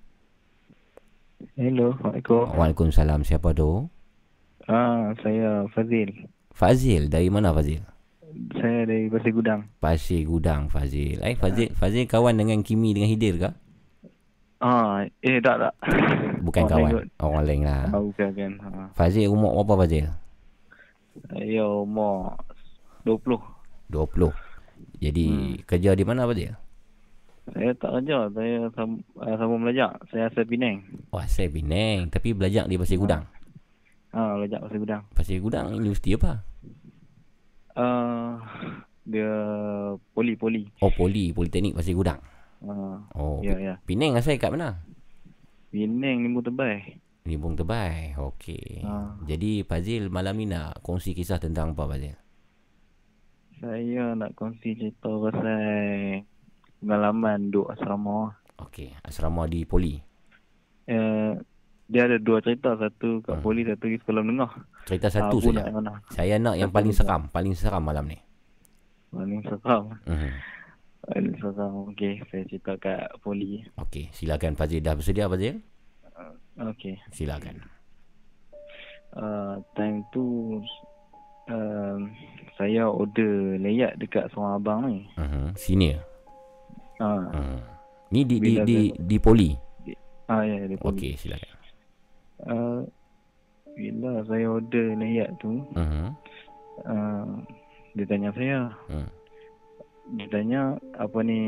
Hello, Assalamualaikum. Waalaikumsalam. Siapa tu? Ah, saya Fazil. Fazil. Dari mana Fazil? Saya dari Pasir Gudang. Pasir Gudang Fazil. Eh Fazil Fazil kawan dengan Kimi dengan Hidir ke? Ah, eh tak tak. Bukan Orang kawan lain. Orang lain lah Ah, bukan kan. Ha. Fazil umur berapa Fazil Saya umur 20. 20 Jadi kerja di mana Fazil Saya tak kerja. Saya sam, uh, sambung belajar. Saya asal Penang. Oh, asal Penang. Tapi belajar di Pasir Gudang. Ha, belajar pasal gudang. Pasir Gudang universiti apa? Uh, dia poli-poli. Oh, Poli. Politeknik Pasir Gudang. Uh, Oh, ya, ya. Penang asal kat mana? Penang Limbu Tebal. Limbung Tebai. Okey. Ha. Jadi Fazil malam ni nak kongsi kisah tentang apa Fazil? Saya nak kongsi cerita pasal pengalaman duduk asrama. Okey, asrama di Poli. Uh, dia ada dua cerita. Satu kat Hmm. poli, satu di sekolah menengah. Cerita satu Aku saja. nak? Saya nak yang paling seram, paling seram malam ni. Paling seram. Mhm. Seram. Okey, saya cerita kat poli. Okey, silakan Fazil dah bersedia Fazil? Okey. Silakan. Uh, time tu uh, saya order layak dekat seorang abang ni. Mhm. Senior. Ah, Mhm. Ni di di di, di Poli. ah ya, dia poli. Okey, silakan. Uh, bila saya order layak tu, Mhm. uh, dia tanya saya. Hmm. Dia tanya apa ni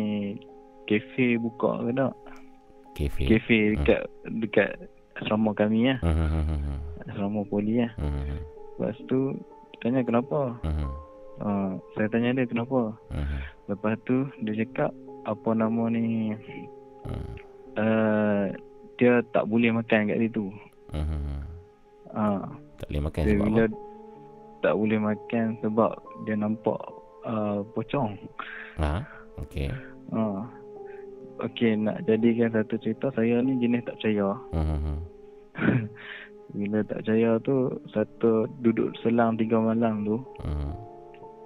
kafe buka ke tak? Kafe. Kafe dekat dekat asrama kami lah. Mhm, mhm. Asrama poli lah. Mhm, Lepas tu dia tanya kenapa? mhm, Uh, saya tanya dia kenapa? mhm, Lepas tu dia cakap apa nama ni mhm, uh, dia tak boleh makan kat situ. mhm. Ah, Tak boleh makan dia sebab bila apa? tak boleh makan sebab dia nampak uh, pocong. Ha? Okey. Ah. Okey, nak jadikan satu cerita saya ni jenis tak percaya. Mhm. Bila tak percaya tu satu duduk selang tiga malam tu Mhm,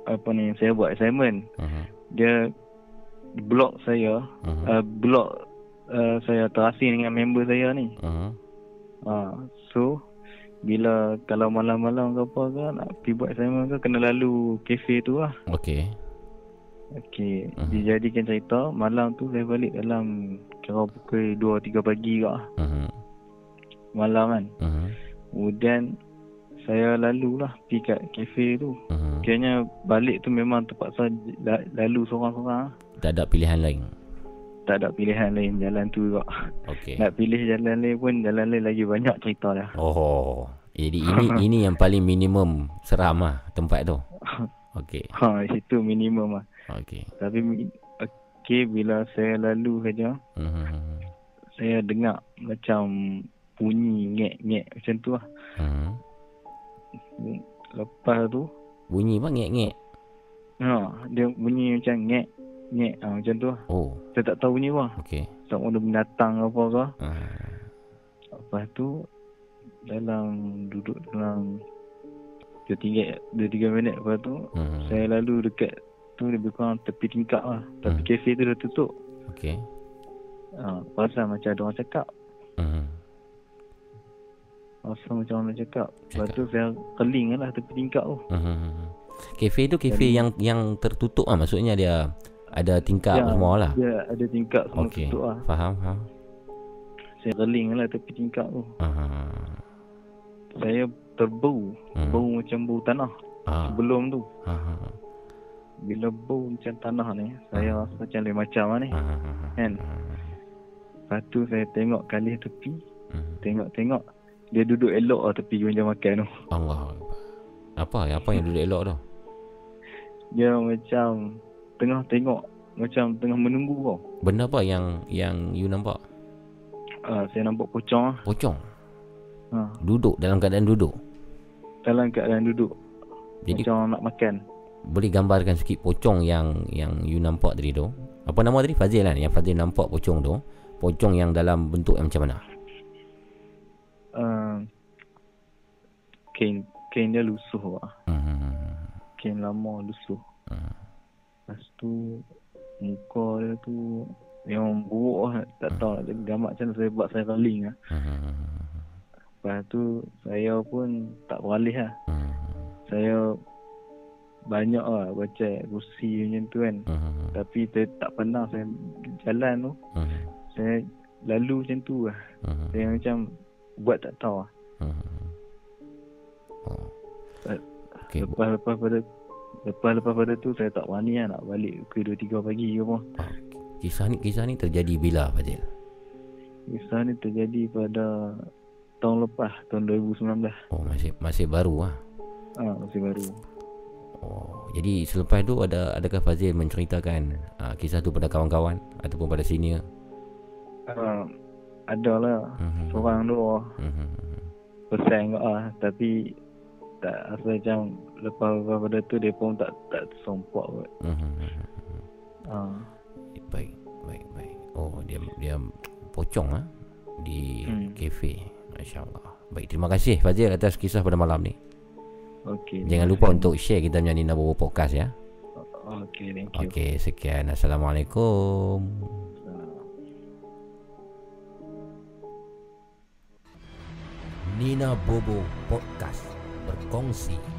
apa ni saya buat assignment. mhm, Dia block saya, mhm, uh, block uh, saya terasing dengan member saya ni. mhm. Ha, so bila kalau malam-malam ke apa ke nak pergi buat assignment ke kena lalu kafe tu lah. Okey. Okey, Mhm. dijadikan cerita malam tu saya balik dalam kira pukul 2 3 pagi ke lah, Mhm, malam kan. mhm, Kemudian saya lalu lah pergi kat kafe tu. mhm. Kayaknya balik tu memang terpaksa lalu seorang-seorang. Tak ada pilihan lain. Tak ada pilihan lain jalan tu juga. Okey. Nak pilih jalan lain pun jalan lain lagi banyak cerita dah. Oh. Jadi ini ini yang paling minimum seram lah tempat tu. Okey. Ha, situ minimum lah. Okey. Tapi okey bila saya lalu saja Mhm, saya dengar macam bunyi ngek-ngek macam tu lah. mhm. Lepas tu Bunyi apa ngek-ngek? ha, dia bunyi macam ngek ngek ha, macam tu lah. Oh, Saya tak tahu bunyi apa. okey. Tak ada binatang apa ke. Ah, Lepas tu dalam duduk dalam dua tiga dua tiga minit lepas tu mhm. saya lalu dekat tu lebih kurang tepi tingkap lah. Tapi Hmm. kafe tu dah tutup. Okey. Ha, pasal macam ada orang cakap. Mhm. Pasal macam orang cakap. Lepas tu saya keling lah tepi tingkap tu. Mhm. Kafe tu kafe yang yang tertutup ah maksudnya dia ada tingkap Ya, semua lah. Dia ada tingkap semua Okey. tutup lah. Faham, faham. Saya keling lah tepi tingkap tu. Ah. Saya terbau. Hmm. Bau macam bau tanah. Ah. Sebelum tu. Ah. Bila bau macam tanah ni. Saya rasa macam lain macam lah ni. Ah. Kan? Lepas tu saya tengok kali tepi. Mhm. Tengok-tengok. Dia duduk elok lah tepi meja makan tu. Allah. Apa apa yang duduk elok tu? Dia macam tengah tengok. Macam tengah menunggu tau. Benda apa yang yang you nampak? Uh, saya nampak pocong lah. Pocong. Ha, Duduk dalam keadaan duduk. dalam keadaan duduk. Jadi macam nak makan. boleh gambarkan sikit pocong yang yang you nampak tadi tu? Apa nama tadi? Fazil kan? Yang Fazil nampak pocong tu. Pocong yang dalam bentuk yang macam mana? Uh, kain, kain dia lusuh lah. Hmm. Kain lama lusuh. Hmm. Lepas tu muka dia tu memang buruk lah. Tak tahu nak gambar macam mana saya buat saya keling lah. Lepas tu saya pun tak beralih lah. Saya banyak lah baca kursi macam tu kan. Tapi saya tak pernah saya jalan tu. Saya lalu macam tu lah. Saya macam buat tak tahu lah. Hmm. Oh. Lepas lepas pada lepas lepas pada tu saya tak berani lah nak balik ke 2 3 pagi ke ah, kisah ni kisah ni terjadi bila Fazil? Kisah ni terjadi pada tahun lepas, tahun 2019. Oh masih masih baru ah. Ah, masih baru. Oh, jadi selepas tu ada adakah Fazil menceritakan uh, kisah tu pada kawan-kawan ataupun pada senior? Ah, ada lah. Mhm. Seorang dua Mhm. pesan kau ah, tapi tak rasa macam lepas pada tu dia pun tak tak tersompak kot. Mhm. Ah, Baik, baik, baik. Oh, dia dia pocong ah di Hmm. kafe. Masya-Allah. Baik, terima kasih Fazil atas kisah pada malam ni. okey. Jangan lupa untuk share kita punya Nina Bobo podcast ya. Okey, thank you. Okey, sekian. Assalamualaikum. Nina Bobo Podcast berkongsi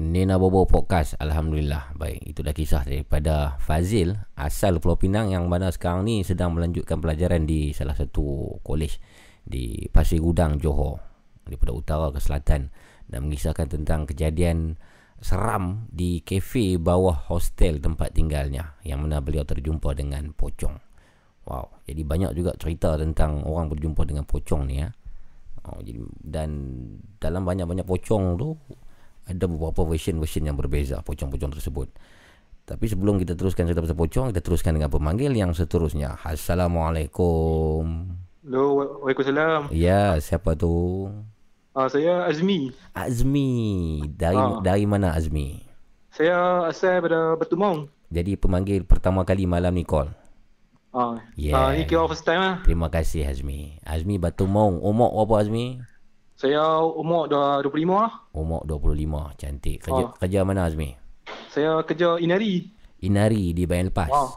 Nina Bobo Podcast. Alhamdulillah. Baik, itu dah kisah daripada Fazil Asal Pulau Pinang yang mana sekarang ni sedang melanjutkan pelajaran di salah satu kolej Di Pasir Gudang, Johor Daripada utara ke selatan. Dan mengisahkan tentang kejadian seram di kafe bawah hostel tempat tinggalnya Yang mana beliau terjumpa dengan pocong. Wow, jadi banyak juga cerita tentang orang berjumpa dengan pocong ni ya. Oh, jadi dan dalam banyak-banyak pocong tu ada beberapa version-version yang berbeza pocong-pocong tersebut. Tapi sebelum kita teruskan cerita pasal pocong, kita teruskan dengan pemanggil yang seterusnya. Assalamualaikum. Hello, wa- Waalaikumsalam. Ya, siapa tu? Uh, saya Azmi. Azmi. Dari Ah. dari mana Azmi? Saya asal pada Batu Maung. Jadi pemanggil pertama kali malam ni call. Uh, Yeah. uh, ni kira first time lah. Terima kasih Azmi. Azmi Batu Maung. Umur berapa Azmi? Saya umur dah 25 lah. Umur 25. Cantik. Kerja Ah. kerja mana Azmi? Saya kerja Inari. Inari di Bayan Lepas. Oh,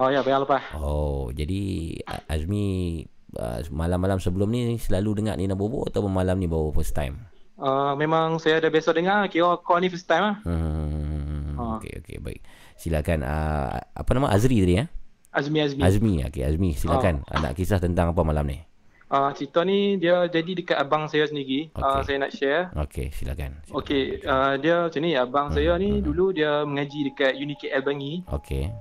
oh ya, bayar lepas. Oh, jadi Azmi uh, malam-malam sebelum ni selalu dengar Nina Bobo atau malam ni baru first time? Uh, memang saya dah biasa dengar. Kira call ni first time lah. Hmm, Ah. okey okey baik. Silakan uh, apa nama Azri tadi ya? Azmi Azmi. Azmi. Okey Azmi silakan uh. nak kisah tentang apa malam ni? Uh, cerita ni dia jadi dekat abang saya sendiri. Okey. Uh, saya nak share. Okey silakan. silakan. Okey, uh, dia macam ni. Abang saya ni dulu dia mengaji dekat UniKL Bangi. Okey.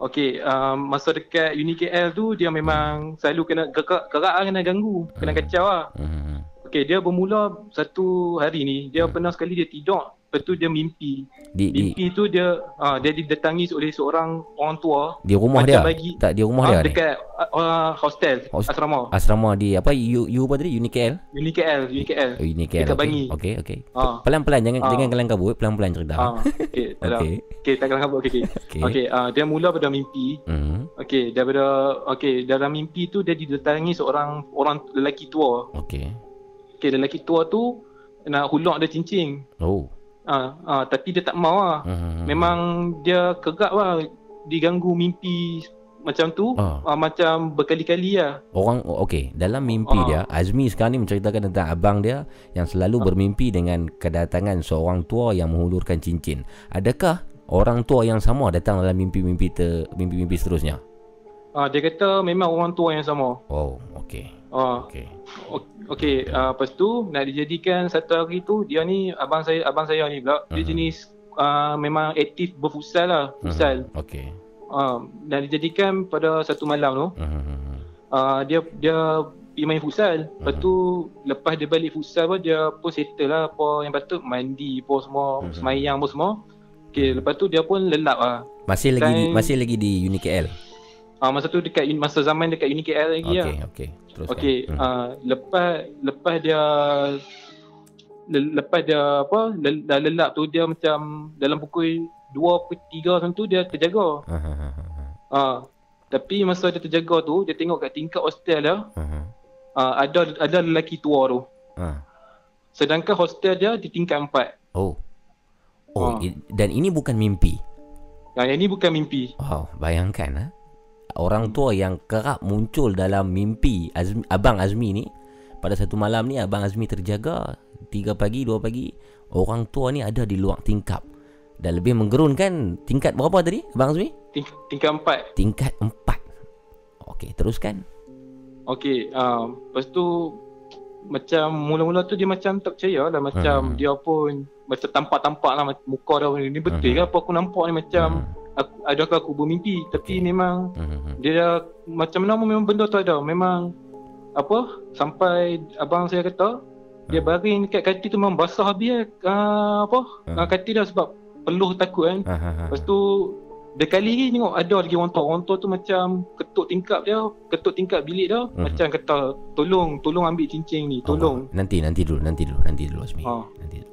Okey, um, masa dekat UniKL tu dia memang selalu kena gerak, gerak lah, kena ganggu, kena kacau lah. Hmm. Okey, dia bermula satu hari ni, dia pernah sekali dia tidur, lepas tu dia mimpi. Di di Mimpi tu dia uh, dia didatangi oleh seorang orang tua di rumah dia. bagi- Tak di rumah ah, dia ni. dekat uh, hostel, Host- asrama. Asrama di apa U U apa tadi UniKL? UniKL, UniKL. Oh, UniKL. Dekat okey. Bangi. Okey okey. Ah. Pelan-pelan jangan Ah. jangan kelang kabut, pelan-pelan cerita. Okey, Okey. tak okay. okey, tak kalang kabut okey. Okey, Okey. okay, uh, dia mula pada mimpi. Hmm. Okey, daripada okey, dalam mimpi tu dia didatangi seorang orang lelaki tua. Okey. Okey, lelaki tua tu nak hulak dia cincin. Oh. Ah, ah, tapi dia tak mau lah. Hmm. Memang dia kegak lah diganggu mimpi macam tu, Ah. ah. macam berkali-kali lah. Orang okey, dalam mimpi Ah. dia Azmi sekarang ni menceritakan tentang abang dia yang selalu bermimpi dengan kedatangan seorang tua yang menghulurkan cincin. Adakah orang tua yang sama datang dalam mimpi-mimpi ter, mimpi-mimpi seterusnya? Ah, dia kata memang orang tua yang sama. Oh, okey. Ah, Okey. ok- okey, ah, lepas tu nak dijadikan satu hari tu dia ni abang saya abang saya ni pula dia Mhm. jenis ah, memang aktif berfutsal lah, futsal. Mhm. Okey. Ah, dan dijadikan pada satu malam tu Mhm. uh, dia dia pergi main futsal. Lepas tu lepas dia balik futsal pun dia pun settle lah apa yang patut mandi apa semua, Mhm. semayang apa semua. Okey, lepas tu dia pun lelap lah. Masih lagi di, Time- masih lagi di UniKL. Ah uh, masa tu dekat masa zaman dekat UniKL lagi Okey, lah. okey. Teruskan. Okey, Hmm. uh, lepas lepas dia le- lepas dia apa le- dah lelap tu dia macam dalam pukul 2 pukul 3 macam tu dia terjaga. Ha. Ah tapi masa dia terjaga tu dia tengok kat tingkat hostel dia Ha, uh, ada ada lelaki tua tu. Ha. Sedangkan hostel dia di tingkat 4. Oh. Oh, Ah. i- dan ini bukan mimpi. Yang ini bukan mimpi. Wow, bayangkan ha. Orang tua yang kerap muncul dalam mimpi Azmi, Abang Azmi ni pada satu malam ni Abang Azmi terjaga 3 pagi 2 pagi orang tua ni ada di luar tingkap dan lebih menggerunkan tingkat berapa tadi Abang Azmi? Ting, tingkat empat. Tingkat empat. Okey, teruskan. Okey, uh, lepas tu macam mula-mula tu dia macam tak percaya lah macam Hmm. dia pun macam tampak-tampak lah muka dia ni betul Hmm. ke apa aku nampak ni macam Hmm. Aku, adakah aku bermimpi tapi Okey. memang Hmm. dia dah macam mana memang benda tu ada memang apa sampai abang saya kata dia Hmm. baring dekat kaki tu memang basah habis uh, apa Hmm. uh, kaki dia sebab peluh takut kan. Lepas tu dia kali lagi tengok ada lagi orang tua. Orang tua tu macam ketuk tingkap dia, ketuk tingkap bilik dia Mhm. macam kata tolong, tolong ambil cincin ni, tolong. Oh, nanti nanti dulu, nanti dulu, nanti dulu Azmi. Ha. Nanti dulu.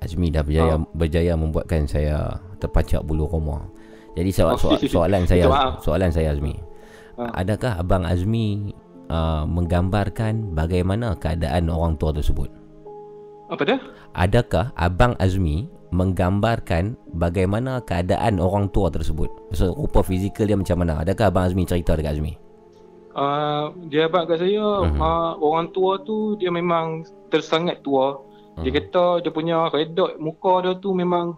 Azmi dah berjaya Ha. berjaya membuatkan saya terpacak bulu roma. Jadi soal, Oh, soal, soalan saya soalan saya Azmi. Ha. Adakah abang Azmi uh, menggambarkan bagaimana keadaan orang tua tersebut? Apa dah? Adakah abang Azmi menggambarkan bagaimana keadaan orang tua tersebut? So, rupa fizikal dia macam mana? Adakah abang Azmi cerita dekat Azmi? Uh, dia abang kat saya, Mhm. uh, orang tua tu dia memang tersangat tua. Dia Hmm. kata dia punya redot muka dia tu memang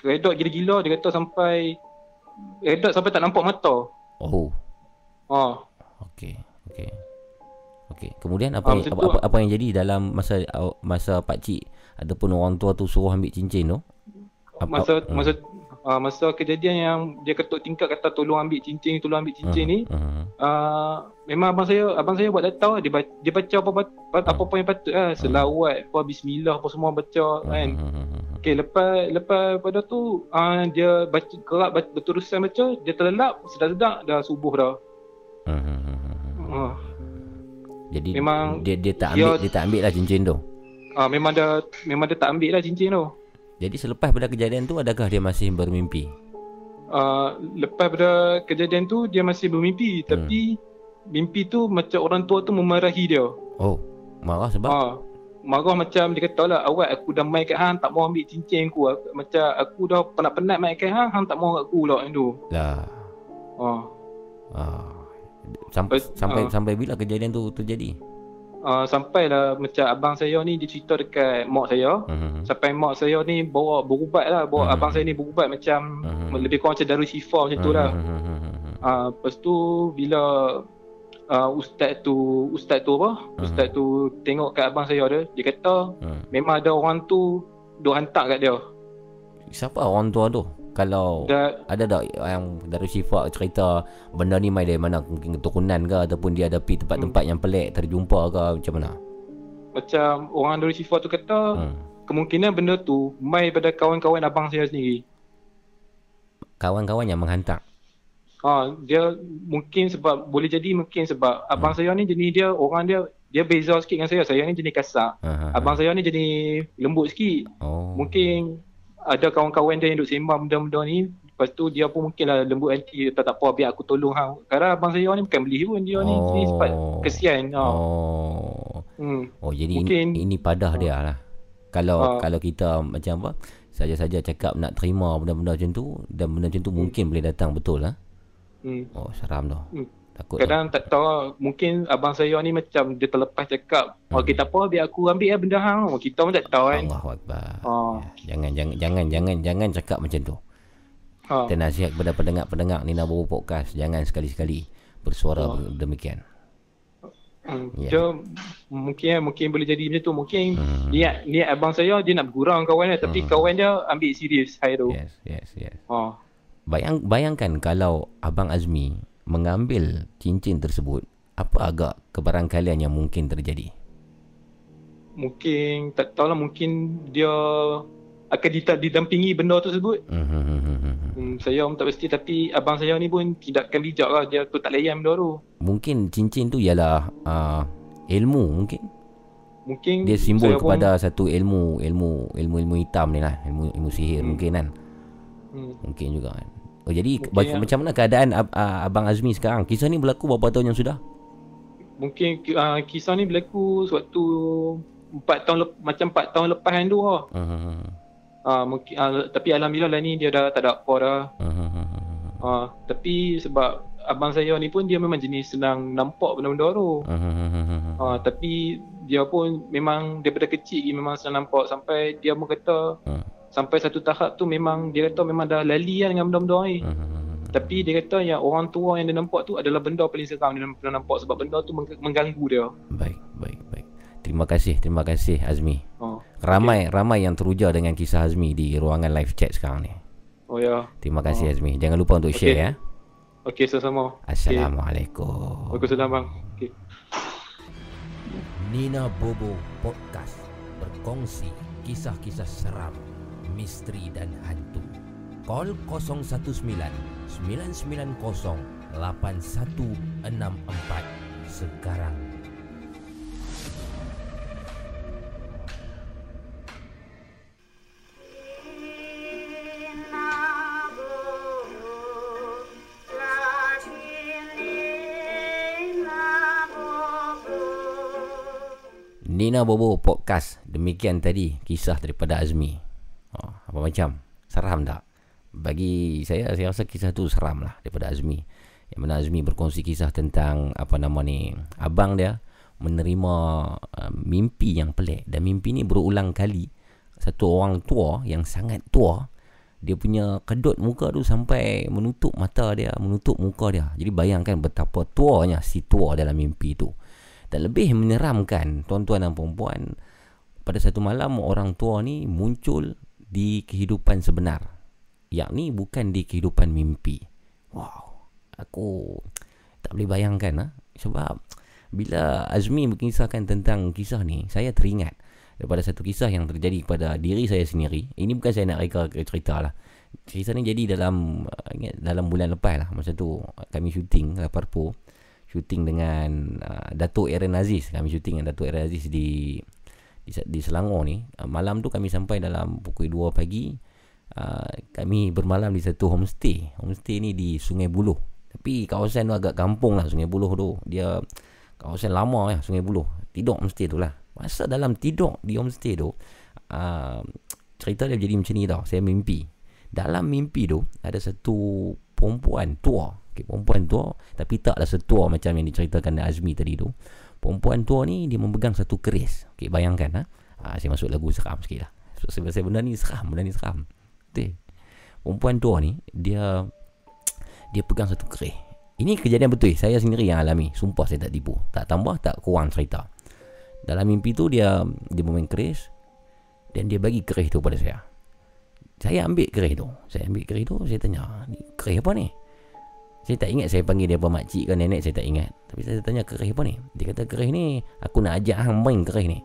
redot gila-gila. Dia kata sampai redot sampai tak nampak mata. Oh, Ha. okey, okey. Okey. Kemudian apa Ah, yang, apa, apa, apa yang jadi dalam masa masa pak cik ataupun orang tua tu suruh ambil cincin tu? Apa- Masa hmm. masa uh, masa kejadian yang dia ketuk tingkap kata tolong ambil cincin, tolong ambil cincin ni. Hmm. Uh, memang abang saya abang saya buat data dia baca, dia baca apa apa apa yang patut lah selawat apa bismillah apa semua baca kan okey lepas lepas pada tu uh, dia baca kerap baca, berterusan baca dia terlelap sedap-sedap dah subuh dah uh, Jadi Memang dia dia tak dia- ambil dia tak ambil lah cincin tu. uh, memang dah memang dia tak ambil lah cincin tu Jadi selepas pada kejadian tu adakah dia masih bermimpi? uh, lepas pada kejadian tu dia masih bermimpi tapi mimpi tu macam orang tua tu memarahi dia Oh, marah sebab Ah, marah macam dia kata lah awak aku dah main kat hang tak mau ambil cincin aku macam aku dah penat-penat main kat hang hang tak mau kat aku lah macam tu lah. ah. Ah. Sampai Lepas- sampai ah. sampai bila kejadian tu terjadi? Uh, sampailah macam abang saya ni dia cerita dekat mak saya Hmm. sampai mak saya ni bawa berubat lah bawa Hmm. abang saya ni berubat macam Hmm. lebih kurang macam darul syifa macam tu lah Hmm. uh, lepas tu bila uh, ustaz tu ustaz tu apa ustaz tu tengok kat abang saya dia dia kata Hmm. memang ada orang tu duk hantar kat dia Siapa orang tua tu? Kalau Dah, ada tak yang dari Syifa cerita benda ni mai dari mana mungkin keturunan ke ataupun dia ada pergi Hmm. tempat-tempat yang pelik terjumpa ke macam mana? macam orang dari syifa tu kata Hmm. kemungkinan benda tu mai pada kawan-kawan abang saya sendiri. Kawan-kawan yang menghantar. Ha, dia mungkin sebab boleh jadi mungkin sebab abang saya ni jenis dia orang dia dia beza sikit dengan saya. Saya ni jenis kasar. Ha. Abang saya ni jenis lembut sikit. Oh. Mungkin ada kawan-kawan dia yang duk sembang benda-benda ni Lepas tu dia pun mungkin lah lembut hati tak, tak apa biar aku tolong hang. Kadang abang saya ni bukan beli pun dia ni jenis sifat kesian. Ha. Oh. Hmm. Oh jadi Mungkin- ini, ini padah dia lah. Kalau Ah. kalau kita macam apa saja-saja cakap nak terima benda-benda macam tu dan benda macam tu mungkin boleh datang betul lah. Hmm. Oh seram tu. Hmm. Takut. Kadang tak tahu lah, mungkin abang saya ni macam dia terlepas cakap Hmm. oh kita apa biar aku ambil lah benda hang oh, kita pun tak tahu kan Allahu. Oh. Ya, jangan jangan jangan jangan jangan cakap macam tu. ha. Kita nasihat kepada pendengar-pendengar Nina Bobo Podcast jangan sekali-sekali bersuara Oh. demikian. Hmm. Ya. Dia mungkin mungkin boleh jadi macam tu mungkin Hmm. niat niat abang saya dia nak bergurau kawan dia tapi Hmm. kawan dia ambil serius hari tu Yes, yes, yes. ha. Bayang bayangkan kalau Abang Azmi mengambil cincin tersebut, apa agak kebarangkalian yang mungkin terjadi? mungkin tak tahulah mungkin dia akan didampingi benda tersebut Hmm. hmm, saya pun tak pasti tapi abang saya ni pun tidakkan bijak lah dia tu tak layan benda tu Mungkin cincin tu ialah uh, ilmu mungkin. mungkin Dia simbol saya pun- kepada satu ilmu, ilmu ilmu ilmu hitam ni lah, ilmu ilmu sihir Hmm. mungkin kan. hmm. Mungkin juga kan. Oh jadi Mungkin macam mana keadaan ab, uh, Abang Azmi sekarang? Kisah ni berlaku berapa tahun yang sudah? mungkin uh, kisah ni berlaku sewaktu empat tahun lep- macam empat tahun lepas kan tu lah. Hmm. Uh, mungkin uh, tapi alhamdulillah lah ni dia dah tak ada apa dah. Hmm. Uh, tapi sebab abang saya ni pun dia memang jenis senang nampak benda-benda tu. Hmm. Ha, tapi dia pun memang daripada kecil lagi memang senang nampak sampai dia pun kata Hmm. Sampai satu tahap tu memang dia kata memang dah lali kan dengan benda-benda ni. Hmm. Tapi dia kata yang orang tua yang dia nampak tu adalah benda paling seram dia pernah nampak sebab benda tu meng- mengganggu dia. Baik, baik, baik. Terima kasih, terima kasih Azmi. Oh, Ramai ramai yang teruja dengan kisah Azmi di ruangan live chat sekarang ni. oh ya. Terima kasih Azmi. Jangan lupa untuk share Okey. ya. Okey, sama-sama. Assalamualaikum. Waalaikumsalam bang. Okey. Nina Bobo Podcast berkongsi kisah-kisah seram, misteri dan hantu. Call 019 990 8164 sekarang. Nina Bobo Podcast Demikian tadi kisah daripada Azmi Apa macam? Seram tak? Bagi saya, saya rasa kisah tu seram lah daripada Azmi Yang mana Azmi berkongsi kisah tentang Apa nama ni Abang dia menerima uh, mimpi yang pelik Dan mimpi ni berulang kali Satu orang tua yang sangat tua dia punya kedut muka tu sampai menutup mata dia, menutup muka dia. Jadi bayangkan betapa tuanya si tua dalam mimpi tu. Dan lebih menyeramkan tuan-tuan dan puan pada satu malam orang tua ni muncul di kehidupan sebenar. Yakni bukan di kehidupan mimpi. Wow. Aku tak boleh bayangkan ha? sebab bila Azmi berkisahkan tentang kisah ni, saya teringat daripada satu kisah yang terjadi kepada diri saya sendiri. Ini bukan saya nak reka cerita lah. Cerita ni jadi dalam uh, ingat dalam bulan lepas lah. Masa tu kami syuting Laparpo. Syuting dengan uh, Datuk Aaron Aziz. Kami syuting dengan Datuk Aaron Aziz di di, Selangor ni. Uh, malam tu kami sampai dalam pukul 2 pagi. Uh, kami bermalam di satu homestay. Homestay ni di Sungai Buloh. Tapi kawasan tu agak kampung lah Sungai Buloh tu. Dia kawasan lama ya Sungai Buloh. Tidur homestay tu lah. Masa dalam tidur di homestay tu uh, Cerita dia jadi macam ni tau Saya mimpi Dalam mimpi tu Ada satu Perempuan tua okay, Perempuan tua Tapi taklah setua macam yang diceritakan Azmi tadi tu Perempuan tua ni Dia memegang satu keris okay, Bayangkan ha? uh, Saya masuk lagu seram sikit lah so, Sebab saya benda ni seram Benda ni seram okay. Perempuan tua ni Dia Dia pegang satu keris Ini kejadian betul Saya sendiri yang alami Sumpah saya tak tipu Tak tambah tak kurang cerita dalam mimpi tu dia dia bermain keris dan dia bagi keris tu pada saya. Saya ambil keris tu. Saya ambil keris tu, saya tanya, ni keris apa ni? Saya tak ingat saya panggil dia apa makcik ke nenek, saya tak ingat. Tapi saya tanya keris apa ni? Dia kata keris ni, aku nak ajak hang main keris ni.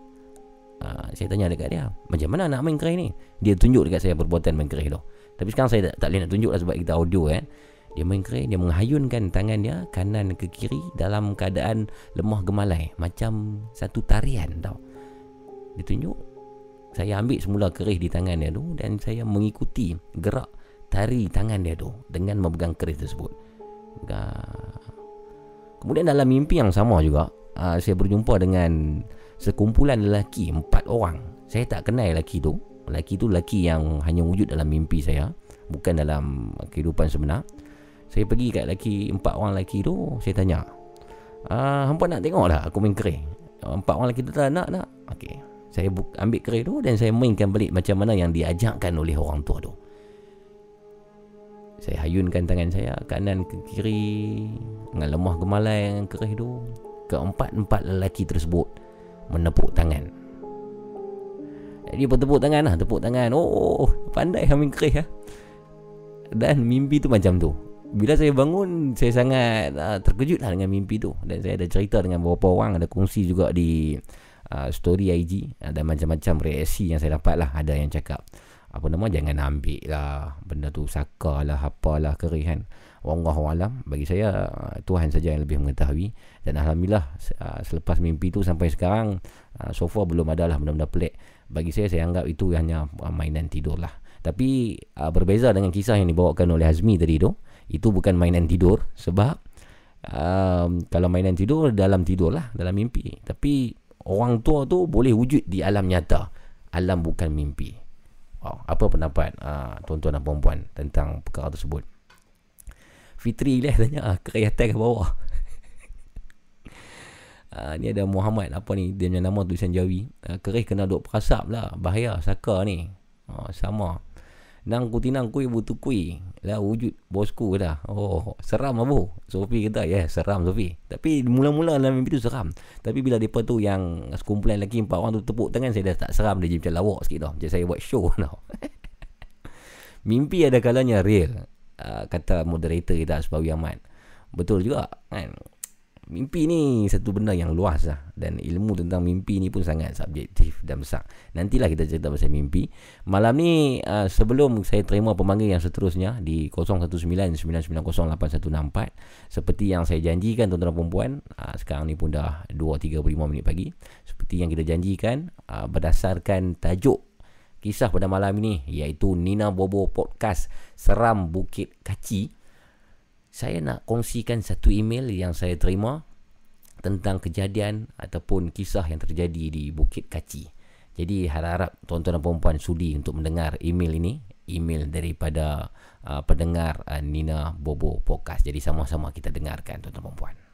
Uh, saya tanya dekat dia, macam mana nak main keris ni? Dia tunjuk dekat saya perbuatan main keris tu. Tapi sekarang saya tak, tak boleh nak tunjuk lah sebab kita audio kan. Dia main keris, dia menghayunkan tangan dia kanan ke kiri dalam keadaan lemah gemalai. Macam satu tarian tau. Dia tunjuk. Saya ambil semula keris di tangan dia tu dan saya mengikuti gerak tari tangan dia tu dengan memegang keris tersebut. Kemudian dalam mimpi yang sama juga, uh, saya berjumpa dengan sekumpulan lelaki, empat orang. Saya tak kenal lelaki tu. Lelaki tu lelaki yang hanya wujud dalam mimpi saya. Bukan dalam kehidupan sebenar. Saya pergi kat lelaki, empat orang lelaki tu, saya tanya. Ah, hampa nak tengok tak aku main keris? Empat orang lelaki tu tak nak, nak. Okey. Saya ambil keris tu dan saya mainkan balik macam mana yang diajarkan oleh orang tua tu. Saya hayunkan tangan saya kanan ke kiri dengan lemah gemalai dengan keris tu. Keempat-empat lelaki tersebut menepuk tangan. Jadi bertepuk tangan lah, tepuk tangan. Oh, pandai ambil keris lah. Dan mimpi tu macam tu. Bila saya bangun, saya sangat uh, terkejut lah dengan mimpi tu. Dan saya ada cerita dengan beberapa orang, ada kongsi juga di uh, story IG. Ada macam-macam reaksi yang saya dapat lah. Ada yang cakap, apa nama, jangan ambil lah. Benda tu saka lah, apalah, kerih kan. Wallahualam, bagi saya, uh, Tuhan saja yang lebih mengetahui. Dan Alhamdulillah, uh, selepas mimpi tu sampai sekarang, uh, so far belum ada lah benda-benda pelik. Bagi saya, saya anggap itu hanya mainan tidur lah. Tapi berbeza dengan kisah yang dibawakan oleh Azmi tadi tu, itu bukan mainan tidur sebab um, kalau mainan tidur dalam tidur lah, dalam mimpi. Tapi orang tua tu boleh wujud di alam nyata. Alam bukan mimpi. Apa pendapat uh, tuan-tuan dan puan-puan tentang perkara tersebut? Fitri lah tanya ah, Kerai ke bawah? Uh, Ni ada Muhammad Apa ni? Dia punya nama tulisan Jawi. Uh, Kerai kena duk perasap lah Bahaya Saka ni. Uh, Sama Nang kutinang kui butuh kui. Lah wujud bosku dah. Oh seram abu Sofi kata Ya yeah, seram Sofi Tapi mula-mula dalam mimpi tu seram. Tapi bila mereka tu yang Sekumpulan lagi Empat orang tu tepuk tangan Saya dah tak seram Dia macam lawak sikit tau. Macam saya buat show tau. Mimpi ada kalanya real uh, Kata moderator kita Sebagai Ahmad. Betul juga kan Mimpi ni satu benda yang luas lah. Dan ilmu tentang mimpi ni pun sangat subjektif dan besar. Nantilah kita cerita pasal mimpi. Malam ni uh, sebelum saya terima pemanggil yang seterusnya Di 019-990-8164 Seperti yang saya janjikan tuan-tuan perempuan uh, Sekarang ni pun dah 2.35 minit pagi Seperti yang kita janjikan uh, Berdasarkan tajuk kisah pada malam ini Iaitu Nina Bobo Podcast Seram Bukit Kaci saya nak kongsikan satu email yang saya terima tentang kejadian ataupun kisah yang terjadi di Bukit Kaci. Jadi harap-harap tuan-tuan dan puan sudi untuk mendengar email ini, email daripada uh, pendengar uh, Nina Bobo Podcast. Jadi sama-sama kita dengarkan tuan-tuan dan puan.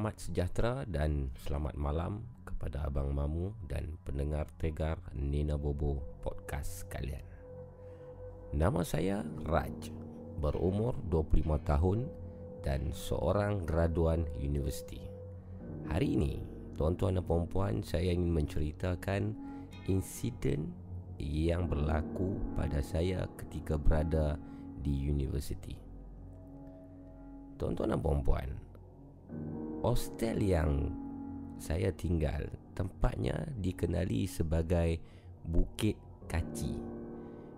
Selamat sejahtera dan selamat malam kepada Abang Mamu dan pendengar tegar Nina Bobo podcast kalian. Nama saya Raj, berumur 25 tahun dan seorang graduan universiti. Hari ini, tuan-tuan dan puan saya ingin menceritakan insiden yang berlaku pada saya ketika berada di universiti. Tuan-tuan dan puan hostel yang saya tinggal tempatnya dikenali sebagai Bukit Kaci.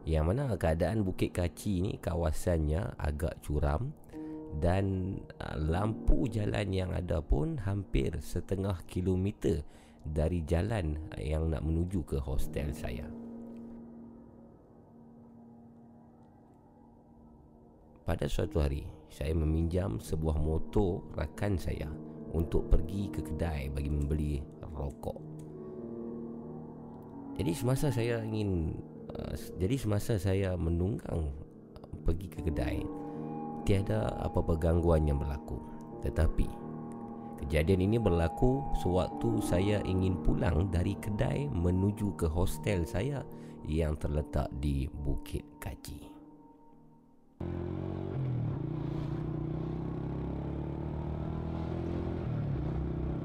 Yang mana keadaan Bukit Kaci ni kawasannya agak curam dan uh, lampu jalan yang ada pun hampir setengah kilometer dari jalan yang nak menuju ke hostel saya. Pada suatu hari, saya meminjam sebuah motor rakan saya untuk pergi ke kedai bagi membeli rokok. Jadi semasa saya ingin uh, jadi semasa saya menunggang pergi ke kedai tiada apa-apa gangguan yang berlaku. Tetapi kejadian ini berlaku sewaktu saya ingin pulang dari kedai menuju ke hostel saya yang terletak di Bukit Kaji.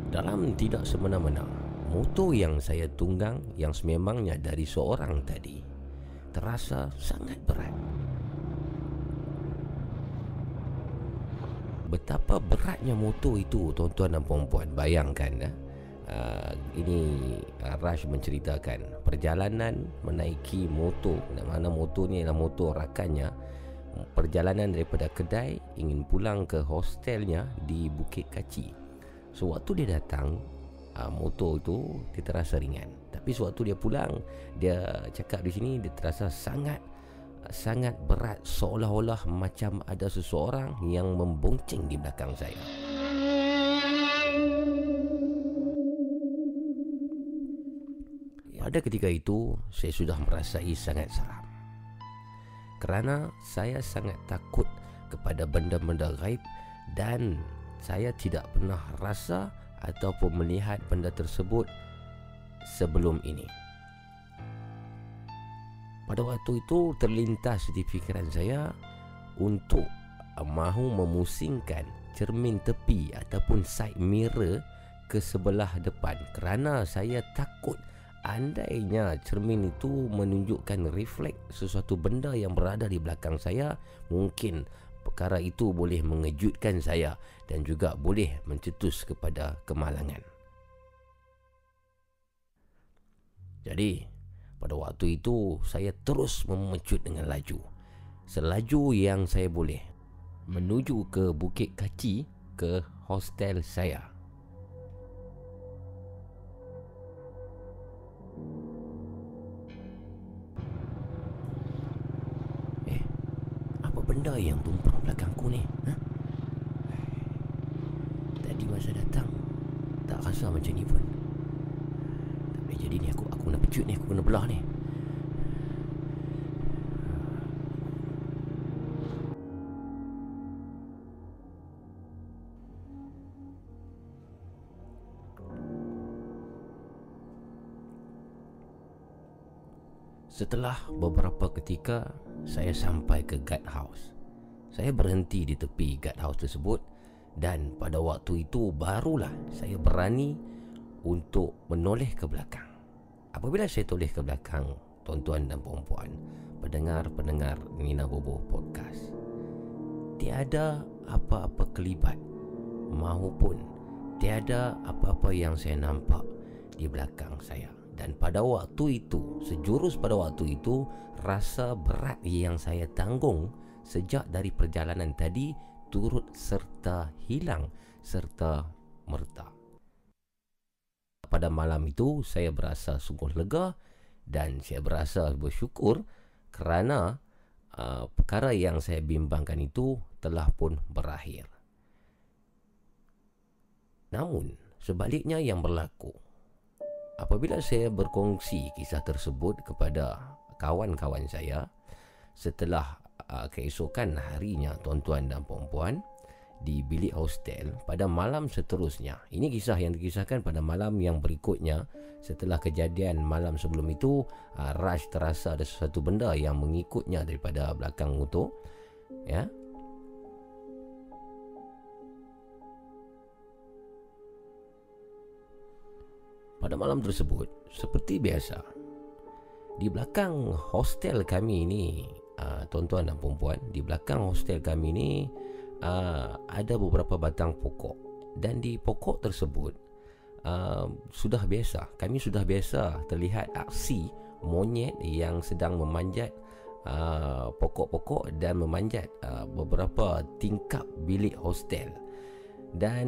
Dalam tidak semena-mena Motor yang saya tunggang Yang sememangnya dari seorang tadi Terasa sangat berat. Betapa beratnya motor itu Tuan-tuan dan perempuan Bayangkan ya. Uh, ini uh, Rush menceritakan Perjalanan menaiki motor Mana motor ni adalah motor rakannya. Perjalanan daripada kedai Ingin pulang ke hostelnya Di Bukit Kaci Sewaktu dia datang uh, Motor itu Dia terasa ringan. Tapi sewaktu dia pulang Dia cakap di sini Dia terasa sangat Sangat berat Seolah-olah macam ada seseorang Yang membonceng di belakang saya. Pada ketika itu Saya sudah merasai sangat seram. Kerana saya sangat takut Kepada benda-benda gaib Dan saya tidak pernah rasa ataupun melihat benda tersebut sebelum ini. Pada waktu itu terlintas di fikiran saya untuk mahu memusingkan cermin tepi ataupun side mirror ke sebelah depan kerana saya takut andainya cermin itu menunjukkan refleks sesuatu benda yang berada di belakang saya mungkin perkara itu boleh mengejutkan saya dan juga boleh mencetus kepada kemalangan. Jadi, pada waktu itu saya terus memecut dengan laju. Selaju yang saya boleh menuju ke Bukit Kaci ke hostel saya. Eh, apa benda yang tumpang belakangku ni? Ha? Tadi masa datang tak rasa macam ni pun. Tak boleh jadi ni aku aku kena pecut ni, aku kena belah ni. Setelah beberapa ketika saya sampai ke guard house. Saya berhenti di tepi guard house tersebut dan pada waktu itu barulah saya berani untuk menoleh ke belakang. Apabila saya toleh ke belakang, tuan-tuan dan puan-puan, pendengar-pendengar Nina Bobo podcast, tiada apa-apa kelibat maupun tiada apa-apa yang saya nampak di belakang saya. Dan pada waktu itu, sejurus pada waktu itu, rasa berat yang saya tanggung sejak dari perjalanan tadi turut serta hilang serta merta. Pada malam itu, saya berasa sungguh lega dan saya berasa bersyukur kerana uh, perkara yang saya bimbangkan itu telah pun berakhir. Namun, sebaliknya yang berlaku, apabila saya berkongsi kisah tersebut kepada kawan-kawan saya setelah uh, keesokan harinya tuan-tuan dan puan-puan di bilik hostel pada malam seterusnya. Ini kisah yang dikisahkan pada malam yang berikutnya setelah kejadian malam sebelum itu uh, Raj terasa ada sesuatu benda yang mengikutnya daripada belakang motor ya Pada malam tersebut, seperti biasa, di belakang hostel kami ini, uh, tuan-tuan dan puan di belakang hostel kami ini uh, ada beberapa batang pokok. Dan di pokok tersebut uh, sudah biasa, kami sudah biasa terlihat aksi monyet yang sedang memanjat uh, pokok-pokok dan memanjat uh, beberapa tingkap bilik hostel. Dan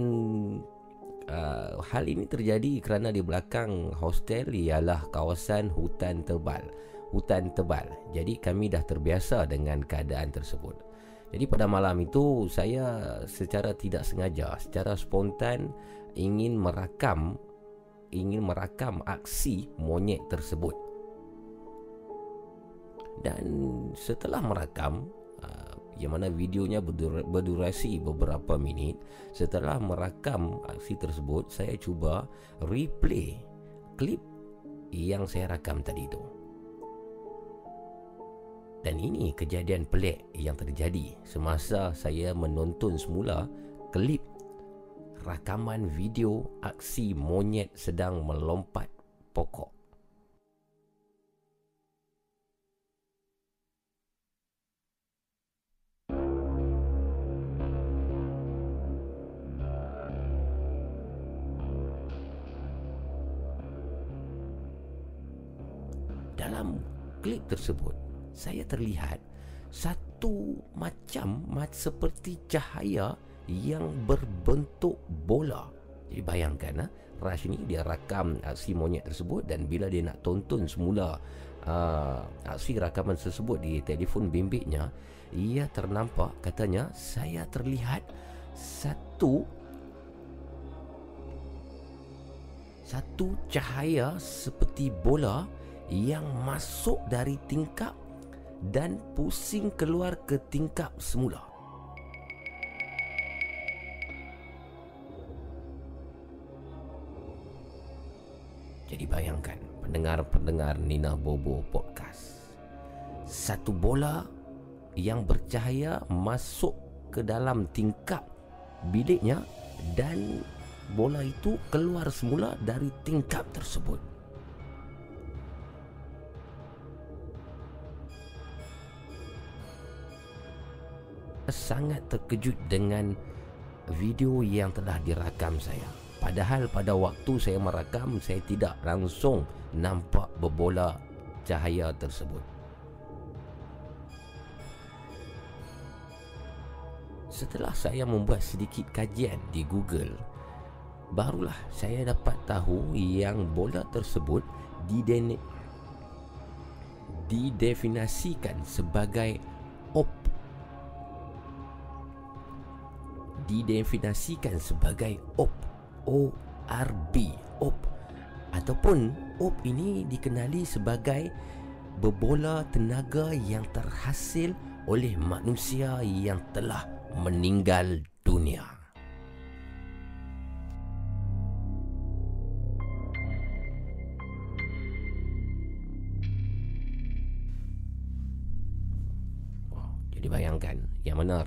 uh, hal ini terjadi kerana di belakang hostel ialah kawasan hutan tebal hutan tebal. Jadi kami dah terbiasa dengan keadaan tersebut. Jadi pada malam itu saya secara tidak sengaja secara spontan ingin merakam ingin merakam aksi monyet tersebut. Dan setelah merakam uh, yang mana videonya berdurasi beberapa minit setelah merakam aksi tersebut saya cuba replay klip yang saya rakam tadi itu dan ini kejadian pelik yang terjadi semasa saya menonton semula klip rakaman video aksi monyet sedang melompat pokok. Dalam klip tersebut saya terlihat satu macam seperti cahaya yang berbentuk bola. Jadi bayangkan ha, Rush ni dia rakam aksi monyet tersebut dan bila dia nak tonton semula uh, aksi rakaman tersebut di telefon bimbitnya, ia ternampak katanya saya terlihat satu satu cahaya seperti bola yang masuk dari tingkap dan pusing keluar ke tingkap semula. Jadi bayangkan pendengar-pendengar Nina Bobo Podcast. Satu bola yang bercahaya masuk ke dalam tingkap biliknya dan bola itu keluar semula dari tingkap tersebut. Sangat terkejut dengan video yang telah dirakam saya. Padahal pada waktu saya merakam saya tidak langsung nampak berbola cahaya tersebut. Setelah saya membuat sedikit kajian di Google, barulah saya dapat tahu yang bola tersebut didefinisikan sebagai op didefinisikan sebagai op ORB op. Ataupun op ini dikenali sebagai berbola tenaga yang terhasil oleh manusia yang telah meninggal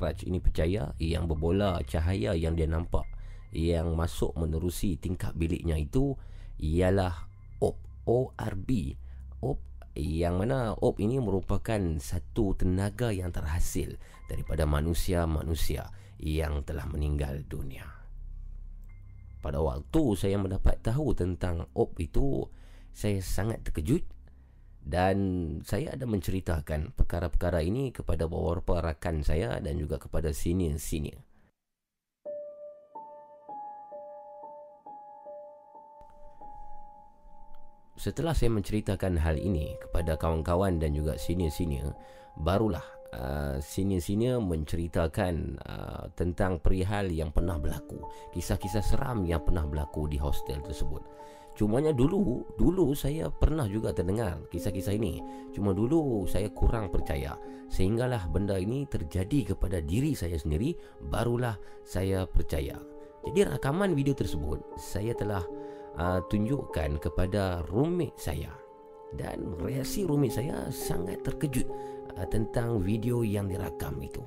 Raj ini percaya yang berbola cahaya yang dia nampak yang masuk menerusi tingkap biliknya itu ialah OP ORB OP yang mana OP ini merupakan satu tenaga yang terhasil daripada manusia-manusia yang telah meninggal dunia. Pada waktu saya mendapat tahu tentang OP itu, saya sangat terkejut dan saya ada menceritakan perkara-perkara ini kepada beberapa rakan saya dan juga kepada senior-senior. Setelah saya menceritakan hal ini kepada kawan-kawan dan juga senior-senior, barulah uh, senior-senior menceritakan uh, tentang perihal yang pernah berlaku, kisah-kisah seram yang pernah berlaku di hostel tersebut. Cumanya dulu, dulu saya pernah juga terdengar kisah-kisah ini. Cuma dulu saya kurang percaya. Sehinggalah benda ini terjadi kepada diri saya sendiri, barulah saya percaya. Jadi rakaman video tersebut saya telah uh, tunjukkan kepada roommate saya dan reaksi roommate saya sangat terkejut uh, tentang video yang dirakam itu.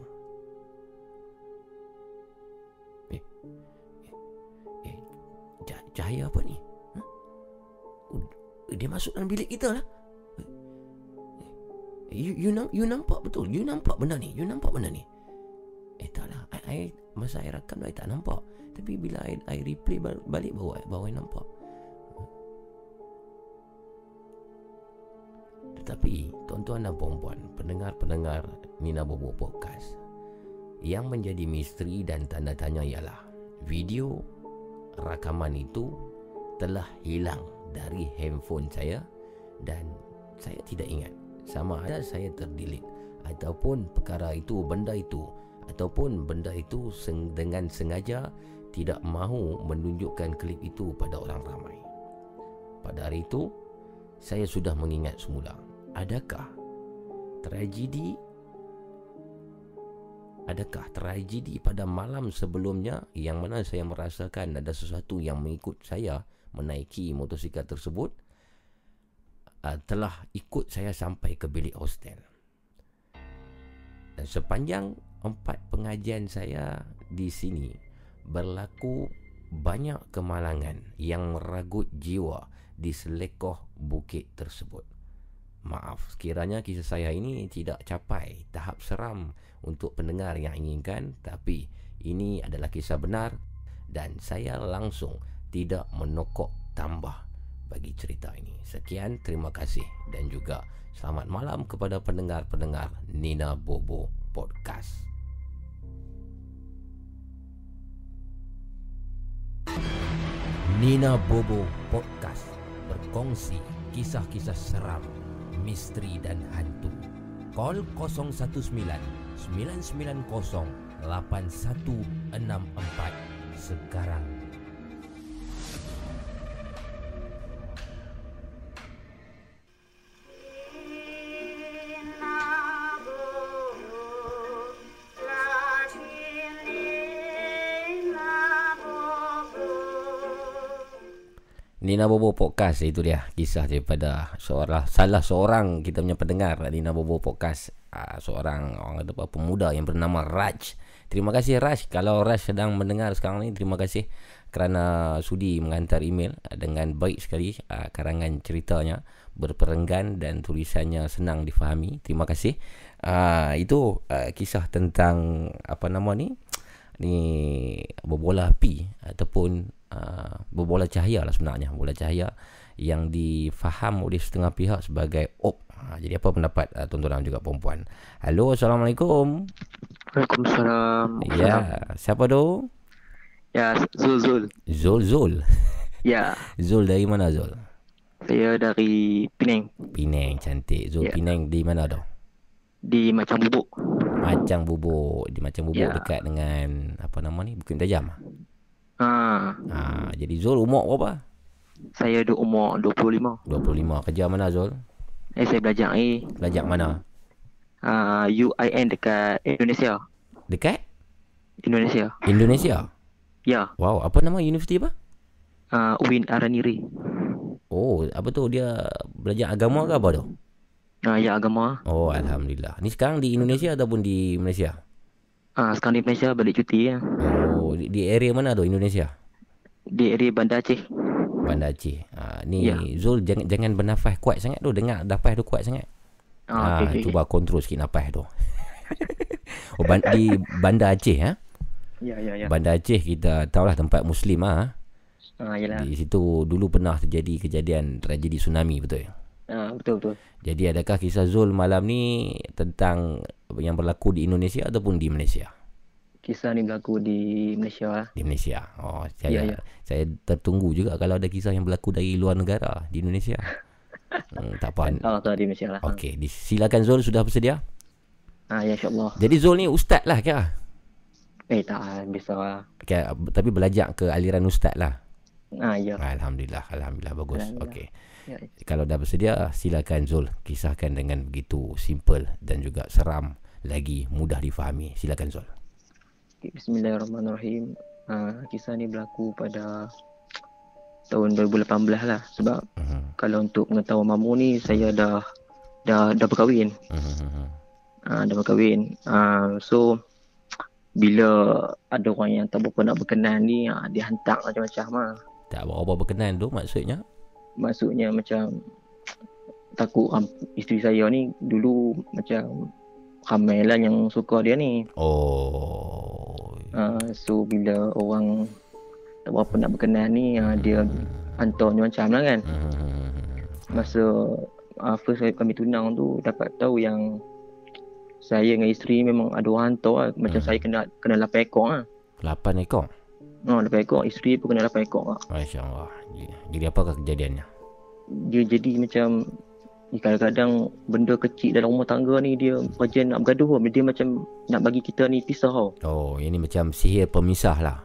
Eh, eh, eh cahaya apa ni? Dia masuk dalam bilik kita lah. You, you, you nampak betul? You nampak benda ni? You nampak benda ni? Eh tak lah. I, I, Masa I rakam I tak nampak. Tapi bila I, I replay balik Baru, baru I nampak. Tetapi tuan-tuan dan puan-puan, pendengar-pendengar Nina Bobo Podcast, yang menjadi misteri dan tanda tanya ialah video rakaman itu telah hilang dari handphone saya dan saya tidak ingat sama ada saya terdelete ataupun perkara itu benda itu ataupun benda itu dengan sengaja tidak mahu menunjukkan klip itu pada orang ramai. Pada hari itu, saya sudah mengingat semula adakah tragedi adakah tragedi pada malam sebelumnya yang mana saya merasakan ada sesuatu yang mengikut saya menaiki motosikal tersebut uh, telah ikut saya sampai ke bilik hostel. Dan sepanjang empat pengajian saya di sini berlaku banyak kemalangan yang meragut jiwa di selekoh bukit tersebut. Maaf sekiranya kisah saya ini tidak capai tahap seram untuk pendengar yang inginkan tapi ini adalah kisah benar dan saya langsung tidak menokok tambah bagi cerita ini. Sekian, terima kasih dan juga selamat malam kepada pendengar-pendengar Nina Bobo Podcast. Nina Bobo Podcast berkongsi kisah-kisah seram misteri dan hantu. Call 019 990 8164 sekarang. Nina Bobo Podcast itu dia kisah daripada seorang salah seorang kita punya pendengar Nina Bobo Podcast uh, seorang orang kata apa pemuda yang bernama Raj. Terima kasih Raj kalau Raj sedang mendengar sekarang ni terima kasih kerana sudi menghantar email dengan baik sekali uh, karangan ceritanya berperenggan dan tulisannya senang difahami. Terima kasih. Uh, itu uh, kisah tentang apa nama ni? Ni berbola api ataupun uh, berbola cahaya lah sebenarnya bola cahaya yang difaham oleh setengah pihak sebagai op. Ha, jadi apa pendapat uh, tuan-tuan juga perempuan? Halo, Assalamualaikum. Waalaikumsalam. Ya, siapa tu? Ya, Zul Zul. Zul Zul. Ya, Zul dari mana Zul? saya dari Penang Penang cantik. Zul Ya. Penang di mana tu? di Macang Bubuk. Macang Bubuk. Di Macang Bubuk Ya. dekat dengan apa nama ni? Bukit Tajam. Ha, Ha, jadi Zul umur berapa? saya ada umur 25. 25. Kerja mana Zul? Eh, saya belajar eh Belajar mana? uh, UIN dekat Indonesia. Dekat Indonesia. Indonesia. Ya, Wow, apa nama universiti apa? uh, UIN Araniri. Oh, apa tu dia belajar agama ke apa tu? Uh, ya, agama. Oh, alhamdulillah. Ni sekarang di Indonesia ataupun di Malaysia? Uh, sekarang di Malaysia balik cuti ya. Oh, di, di area mana tu Indonesia? Di area Bandar Aceh. Bandar Aceh. Ha, ni Ya. Zul jangan jangan bernafas kuat sangat tu. Dengar nafas tu kuat sangat. Ah, ha, okey, okey, cuba kontrol sikit nafas tu. oh, ban- di Bandar Aceh ha? Ya, ya, ya. Bandar Aceh kita tahulah tempat muslim ah. Ah, yalah. Di situ dulu pernah terjadi kejadian tragedi tsunami betul. Ah, betul betul. Jadi adakah kisah Zul malam ni tentang yang berlaku di Indonesia ataupun di Malaysia? Kisah ni berlaku di Malaysia lah. Di Malaysia. Oh, saya Ya, ya. saya tertunggu juga kalau ada kisah yang berlaku dari luar negara di Indonesia. hmm, tak apa. Ah, tu di Malaysia lah. Okey, silakan Zul sudah bersedia? Ah, ya insyaAllah. Jadi Zul ni ustaz lah kira. Eh, tak. Biasa lah. Kira, tapi belajar ke aliran ustaz lah. Ah, ya. Alhamdulillah, alhamdulillah bagus. Alhamdulillah. Okey. Ya. Kalau dah bersedia, silakan Zul kisahkan dengan begitu simple dan juga seram lagi mudah difahami. Silakan Zul. Okay, Bismillahirrahmanirrahim. Uh, kisah ni berlaku pada tahun 2018 lah sebab Mhm. kalau untuk pengetahuan mamu ni saya dah dah dah berkahwin. Mhm. Uh, dah berkahwin. Uh, so bila ada orang yang tak berapa nak berkenan ni uh, dia hantar macam-macam lah. Tak berapa berkenan tu maksudnya. Maksudnya macam takut um, isteri saya ni dulu macam ramai lah yang suka dia ni. Oh. Uh, so bila orang tak berapa nak berkenan ni uh, dia hantar macam lah kan. Mhm. Masa uh, first kami tunang tu dapat tahu yang saya dengan isteri memang ada orang hantar lah. Macam Hmm. saya kena kena 8 ekor lah. 8 ekor. Oh, 8 ekor. Isteri pun kena 8 ekor lah. Masya Allah. Jadi apakah kejadiannya? Dia jadi macam ni kadang-kadang benda kecil dalam rumah tangga ni dia kerja nak bergaduh tau. Dia macam nak bagi kita ni pisah tau. Oh, ini macam sihir pemisah lah.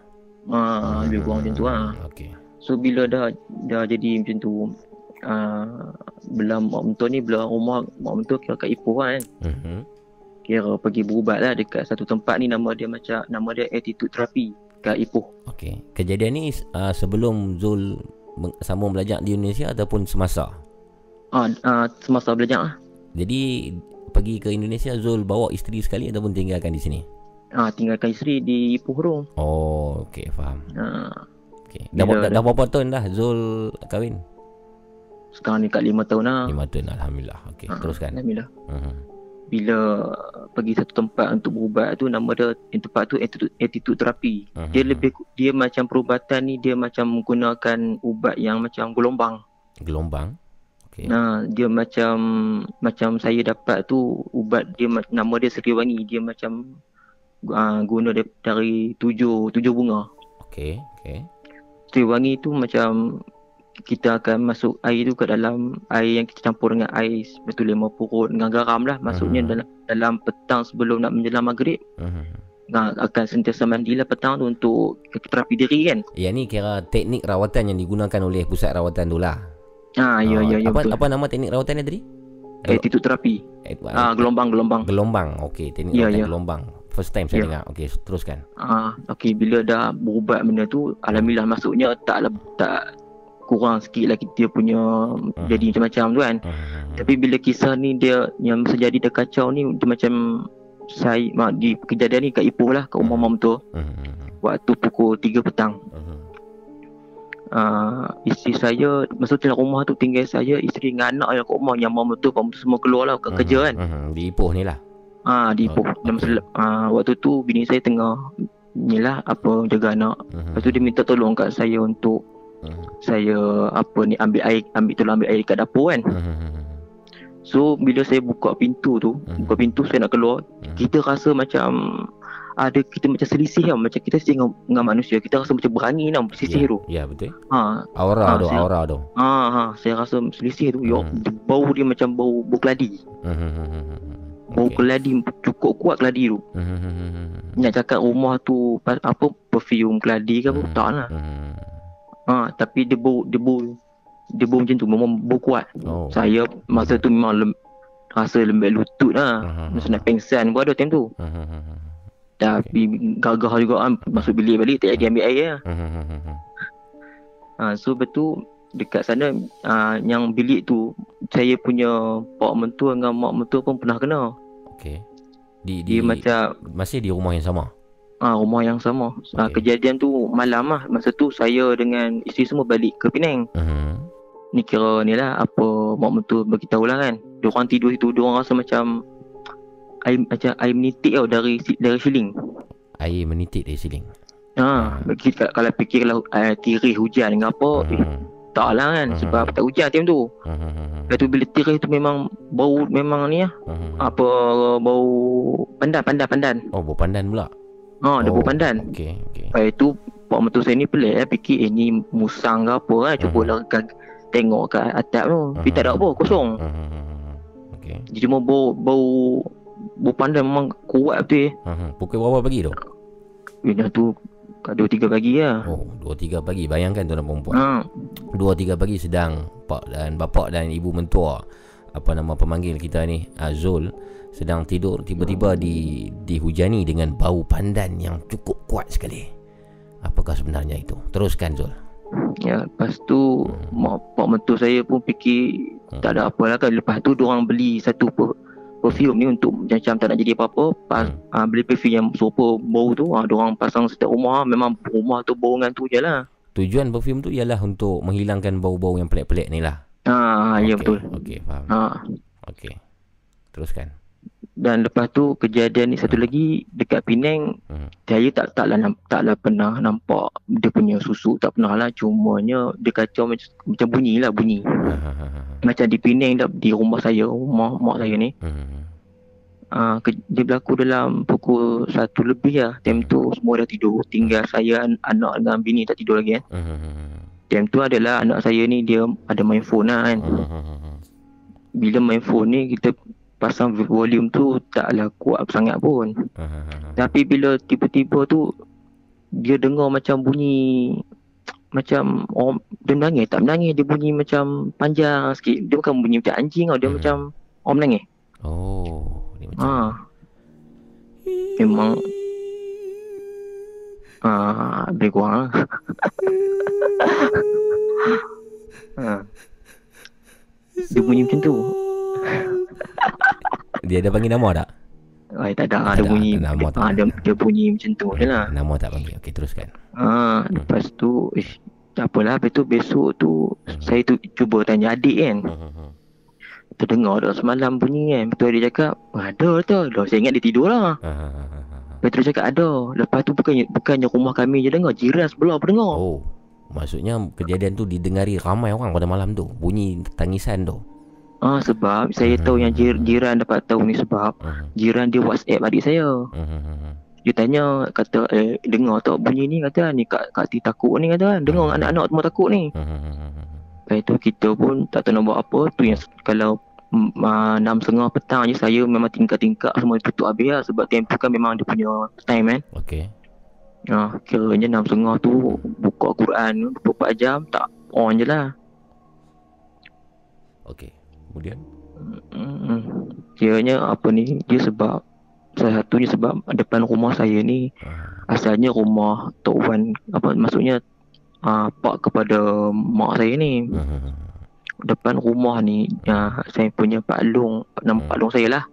Ah, lebih kurang macam tu lah. Okey. So bila dah dah jadi macam tu uh, Bila mak mentua ni Bila rumah mak mentua kira kat Ipoh kan Mhm. Kira pergi berubat lah Dekat satu tempat ni Nama dia macam Nama dia attitude therapy Kat Ipoh Okey. Kejadian ni uh, sebelum Zul sambung belajar di Indonesia ataupun semasa? ah, uh, Semasa belajar lah Jadi pergi ke Indonesia Zul bawa isteri sekali ataupun tinggalkan di sini? ah, Tinggalkan isteri di Ipoh tu Oh, okey, faham. ah, Okey. Dah, Bila dah, dah berapa tahun dah Zul kahwin? Sekarang ni kat 5 tahun lah 5 tahun alhamdulillah. Okey, Ah, teruskan. Alhamdulillah Mhm. Bila pergi satu tempat untuk berubat tu Nama dia tempat tu attitude, attitude therapy Mhm. Dia lebih Dia macam perubatan ni Dia macam menggunakan ubat yang macam gelombang Gelombang. Okey. Nah, dia macam macam saya dapat tu ubat dia ma- nama dia Seriwangi. Dia macam uh, guna dari, dari tujuh tujuh bunga. Okey, okey. Seriwangi tu macam kita akan masuk air tu ke dalam air yang kita campur dengan air betul lima purut dengan garam lah. Maksudnya Mhm. dalam dalam petang sebelum nak menjelang maghrib Mhm. nah, akan sentiasa mandilah petang tu untuk terapi diri kan. Yang ni kira teknik rawatan yang digunakan oleh pusat rawatan tu lah. Ah, ya, Oh, ya, ya, apa, betul. apa nama teknik rawatan dia tadi? Attitude terapi. Eh, Ah, gelombang-gelombang. Gelombang. Okey, teknik Ya, rawatan ya. gelombang. First time saya Ya. dengar. Okey, teruskan. Ah, okey bila dah berubat benda tu alhamdulillah maksudnya tak tak kurang sikit lah dia punya jadi macam-macam tu kan. Tapi bila kisah ni dia yang masa jadi dia kacau ni dia macam saya mak di kejadian ni kat Ipoh lah kat rumah mak mentua. Waktu pukul 3 petang. Uh, isteri saya masa tu rumah tu tinggal saya isteri dengan anak yang kat rumah yang mak mentua pak mentua semua keluar lah ke kerja kan. Mhm, Di Ipoh ni lah. Ah di Ipoh. Dan masa ah, waktu tu bini saya tengah ni lah apa jaga anak. Lepas tu dia minta tolong kat saya untuk saya apa ni ambil air ambil tolong ambil air kat dapur kan. So bila saya buka pintu tu, buka pintu saya nak keluar, kita rasa macam ada kita macam selisih tau macam kita dengan, dengan manusia kita rasa macam berani tau selisih tu. Ya betul. Ha. Aura Ah, tu, saya- aura tu. Ha ha saya rasa selisih tu. Yo, bau dia macam bau bau keladi. Bau keladi cukup kuat keladi tu. Nak cakap rumah tu pa- apa perfume keladi ke apa tak lah. Ha tapi dia bau dia bau dia bau macam tu memang bau kuat. Oh. Saya masa tu memang lem, rasa lembek lutut lah. Masa nak pengsan pun ada time tu. Tapi gagah juga kan masuk bilik balik tak jadi ambil air lah. Ha, so betul dekat sana uh, yang bilik tu saya punya pak mentua dengan mak mentua pun pernah kena. Okey. Di Dia di macam masih di rumah yang sama. Ah rumah yang sama. Okay. kejadian tu malam lah. Masa tu saya dengan isteri semua balik ke Penang. Uh-huh. Ni kira ni lah apa mak mentua bagi tahu lah kan. Diorang tidur situ, diorang rasa macam air macam air menitik tau dari dari siling. Air menitik dari siling. Ha, bagi kalau, kalau fikir kalau uh, tirih hujan dengan apa, eh, tak lah kan sebab tak hujan time tu. Lepas tu bila tirih tu memang bau memang ni lah. Apa bau pandan pandan pandan. Oh, bau pandan pula. Ha, ada bau pandan. Okey, okey. Lepas tu pak mentua saya ni pelik lah fikir eh ni musang ke apa kan. Cuba lah kan tengok kat atap tu. Tapi tak ada apa, kosong. Okey. Dia cuma bau bau bau pandan memang kuat betul eh. Uh-huh. Pukul berapa pagi tu? Bina tu kat 2 3 pagi lah. Oh, 2 3 pagi. Bayangkan tuan dan perempuan. Ha. 2 3 pagi sedang pak dan bapak dan ibu mentua apa nama pemanggil kita ni Azul sedang tidur tiba-tiba di dihujani dengan bau pandan yang cukup kuat sekali. Apakah sebenarnya itu? Teruskan Zul. Ya, lepas tu mak pak mentua saya pun fikir tak ada apa lah kan. Lepas tu orang beli satu per, perfume ni untuk macam tak nak jadi apa-apa. Pas ah, beli perfume yang serupa bau tu, ah orang pasang setiap rumah memang rumah tu bau dengan tu je lah. Tujuan perfume tu ialah untuk menghilangkan bau-bau yang pelik-pelik ni lah. Ha, ya betul. Okey, faham. Ha. Okey. Teruskan. Dan lepas tu kejadian ni satu lagi dekat Penang Hmm. saya tak taklah taklah pernah nampak dia punya susu tak pernah lah cumanya dia kacau macam, macam bunyi lah bunyi. Macam di Penang di rumah saya, rumah mak saya ni. Ah, ke, dia berlaku dalam pukul satu lebih lah. Time tu semua dah tidur. Tinggal saya, an- anak dengan bini tak tidur lagi kan. Time tu adalah anak saya ni dia ada main phone lah kan. Bila main phone ni kita pasang volume tu taklah kuat sangat pun. Tapi bila tiba-tiba tu dia dengar macam bunyi macam orang dia menangis tak menangis dia bunyi macam panjang sikit dia bukan bunyi macam anjing tau dia macam orang menangis oh dia macam ha. memang ah lebih kurang lah. ha. dia bunyi macam tu Dia ada panggil nama tak? Ay, tak ada, ada bunyi nama tak ah, dia, bunyi macam tu je lah Nama tak panggil. Okey, teruskan. Ah, lepas tu ish, tak apalah lepas tu besok tu saya tu cuba tanya adik kan. Terdengar dah semalam bunyi kan. Lepas tu adik cakap, ada tu. Dah saya ingat dia tidur lah. Lepas tu dia cakap ada. Lepas tu bukannya bukannya rumah kami je dengar, jiran sebelah pun dengar. Oh. Maksudnya kejadian tu didengari ramai orang pada malam tu. Bunyi tangisan tu. Ah sebab saya tahu yang jir, jiran dapat tahu ni sebab jiran dia WhatsApp adik saya. Dia tanya kata eh, dengar tak bunyi ni kata ni kat kat ti takut ni kata dengar anak-anak semua takut ni. Lepas tu kita pun tak tahu nak buat apa tu yang kalau ah, enam setengah petang je saya memang tingkap-tingkap semua tutup habis lah sebab time tu kan memang dia punya time kan. Okey. Ah, kiranya enam setengah tu buka Quran 24 jam tak on je lah. Okey. Kemudian Hmm. Kiranya apa ni dia sebab salah satunya sebab depan rumah saya ni asalnya rumah Tok Wan apa maksudnya uh, pak kepada mak saya ni. Hmm. Depan rumah ni uh, saya punya Pak Long, nama Hmm. Pak Long saya lah.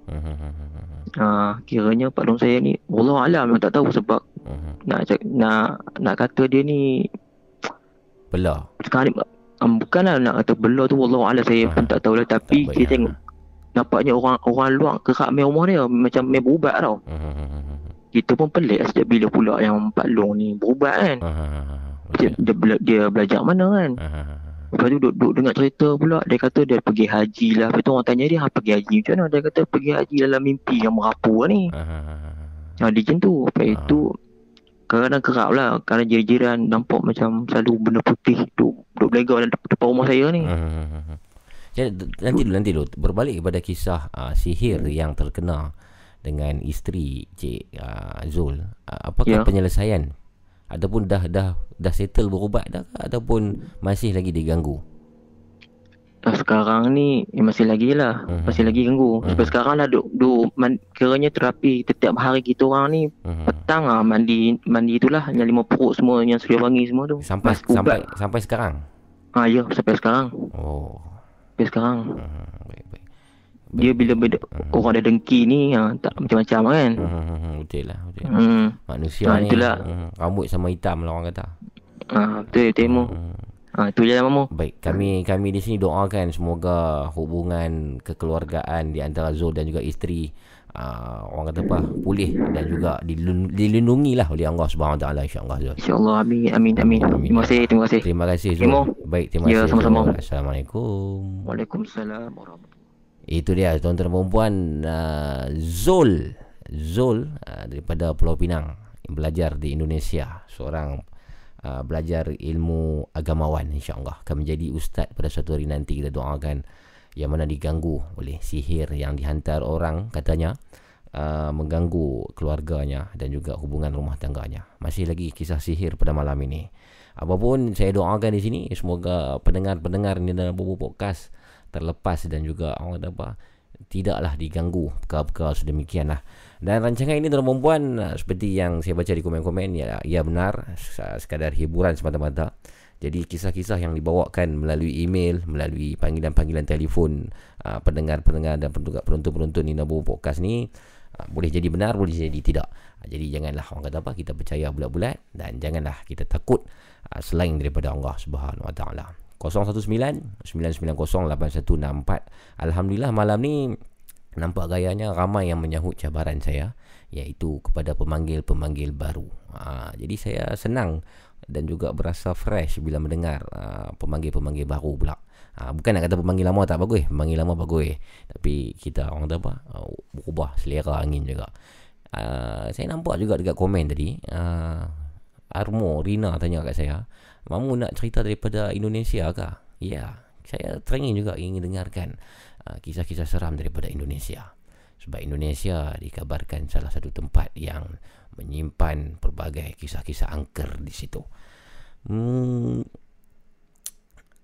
Uh, kiranya Pak Long saya ni Allah alam memang tak tahu sebab nak nak nak kata dia ni Belah. sekarang ni um, bukanlah nak kata bela tu Allah alam saya pun tak tahu lah tapi Tak kita tengok nampaknya orang orang luar kerak main rumah dia macam main berubat tau. Hmm. Kita pun pelik lah sejak bila pula yang Pak Long ni berubat kan. Dia, dia, bela- dia belajar mana kan. Lepas tu duk, duk dengar cerita pula Dia kata dia pergi haji lah Lepas tu orang tanya dia ha, Pergi haji macam mana Dia kata pergi haji dalam mimpi yang merapu lah ni ha, Dia macam tu Lepas tu Kadang-kadang kerap lah Kadang jiran-jiran Nampak macam Selalu benda putih Duk, duk belega dalam depan, depan rumah saya ni Jadi d- nanti dulu nanti dulu berbalik kepada kisah uh, sihir yang terkena dengan isteri Cik uh, Zul. Uh, apakah Ya. penyelesaian ataupun dah dah dah settle berubat dah ke ataupun masih lagi diganggu? Ah, Sekarang ni eh, Masih lagi lah Mhm. Masih lagi ganggu Sebab sekarang lah duk, duk man, Kiranya terapi Setiap hari kita orang ni Mhm. Petang lah Mandi Mandi itulah Yang lima perut semua Yang sedia wangi semua tu Sampai Mas ubat. sampai sampai sekarang. Ah ya sampai sekarang. Oh. Sampai sekarang. baik baik. Dia bila beda, orang ada dengki ni ha, tak macam-macam kan. Hmm, betul lah betul. Hmm. Manusia Ah, ni itulah. rambut sama hitam lah orang kata. Ha, betul Temo. Ha, tu je lah Mamu. Baik, kami kami di sini doakan semoga hubungan kekeluargaan di antara Zul dan juga isteri uh, orang kata apa pulih dan juga dilindungi lah oleh Allah Subhanahu Wa Taala insya-Allah Zul. InsyaAllah amin amin amin. Terima kasih terima kasih. Terima kasih Zul. Temo. Baik, terima Ya, kasih. sama-sama. Zul. Assalamualaikum. Waalaikumsalam warahmatullahi Itu dia tuan-tuan dan perempuan uh, Zul Zul uh, daripada Pulau Pinang yang belajar di Indonesia seorang uh, belajar ilmu agamawan insya-Allah akan menjadi ustaz pada suatu hari nanti kita doakan yang mana diganggu oleh sihir yang dihantar orang katanya uh, mengganggu keluarganya dan juga hubungan rumah tangganya. Masih lagi kisah sihir pada malam ini. Apapun saya doakan di sini semoga pendengar-pendengar ni dalam bubu podcast terlepas dan juga orang kata apa tidaklah diganggu perkara-perkara sedemikian lah dan rancangan ini tuan perempuan uh, seperti yang saya baca di komen-komen ya, ya benar sekadar hiburan semata-mata. Jadi kisah-kisah yang dibawakan melalui email melalui panggilan-panggilan telefon uh, pendengar-pendengar dan penonton-penonton di Nabu Podcast ni uh, boleh jadi benar boleh jadi tidak. Uh, jadi janganlah orang kata apa kita percaya bulat-bulat dan janganlah kita takut uh, selain daripada Allah Subhanahu Wa Taala. 019-990-8164 Alhamdulillah malam ni Nampak gayanya ramai yang menyahut cabaran saya Iaitu kepada pemanggil-pemanggil baru. Ha, Jadi saya senang dan juga berasa fresh bila mendengar uh, pemanggil-pemanggil baru pula. Ha, Bukan nak kata pemanggil lama tak bagus Pemanggil lama bagus. Tapi kita orang kata apa uh, Berubah selera angin juga. Uh, Saya nampak juga dekat komen tadi uh, Armo Rina tanya kat saya Mamu nak cerita daripada Indonesia ke? Ya, saya teringin juga ingin dengarkan uh, kisah-kisah seram daripada Indonesia. Sebab Indonesia dikabarkan salah satu tempat yang menyimpan pelbagai kisah-kisah angker di situ. Hmm,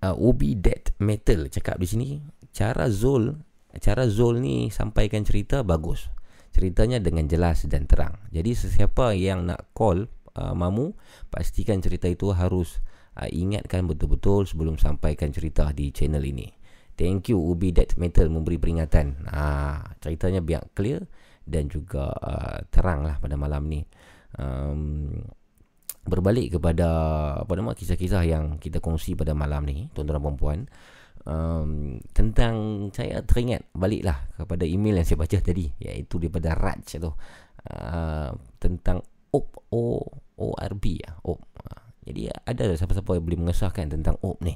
uh, Ubi Dead Metal cakap di sini cara Zul cara Zul ni sampaikan cerita bagus. Ceritanya dengan jelas dan terang. Jadi sesiapa yang nak call uh, Mamu pastikan cerita itu harus uh, ingatkan betul-betul sebelum sampaikan cerita di channel ini. Thank you Ubi Dead Metal memberi peringatan. Ha, ceritanya biar clear dan juga uh, terang lah pada malam ni. Um, berbalik kepada apa nama kisah-kisah yang kita kongsi pada malam ni, tuan-tuan dan puan um, tentang saya teringat baliklah kepada email yang saya baca tadi iaitu daripada Raj tu uh, tentang OP O ORB ya OP jadi ada siapa-siapa yang boleh mengesahkan tentang OP ni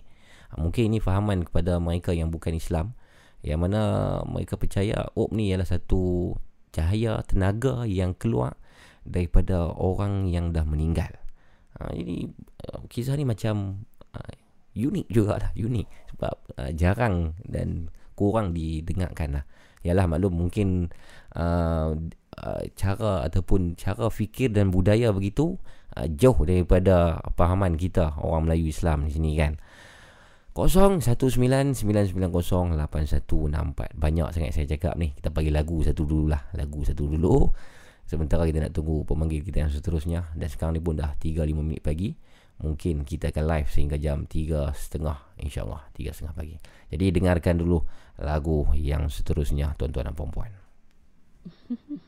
mungkin ini fahaman kepada mereka yang bukan Islam. Yang mana mereka percaya OP ni ialah satu cahaya tenaga yang keluar daripada orang yang dah meninggal. Uh, jadi uh, kisah ni macam uh, unik jugalah unik. Sebab uh, jarang dan kurang didengarkan lah. Yalah maklum mungkin uh, uh, cara ataupun cara fikir dan budaya begitu uh, jauh daripada pahaman kita orang Melayu Islam di sini kan 0199908164 Banyak sangat saya cakap ni. Kita bagi lagu satu dulu lah Lagu satu dulu. Sementara kita nak tunggu pemanggil kita yang seterusnya. Dan sekarang ni pun dah 3-5 minit pagi. Mungkin kita akan live sehingga jam 3.30 InsyaAllah. 3.30 pagi. Jadi dengarkan dulu lagu yang seterusnya Tuan-tuan dan perempuan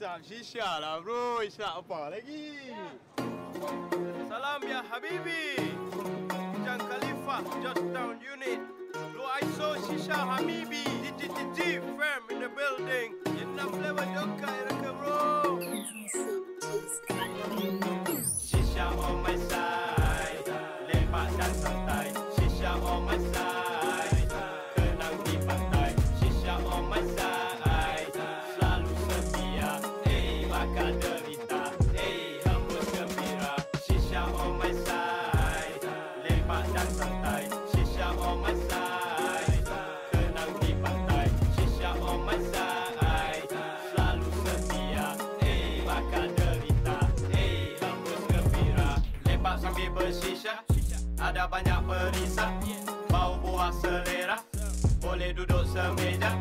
shisha lah bro, isap apa lagi? Salam ya Habibi. Jang Khalifah, Georgetown Unit. Blue ISO Shisha Habibi. DTTG firm in the building. Yenna flavor joka iraka bro. Shisha on my side. Lepak dan santai. Shisha on my side. Perisai. Bau buah selera. Boleh duduk semeja.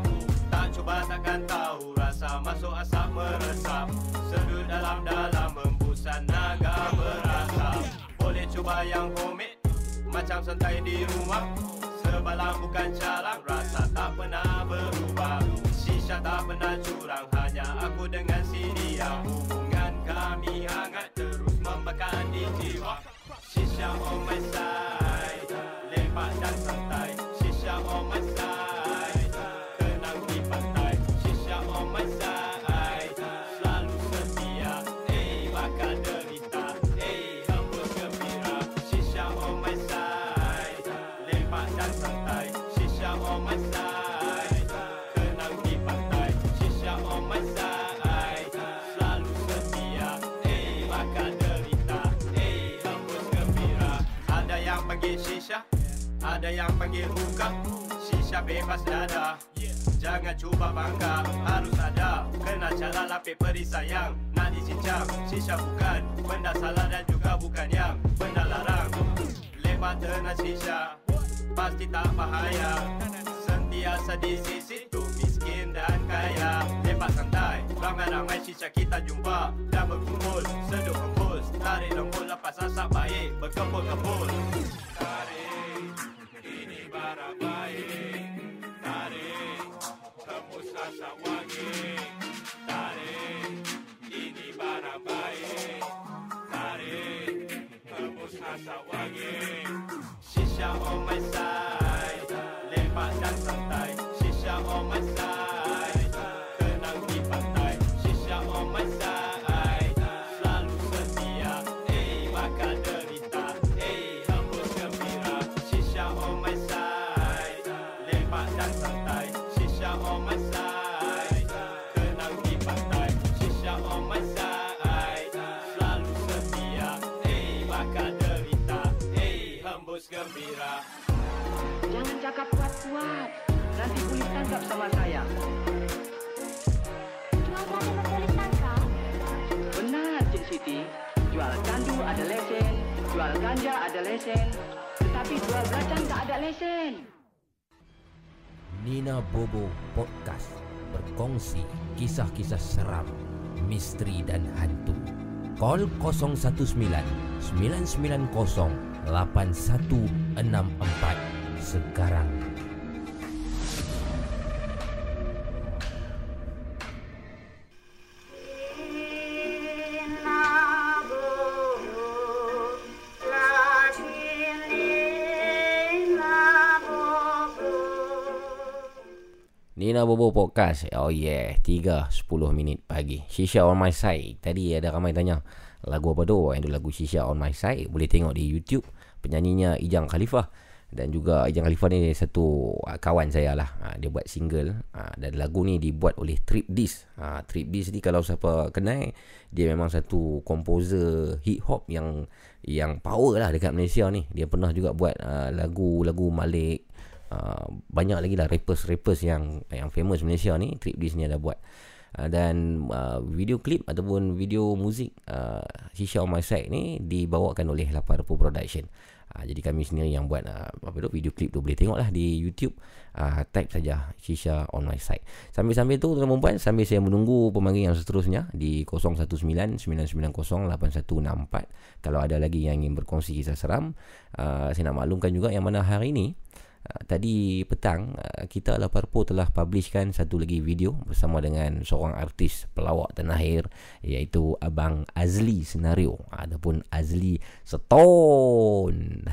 Tak cuba takkan tahu rasa masuk asap meresap. Sedut dalam-dalam embusan naga berasa. Boleh cuba yang homemade. Macam santai di rumah. Sebalang bukan calang. Rasa tak pernah berubah. Shisha tak pernah curang. Hanya aku dengan si dia. Hubungan kami hangat terus membakar di jiwa. Shisha on my side. Kenang di pantai. Shisha on my side. Selalu setia. Eh, bakal derita. Eh, hembus gembira. Ada yang panggil hookah. Shisha bebas dada. Jangan cuba bangga, harus ada Kena cara lapik perisai yang nak dicincang Shisha bukan benda salah dan juga bukan yang benda larang Lepas tenang shisha, pasti tak bahaya Sentiasa di sisi tu miskin dan kaya. Lepas santai, ramai-ramai shisha kita jumpa. Dan berkumpul, seduh hembus Tarik lembut lepas asap baik, berkebul-kebul Tarik, ini barang baik. Tarik, hembus asap wangi. Tarik, ini barang baik. Tarik, hembus asap wangi. Shisha on my side Lepak dan santai Shisha on my side tangkap sama saya. Jual berapa polis tangkap? Benar, Cik Siti. Jual candu ada lesen, jual ganja ada lesen. Tetapi jual belakang tak ada lesen. Nina Bobo Podcast berkongsi kisah-kisah seram, misteri dan hantu. Call 019 990 8164 sekarang. Nina Bobo Podcast? Oh yeah 3.10 minit pagi. Shisha on my side. Tadi ada ramai tanya Lagu apa tu? Yang tu lagu Shisha on my side. Boleh tengok di YouTube. Penyanyinya Ijang Khalifah. Dan juga Ijang Khalifah ni satu uh, kawan saya lah. Uh, dia buat single. Uh, dan lagu ni dibuat oleh Trip Dis uh, Trip Dis ni kalau siapa kenal dia memang satu komposer hip hop yang yang power lah dekat Malaysia ni. Dia pernah juga buat uh, lagu-lagu Malik uh, banyak lagi lah rappers-rappers yang yang famous Malaysia ni Trip Dis ni ada buat Uh, dan uh, video klip ataupun video muzik uh, Shisha on my side ni dibawakan oleh Laparpo Production. Uh, jadi kami sendiri yang buat uh, apa tu video klip tu boleh tengoklah di YouTube. Uh, type saja Shisha on my side. Sambil-sambil tu tuan-tuan puan sambil saya menunggu pemanggil yang seterusnya di 0199908164 kalau ada lagi yang ingin berkongsi kisah seram uh, saya nak maklumkan juga yang mana hari ini Uh, tadi petang uh, kita Laparpo telah publishkan satu lagi video bersama dengan seorang artis pelawak tanah air iaitu Abang Azli Senario ataupun Azli Stone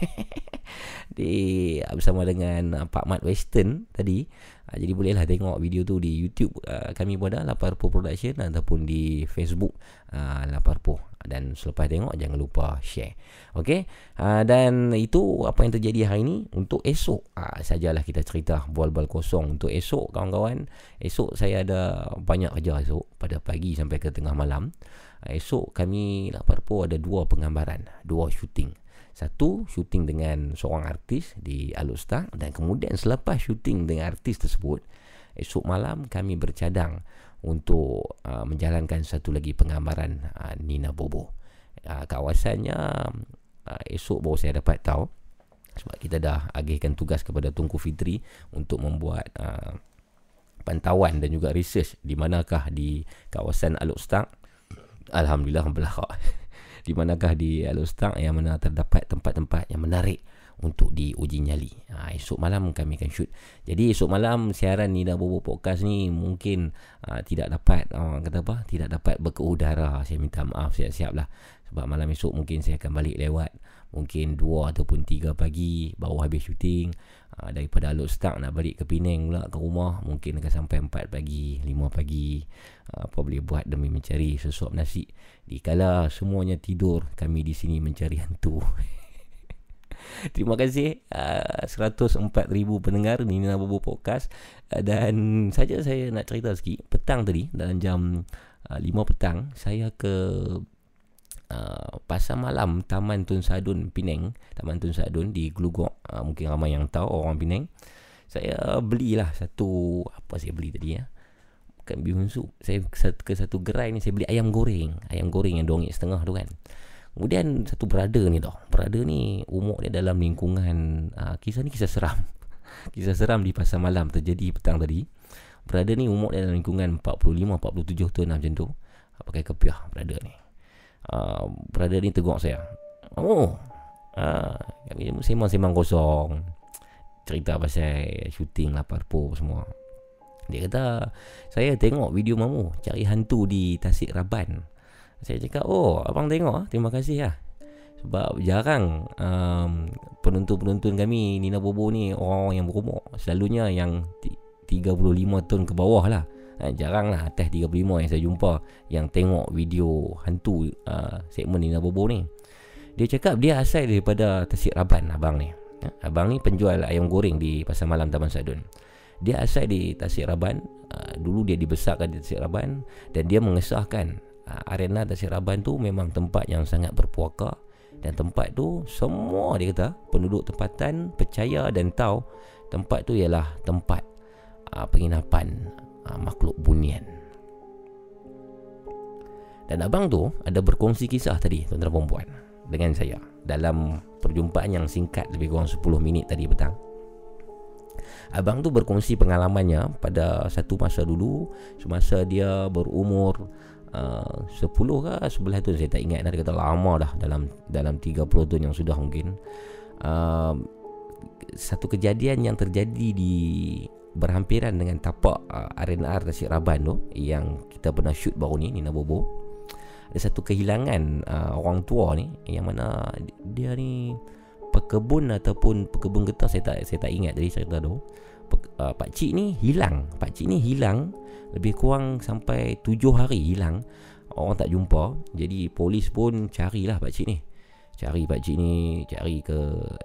di bersama dengan uh, Pak Mat Western tadi uh, jadi bolehlah tengok video tu di YouTube. Uh, kami pun ada Laparpo Production ataupun di Facebook. Uh, Laparpo dan selepas tengok jangan lupa share. Okey? Uh, dan itu apa yang terjadi hari ini untuk esok. Uh, sajalah kita cerita bual-bual kosong untuk esok kawan-kawan. Esok saya ada banyak kerja esok pada pagi sampai ke tengah malam. Uh, esok kami Laparpo ada dua penggambaran dua syuting satu syuting dengan seorang artis di Alustar dan kemudian selepas syuting dengan artis tersebut esok malam kami bercadang untuk uh, menjalankan satu lagi penggambaran uh, Nina Bobo. Uh, kawasannya uh, esok baru saya dapat tahu sebab kita dah agihkan tugas kepada Tunku Fitri untuk membuat uh, pantauan dan juga research di manakah di kawasan Alok Stang. Alhamdulillah belakang. Di manakah di Alok Stang yang mana terdapat tempat-tempat yang menarik untuk diuji nyali. Ha, esok malam kami akan shoot. Jadi esok malam siaran ni dah Bobo Podcast ni mungkin uh, tidak dapat uh, kata apa? Tidak dapat berkeudara. Saya minta maaf siap-siap lah. Sebab malam esok mungkin saya akan balik lewat mungkin 2 ataupun 3 pagi baru habis syuting. Uh, daripada Alok Start nak balik ke Penang pula ke rumah mungkin akan sampai 4 pagi, 5 pagi. Uh, apa boleh buat demi mencari sesuap nasi. Dikala semuanya tidur, kami di sini mencari hantu. Terima kasih uh, 104,000 pendengar Nina Bobo Podcast uh, Dan saja saya nak cerita sikit Petang tadi dalam jam uh, 5 petang Saya ke uh, Pasar Malam Taman Tun Sadun Penang. Taman Tun Sadun di Glugok uh, Mungkin ramai yang tahu orang Penang. Saya belilah satu Apa saya beli tadi ya? Bukan bihun sup Saya ke satu gerai ni Saya beli ayam goreng. Ayam goreng yang dongik setengah tu kan. Kemudian satu brother ni tau. Brother ni umur dia dalam lingkungan uh, Kisah ni kisah seram. Kisah seram di pasar malam terjadi petang tadi. Brother ni umur dia dalam lingkungan 45-47 tahun macam tu. Pakai kepiah brother ni uh, Brother ni tegur saya. Oh uh, Sembang-sembang kosong. Cerita pasal shooting lapar po semua. Dia kata Saya tengok video mamu Cari hantu di Tasik Raban. Saya cakap oh abang tengok ah. Terima kasih lah sebab jarang um, penonton-penonton kami Nina Bobo ni orang-orang yang berumur. Selalunya yang 35 tahun ke bawah lah ha, jarang lah atas 35 yang saya jumpa yang tengok video hantu uh, segmen Nina Bobo ni. Dia cakap dia asal daripada Tasik Raban abang ni. Ha, abang ni penjual ayam goreng di Pasar Malam Taman Sadun dia asal di Tasik Raban uh, dulu dia dibesarkan di Tasik Raban dan dia mengesahkan Ah, arena Tasik Raban tu memang tempat yang sangat berpuaka dan tempat tu semua dia kata penduduk tempatan percaya dan tahu tempat tu ialah tempat uh, penginapan uh, makhluk bunian. Dan abang tu ada berkongsi kisah tadi tuan-tuan dan puan dengan saya dalam perjumpaan yang singkat lebih kurang 10 minit tadi petang. Abang tu berkongsi pengalamannya pada satu masa dulu semasa dia berumur Uh, 10 ke 11 tahun saya tak ingat dah kata lama dah dalam dalam 30 tahun yang sudah mungkin uh, satu kejadian yang terjadi di berhampiran dengan tapak uh, R&R Tasik Raban tu yang kita pernah shoot baru ni Nina Bobo. Ada satu kehilangan uh, orang tua ni yang mana dia ni pekebun ataupun pekebun getah saya tak saya tak ingat tadi cerita tu. Uh, pak cik ni hilang pak cik ni hilang lebih kurang sampai tujuh hari hilang. Orang tak jumpa Jadi polis pun carilah pakcik ni. Cari pakcik ni Cari ke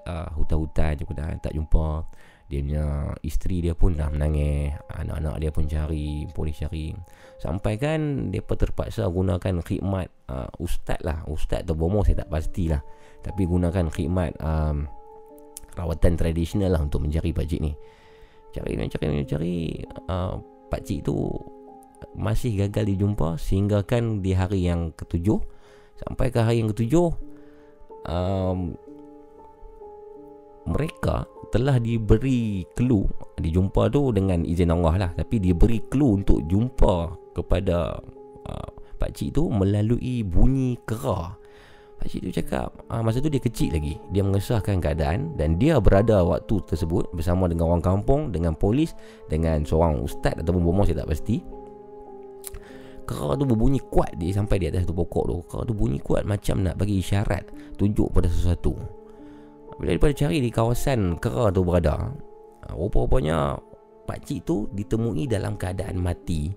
uh, hutan-hutan je tak jumpa Dia punya isteri dia pun dah menangis Anak-anak dia pun cari Polis cari. Sampai kan Mereka terpaksa gunakan khidmat uh, Ustaz lah. Ustaz atau bomo saya tak pastilah. Tapi gunakan khidmat um, Rawatan tradisional lah Untuk mencari pakcik ni. Cari cari cari uh, Pakcik tu Masih gagal dijumpa Sehingga kan di hari yang ketujuh. Sampai ke hari yang ketujuh um, mereka telah diberi clue dijumpa tu dengan izin Allah lah tapi diberi clue untuk jumpa kepada uh, pak cik tu melalui bunyi kera pak cik tu cakap uh, masa tu dia kecil lagi dia mengesahkan keadaan dan dia berada waktu tersebut bersama dengan orang kampung dengan polis dengan seorang ustaz ataupun bomo saya tak pasti Kera tu berbunyi kuat dia sampai di atas satu pokok tu. Kera tu bunyi kuat macam nak bagi isyarat tunjuk pada sesuatu. Bila daripada cari di kawasan kera tu berada, ah, rupa-rupanya pakcik tu ditemui dalam keadaan mati.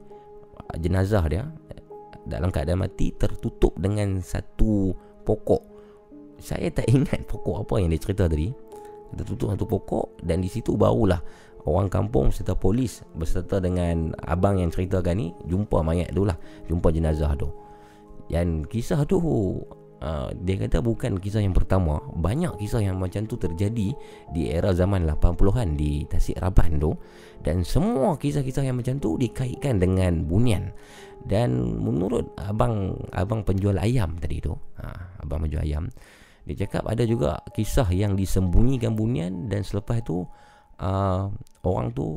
Ah, jenazah dia dalam keadaan mati tertutup dengan satu pokok. Saya tak ingat pokok apa yang dia cerita tadi. Tertutup satu pokok dan di situ barulah orang kampung serta polis berserta dengan abang yang ceritakan ni jumpa mayat tu lah jumpa jenazah tu dan kisah tu uh, dia kata bukan kisah yang pertama. Banyak kisah yang macam tu terjadi di era zaman 80-an di Tasik Raban tu. Dan semua kisah-kisah yang macam tu dikaitkan dengan bunian. Dan menurut abang abang penjual ayam tadi tu ha, abang penjual ayam dia cakap ada juga kisah yang disembunyikan bunian dan selepas tu uh, orang tu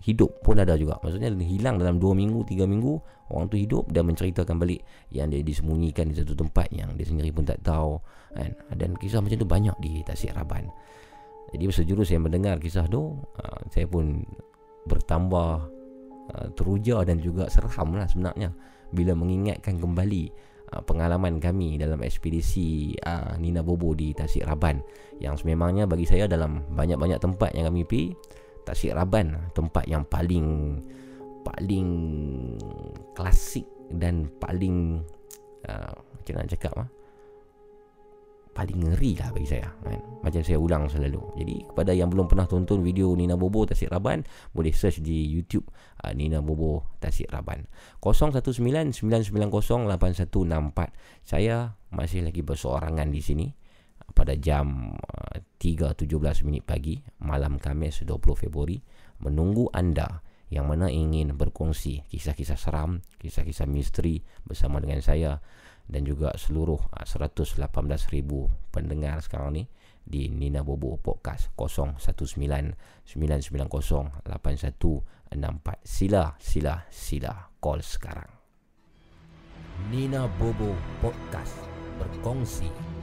hidup pun ada juga. Maksudnya hilang dalam 2 minggu 3 minggu orang tu hidup dan menceritakan balik yang dia disembunyikan di satu tempat yang dia sendiri pun tak tahu kan? Dan kisah macam tu banyak di Tasik Raban. Jadi sejurus saya mendengar kisah tu uh, saya pun bertambah uh, teruja dan juga seram lah sebenarnya bila mengingatkan kembali uh, pengalaman kami dalam ekspedisi uh, Nina Bobo di Tasik Raban yang sememangnya bagi saya dalam banyak-banyak tempat yang kami pergi Tasik Raban tempat yang paling paling klasik dan paling uh, macam nak cakap ah paling ngeri lah bagi saya kan? Macam saya ulang selalu. Jadi kepada yang belum pernah tonton video Nina Bobo Tasik Raban Boleh search di YouTube uh, Nina Bobo Tasik Raban. 0199908164 Saya masih lagi berseorangan di sini pada jam uh, 3.17 minit pagi malam Khamis 20 Februari menunggu anda yang mana ingin berkongsi kisah-kisah seram, kisah-kisah misteri bersama dengan saya dan juga seluruh 118,000 pendengar sekarang ni di Nina Bobo Podcast 0199908164 sila sila sila call sekarang. Nina Bobo Podcast. Berkongsi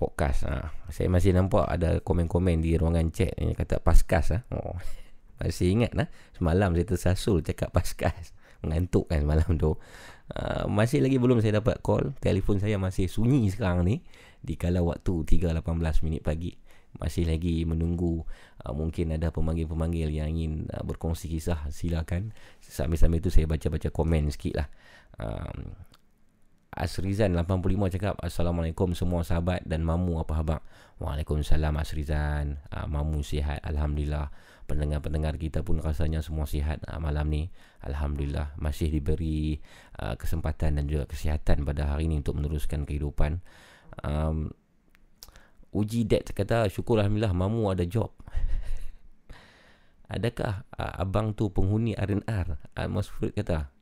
podcast. Ha. Saya masih nampak ada komen-komen di ruangan chat yang kata paskas ha. oh. Masih ingat lah. Semalam saya tersasul cakap paskas. Mengantuk kan semalam tu. Uh, Masih lagi belum saya dapat call. Telefon saya masih sunyi sekarang ni. Di kala waktu 3.18 minit pagi. Masih lagi menunggu uh, Mungkin ada pemanggil-pemanggil yang ingin uh, berkongsi kisah Silakan. Sambil-sambil tu saya baca-baca komen sikit lah. Um, Asrizan 85 cakap Assalamualaikum semua sahabat dan mamu apa khabar? Waalaikumsalam Asrizan uh, Mamu sihat Alhamdulillah. Pendengar-pendengar kita pun rasanya semua sihat uh, malam ni. Alhamdulillah Masih diberi uh, kesempatan dan juga kesihatan pada hari ini Untuk meneruskan kehidupan. Um, Uji Dad kata Syukur Alhamdulillah Mamu ada job. Adakah uh, abang tu penghuni R&R? Uh, Mas Furid kata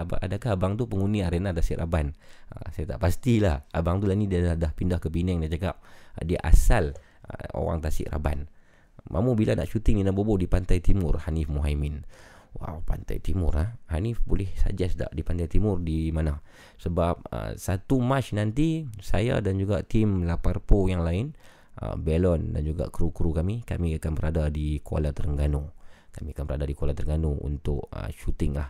adakah abang tu penghuni arena Dasir Raban ha, saya tak pastilah. Abang tu lah ni dia dah, dah pindah ke Penang. Dia cakap ha, dia asal ha, orang Tasik Raban. Mamu bila nak syuting Nina Bobo di Pantai Timur Hanif Muhaimin. Wow Pantai Timur ha? Hanif boleh suggest tak di Pantai Timur di mana? Sebab uh, satu Mac nanti saya dan juga tim Laparpo yang lain uh, Belon dan juga kru-kru kami kami akan berada di Kuala Terengganu. Kami akan berada di Kuala Terengganu untuk uh, shooting lah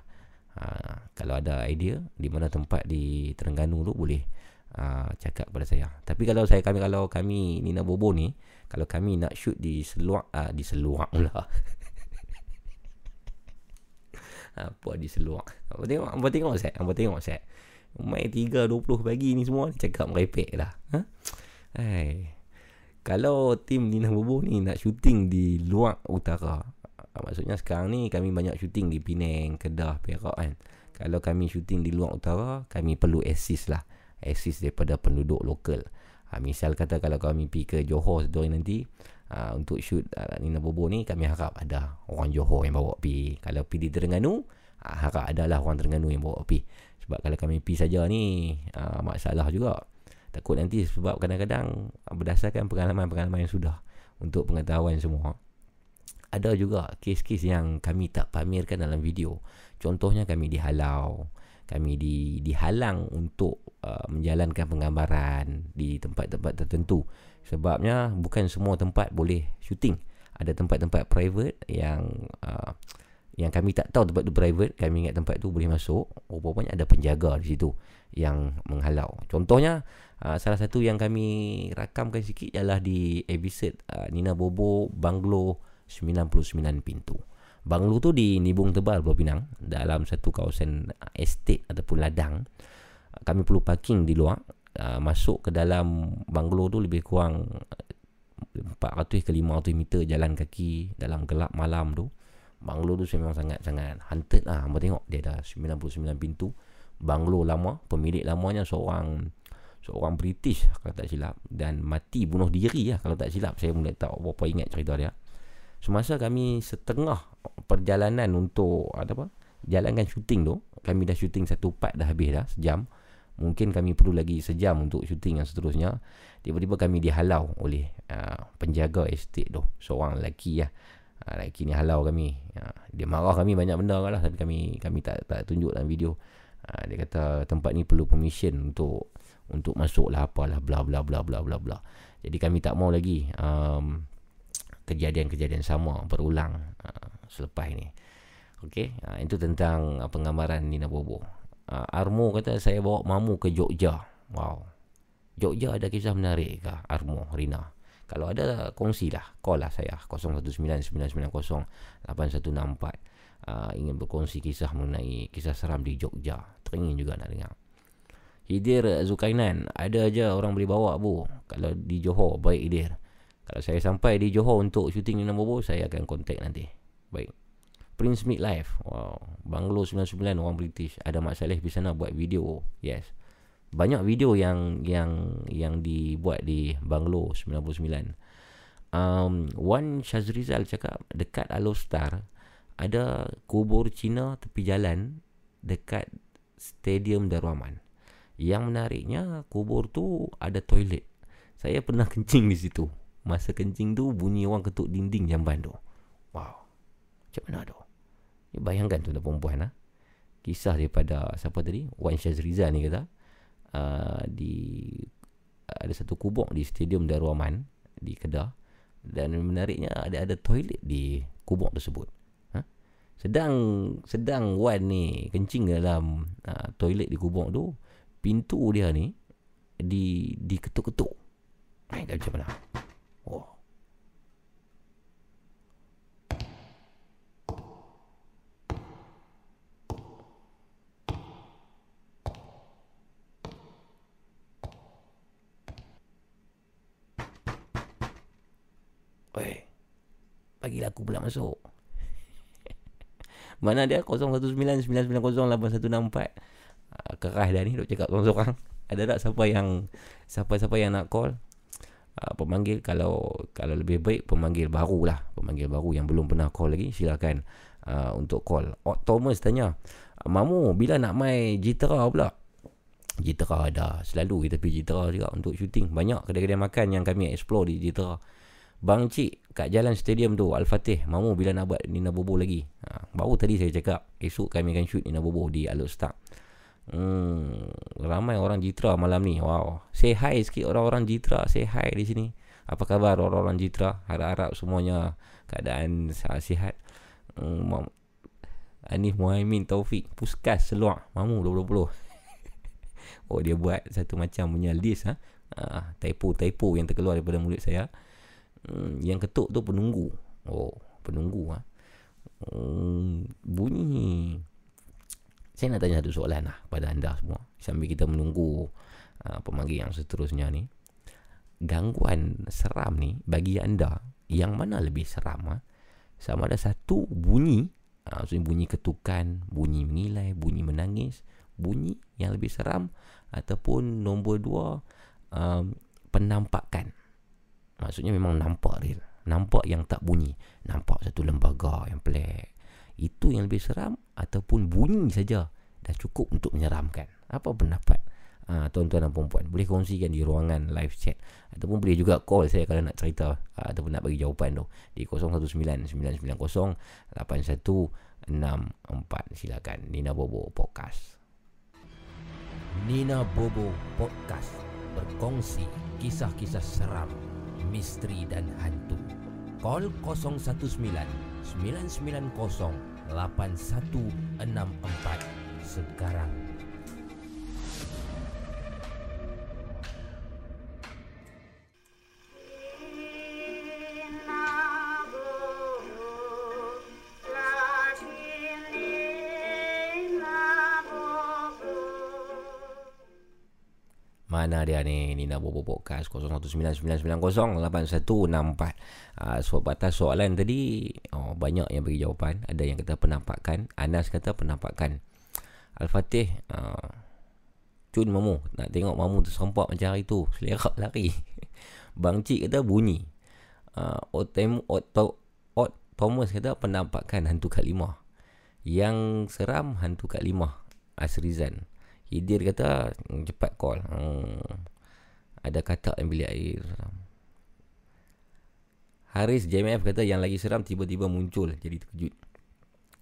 uh, kalau ada idea di mana tempat di Terengganu tu boleh uh, cakap kepada saya tapi kalau saya kami kalau kami Nina Bobo ni kalau kami nak shoot di seluar uh, di seluar pula apa di seluar apa tengok apa tengok set apa tengok set Main 3 20 pagi ni semua cakap merepek lah. Ha? Hai. Kalau tim Nina Bobo ni nak syuting di luar utara. Maksudnya sekarang ni kami banyak syuting di Penang, Kedah, Perak kan. Kalau kami syuting di luar utara, kami perlu assist lah. Assist daripada penduduk lokal. Ha, misal kata kalau kami pergi ke Johor sedoi nanti ha, untuk shoot uh, Nina Bobo ni kami harap ada orang Johor yang bawa pergi. Kalau pergi di Terengganu, ha, harap adalah orang Terengganu yang bawa pergi. Sebab kalau kami pergi saja ni uh, masalah juga. Takut nanti sebab kadang-kadang berdasarkan pengalaman-pengalaman yang sudah untuk pengetahuan semua. Ada juga kes-kes yang kami tak pamerkan dalam video. Contohnya kami dihalau, kami di dihalang untuk uh, menjalankan penggambaran di tempat-tempat tertentu. Sebabnya bukan semua tempat boleh syuting. Ada tempat-tempat private yang uh, yang kami tak tahu tempat tu private kami ingat tempat tu boleh masuk rupanya ada penjaga di situ yang menghalau contohnya uh, salah satu yang kami rakamkan sikit ialah di episode uh, Nina Bobo Banglo 99 pintu. Banglo tu di Nibung Tebal Pulau Pinang dalam satu kawasan uh, estate ataupun ladang. Kami perlu parking di luar. Uh, masuk ke dalam banglo tu lebih kurang 400 ke 500 meter jalan kaki dalam gelap malam tu. Banglo tu memang sangat-sangat haunted lah. Hamba tengok dia ada 99 pintu. Banglo lama Pemilik lamanya seorang Seorang British kalau tak silap. Dan mati bunuh diri lah kalau tak silap. Saya pun tak apa-apa ingat cerita dia Semasa kami setengah perjalanan untuk ada apa Jalankan syuting tu Kami dah syuting satu part dah habis dah Sejam. Mungkin kami perlu lagi sejam untuk syuting yang seterusnya. Tiba-tiba kami dihalau oleh uh, penjaga estate tu. Seorang lelaki lah. Ha, Lelaki ni halau kami. Ha, Dia marah kami banyak benda lah Tapi kami kami tak tak tunjuk dalam video. Ha, Dia kata tempat ni perlu permission untuk Untuk masuk lah apalah bla bla bla bla bla bla. Jadi kami tak mau lagi. Um, Kejadian-kejadian sama berulang uh, Selepas ini Okey, ha, itu tentang uh, penggambaran Nina Bobo. Uh, Armo kata saya bawa mamu ke Jogja. Wow. Jogja ada kisah menarik ke Armo, Rina? Kalau ada kongsilah Call lah saya 0199908164 uh, Ingin berkongsi kisah mengenai Kisah seram di Jogja Teringin juga nak dengar Hidir Zukainan Ada aja orang boleh bawa bu Kalau di Johor Baik Hidir Kalau saya sampai di Johor Untuk syuting di Nambobo Saya akan kontak nanti Baik Prince Midlife Wow Banglo 99 Orang British Ada Mak Saleh di sana Buat video Yes banyak video yang yang yang dibuat di Banglo 99. Um, Wan Shazrizal cakap dekat Alostar ada kubur Cina tepi jalan dekat Stadium Darwaman. Yang menariknya kubur tu ada toilet. Saya pernah kencing di situ. Masa kencing tu bunyi orang ketuk dinding jamban tu. Wow. Macam mana tu? Ya, bayangkan tu ada perempuan ha? Kisah daripada siapa tadi? Wan Shazrizal ni kata uh, di ada satu kubur di stadium Darwaman di Kedah dan menariknya ada ada toilet di kubur tersebut. Ha? Sedang sedang Wan ni kencing dalam uh, toilet di kubur tu, pintu dia ni di diketuk-ketuk. Main macam mana? Oh. Weh Bagilah aku pula masuk. Mana dia? 0199908164 uh, Keras dah ni Duk cakap seorang-seorang. Ada tak siapa yang Siapa-siapa yang nak call uh, Pemanggil Kalau Kalau lebih baik Pemanggil baru lah. Pemanggil baru yang belum pernah call lagi Silakan uh, Untuk call. Oh, Thomas tanya Mamu bila nak main Jitera pula? Jitera ada Selalu kita pergi Jitera juga Untuk syuting Banyak kedai-kedai makan Yang kami explore di Jitera. Bang Cik kat jalan stadium tu Al-Fatih Mamu bila nak buat Nina Bobo lagi? Ha, Baru tadi saya cakap Esok kami akan shoot Nina Bobo di Alut Start hmm, Ramai orang Jitra malam ni. Wow. Say hi sikit orang-orang Jitra. Say hi di sini. Apa khabar orang-orang Jitra? Harap-harap semuanya keadaan sihat. Hmm, Anif Muhaimin Taufik Puskas Seluar. Mamu 2020 Oh dia buat satu macam punya list ha? Ah, typo-typo yang terkeluar daripada mulut saya. Hmm, Yang ketuk tu penunggu. Oh penunggu ha? hmm, Bunyi Saya nak tanya satu soalan lah Pada anda semua Sambil kita menunggu uh, Pemanggil yang seterusnya ni Gangguan seram ni Bagi anda Yang mana lebih seram ha? Sama ada satu bunyi maksudnya bunyi ketukan, bunyi menilai, bunyi menangis, bunyi yang lebih seram ataupun nombor dua um, penampakan. Maksudnya memang nampak real. Nampak yang tak bunyi. Nampak satu lembaga yang pelik. Itu yang lebih seram ataupun bunyi saja dah cukup untuk menyeramkan. Apa pendapat uh, tuan-tuan dan puan-puan? Boleh kongsikan di ruangan live chat ataupun boleh juga call saya kalau nak cerita uh, ataupun nak bagi jawapan tu di 0199908164 silakan Nina Bobo podcast Nina Bobo podcast berkongsi kisah-kisah seram misteri dan hantu call 019 990 8164 sekarang Mana dia ni? Nina Bobo Podcast. 0199908164 uh, So batas soalan tadi oh, Banyak yang bagi jawapan. Ada yang kata penampakan Anas kata penampakan Al-Fatih uh, Cun mamu Nak tengok mamu tersempak macam hari tu. Selerak lari. Bang Cik kata bunyi. Uh, Otem, Otto, Ot Thomas kata penampakan hantu kat lima Yang seram hantu kat lima Asrizan Hidir kata hmm, cepat call. Hmm. Ada kata yang bilik air. Haris JMF kata yang lagi seram tiba-tiba muncul jadi terkejut.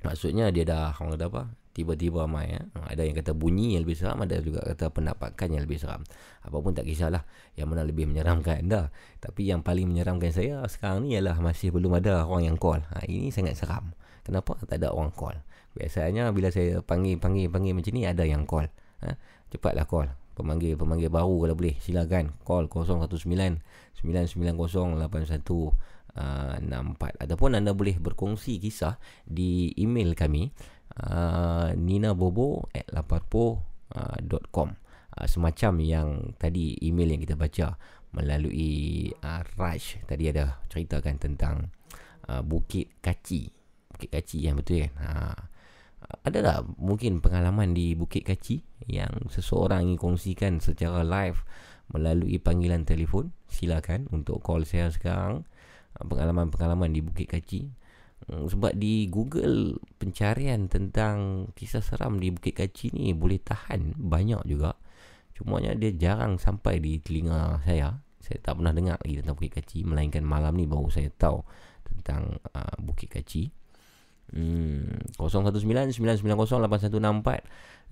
Maksudnya dia dah orang kata apa? Tiba-tiba mai ya. Ada yang kata bunyi yang lebih seram, ada juga kata penampakan yang lebih seram. Apapun tak kisahlah yang mana lebih menyeramkan anda. Tapi yang paling menyeramkan saya sekarang ni ialah masih belum ada orang yang call. Ha, ini sangat seram. Kenapa tak ada orang call? Biasanya bila saya panggil-panggil-panggil macam ni ada yang call ha? Cepatlah call. Pemanggil-pemanggil baru kalau boleh. Silakan. Call 019-990-8164 Ataupun anda boleh berkongsi kisah Di email kami uh, ninabobo at laparpo.com uh, Semacam yang tadi email yang kita baca Melalui uh, Raj. Tadi ada ceritakan tentang uh, Bukit Kaci. Bukit Kaci yang betul kan? Uh, ada tak mungkin pengalaman di Bukit Kaci yang seseorang ingin kongsikan secara live melalui panggilan telefon? Silakan untuk call saya sekarang. Uh, pengalaman-pengalaman di Bukit Kaci. Hmm, sebab di Google pencarian tentang kisah seram di Bukit Kaci ni boleh tahan banyak juga. Cumanya dia jarang sampai di telinga saya. Saya tak pernah dengar lagi tentang Bukit Kaci melainkan malam ni baru saya tahu tentang uh, Bukit Kaci Hmm, 019-990-8164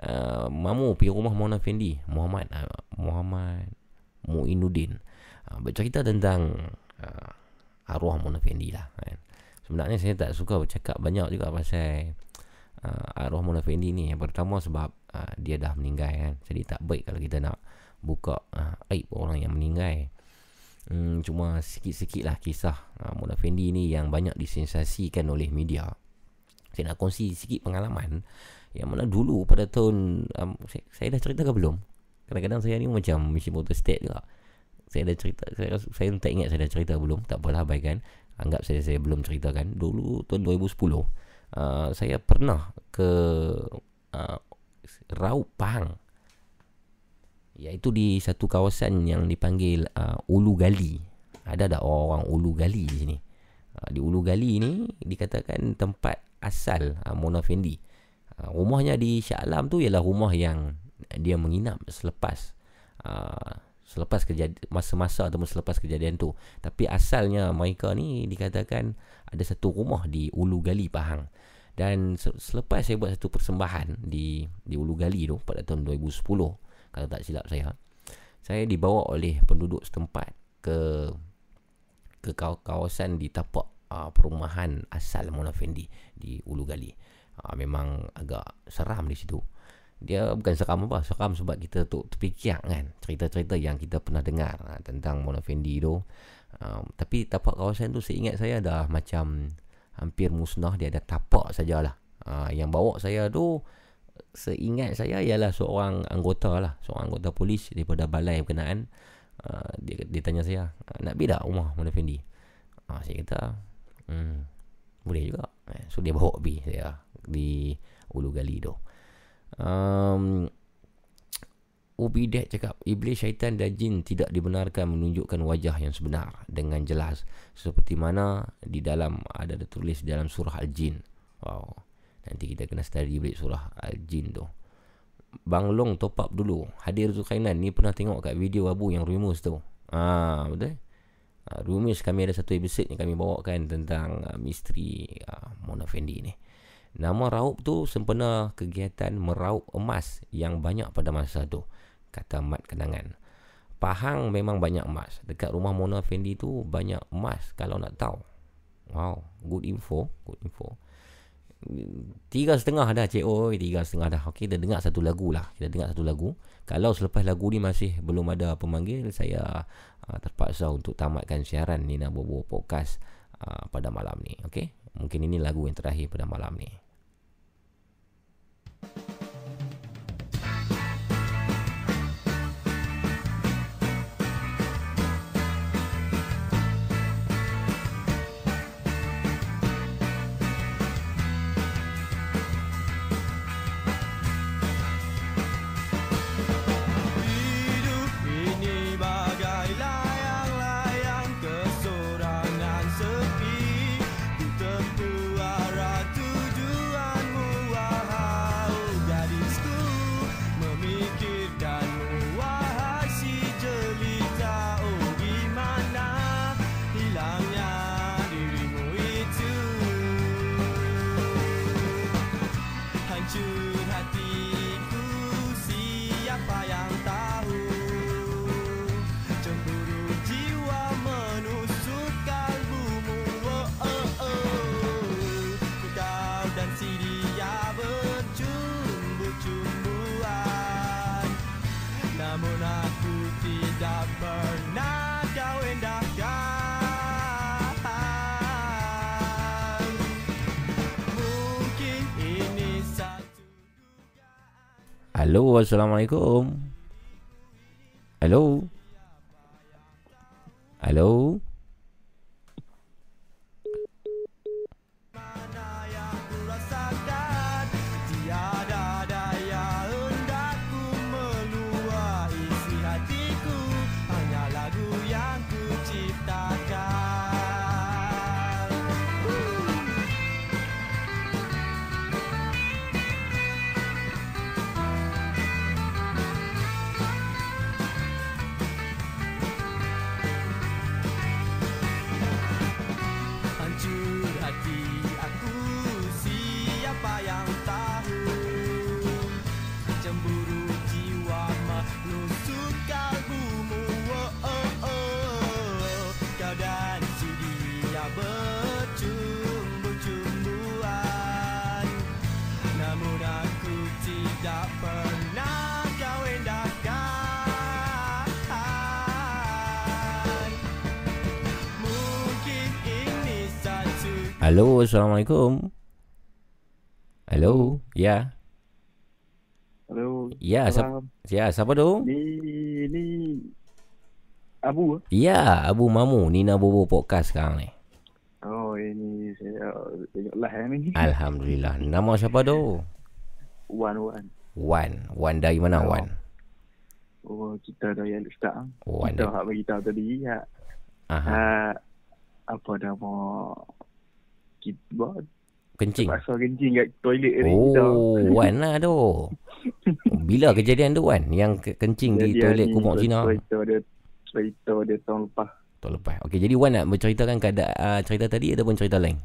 uh, Mamu pergi rumah Mona Fendi Muhammad uh, Muhammad Muinuddin. Uh, Bercerita tentang uh, Arwah Mona Fendi lah kan. Sebenarnya saya tak suka bercakap banyak juga pasal uh, Arwah Mona Fendi ni. Yang pertama sebab uh, dia dah meninggal kan. Jadi tak baik kalau kita nak buka uh, aib orang yang meninggal. Hmm, cuma sikit-sikit lah kisah uh, Mona Fendi ni yang banyak disensasikan oleh media saya nak kongsi sikit pengalaman yang mana dulu pada tahun um, saya, saya dah cerita ke belum? Kadang-kadang saya ni macam mission motor state juga. Saya dah cerita saya, saya tak ingat saya dah cerita belum tak apalah baikkan anggap saya saya belum ceritakan. Dulu tahun 2010 uh, saya pernah ke uh, Raup Pahang iaitu di satu kawasan yang dipanggil uh, Ulu Gali. Ada tak orang Ulu Gali di sini? Uh, di Ulu Gali ni dikatakan tempat asal uh, Mona Fendi. Uh, rumahnya di Shah Alam tu ialah rumah yang dia menginap selepas uh, selepas kejadian masa-masa atau selepas kejadian tu. Tapi asalnya mereka ni dikatakan ada satu rumah di Ulu Gali Pahang. Dan selepas saya buat satu persembahan di di Ulu Gali tu pada tahun 2010 kalau tak silap saya. Saya dibawa oleh penduduk setempat ke ke kaw- kawasan di tapak uh, perumahan asal Mona Fendi di Ulu Gali. Uh, memang agak seram di situ. Dia bukan seram apa, seram sebab kita tu terfikir kan cerita-cerita yang kita pernah dengar uh, tentang Mona Fendi tu. Um, tapi tapak kawasan tu seingat saya dah macam hampir musnah dia ada tapak sajalah. Uh, yang bawa saya tu seingat saya ialah seorang anggota lah, seorang anggota polis daripada balai berkenaan. Uh, dia, dia tanya saya, "Ah, nak tak rumah Mona Fendi? Uh, saya kata, hmm, boleh juga. Eh, So dia bawa pergi saya di Ulu Gali tu. Um, Ubidat cakap Iblis, syaitan dan jin tidak dibenarkan menunjukkan wajah yang sebenar dengan jelas seperti mana di dalam ada tertulis dalam surah Al-Jin. Wow. Nanti kita kena study balik surah Al-Jin tu. Bang Long top up dulu. Hadir Zulkainan ni pernah tengok kat video Abu yang rumus tu. Ah, betul? Uh, rumus kami ada satu episod yang kami bawakan tentang uh, misteri uh, Mona Fendi ni. Nama raup tu sempena kegiatan meraup emas yang banyak pada masa tu. Kata Mat Kenangan. Pahang memang banyak emas. Dekat rumah Mona Fendi tu banyak emas kalau nak tahu. Wow, good info, good info. Tiga setengah dah cik. Oi Tiga setengah dah. Okey kita dengar satu lagu lah. Kita dengar satu lagu. Kalau selepas lagu ni masih Belum ada pemanggil Saya uh, terpaksa untuk tamatkan siaran Nina Bobo Podcast uh, Pada malam ni. Okey? Mungkin ini lagu yang terakhir pada malam ni. Hidup Halo Assalamualaikum. Halo. Halo Halo Assalamualaikum Halo Ya Halo. Ya siapa, ya, siapa tu? Ni ni Abu. Ya Abu Mamu Nina Bobo Podcast sekarang ni Oh ini saya tengok live ni. Alhamdulillah Nama siapa tu? Wan Wan. Wan Wan dari mana Wan? Oh kita dah yang. Oh, kita anda- hak bagi tahu tadi ya. Aha. Uh, apa nama kita Kencing Terpaksa kencing kat toilet ni. Oh Wan lah tu Bila kejadian tu Wan Yang ke- kencing di Jadi toilet kumuk Cina Cerita dia cerita dia tahun lepas. Tahun lepas Okey jadi Wan nak berceritakan keadaan uh, cerita tadi Ataupun cerita lain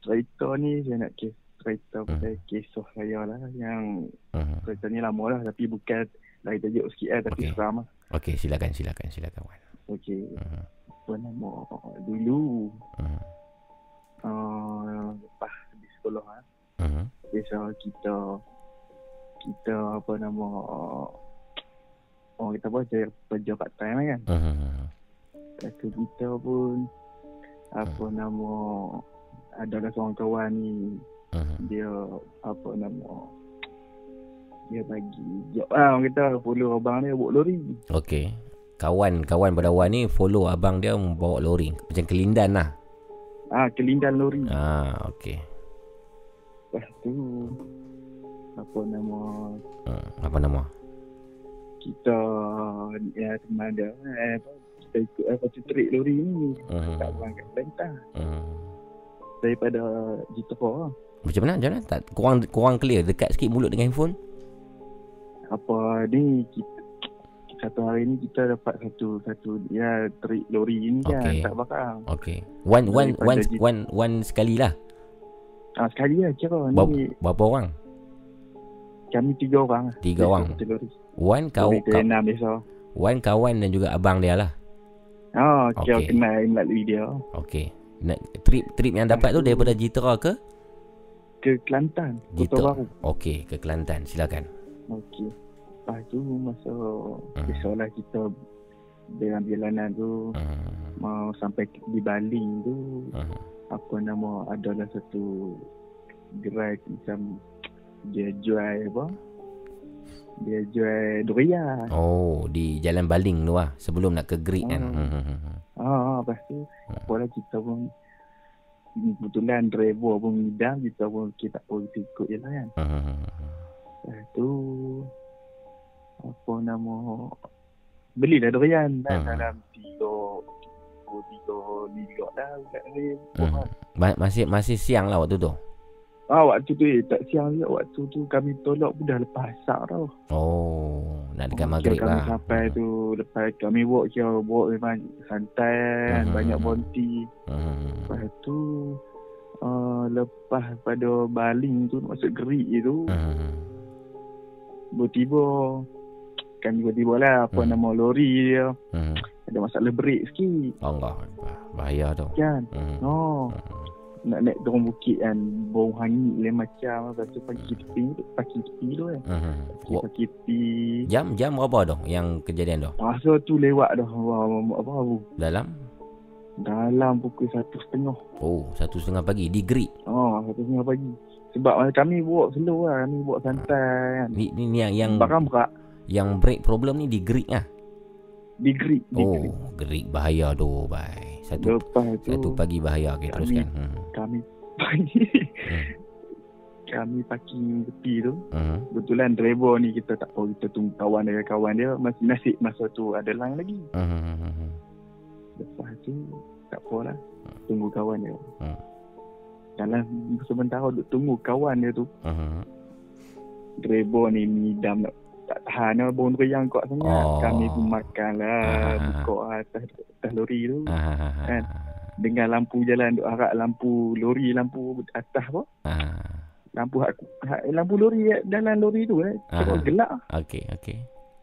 Cerita ni saya nak kes cerita pasal kisah saya lah yang Hmm. cerita ni lama lah tapi bukan lain tajuk sikit lah tapi Okey. seram lah. Okey silakan silakan silakan Wan Okey. apa nama dulu Hmm. Uh, lepas di sekolah ah Mhm. biasa kita kita apa nama orang kita apa kerja kerja part time kan Mhm. Lepas tu kita pun apa nama ada seorang kawan ni Mhm. dia apa nama dia bagi job lah orang kita follow abang dia bawa lori Okey. Kawan-kawan pada Wan ni follow abang dia bawa lori. Macam kelindan lah. Ah kelindan lori Ah, okey. lepas tu apa nama Hmm. Apa nama? kita ya teman dia eh, apa, kita ikut apa tu trip lori ni Mhm. kat orang kat Bentang Hmm. daripada Jitapa lah. Macam mana? Macam mana? Tak, kurang, kurang clear. Dekat sikit mulut dengan handphone. apa ni kita satu hari ni kita dapat satu satu ya trip lori ni kan Okey. tak bakar Okey. One, one, Daripada one, one, one sekali lah. ah, sekali lah kira ni berapa orang? kami tiga orang lah. Tiga Biasa orang. satu lori Wan kau, kau enam Wan kawan dan juga abang dia lah. ah kira Okey. kenal melalui dia Okey. Nak trip trip yang dapat tu daripada Jitera ke? ke Kelantan Kota. Baru Okey, ke Kelantan. Silakan. okey lepas tu masa biasalah kita dalam perjalanan tu Hmm. mau sampai di Baling tu Hmm. apa nama adalah satu gerai macam dia jual apa dia jual durian Oh, di Jalan Baling tu lah. Sebelum nak ke Greek kan. Hmm. Hmm, hmm, hmm. ah lepas tu apalah kita pun kebetulan driver pun ngidam kita pun kita pun ikut je lah kan hmm. lepas tu apa nama belilah durian kan Hmm. dalam tiga tiga tiga liga lah kat ni Hmm. Ma- Masih masih siang lah waktu tu. Ah waktu tu eh, tak siang juga waktu tu kami tolak pun dah lepas asar tau. Oh, nak dekat maghrib kami lah. sampai tu lepas kami walk kira walk memang santai kan, Mhm. banyak bonti. Hmm. Lepas tu uh, lepas pada baling tu masuk gerik tu Hmm. tiba-tiba kan tiba-tiba lah apa Hmm. nama lori dia Hmm. ada masalah brake sikit Allah bahaya tu. kan. Hmm. Oh. Nak naik dorong bukit kan Bau hangit lain macam Lepas tu pagi tepi tu Pagi tepi tu kan Hmm. Wa- Pagi tepi Jam jam berapa tu yang kejadian tu? Masa tu lewat dah apa, apa, Dalam? Dalam pukul satu setengah Oh, satu setengah pagi di Greek. Oh satu setengah pagi Sebab kami bawa slow lah Kami bawa santai kan Ni ni, ni yang yang Sebab kan berat yang break problem ni di Greek ah. Di Greek Di Oh, Greek Greek bahaya tu, bye. Satu Lepas tu satu pagi bahaya. Okey, kami, teruskan. Hmm. Kami pagi Kami parking tepi tu Hmm. Kebetulan driver ni kita tak tahu Kita tunggu kawan dia Kawan dia masih nasib masa tu ada line lagi Hmm. Lepas tu tak apa lah Tunggu kawan dia Hmm. Dalam sementara duk tunggu kawan dia tu Hmm. Driver ni midam nak tak tahan lah Bong riang kuat sangat Oh. Kami pun makan lah Ah. Buka atas, atas lori tu Ah. kan Dengan lampu jalan Duk harap lampu lori Lampu atas apa Ah. Lampu hak, hak, lampu lori dalam lori tu eh. Kira Ah. gelap Okey, okey.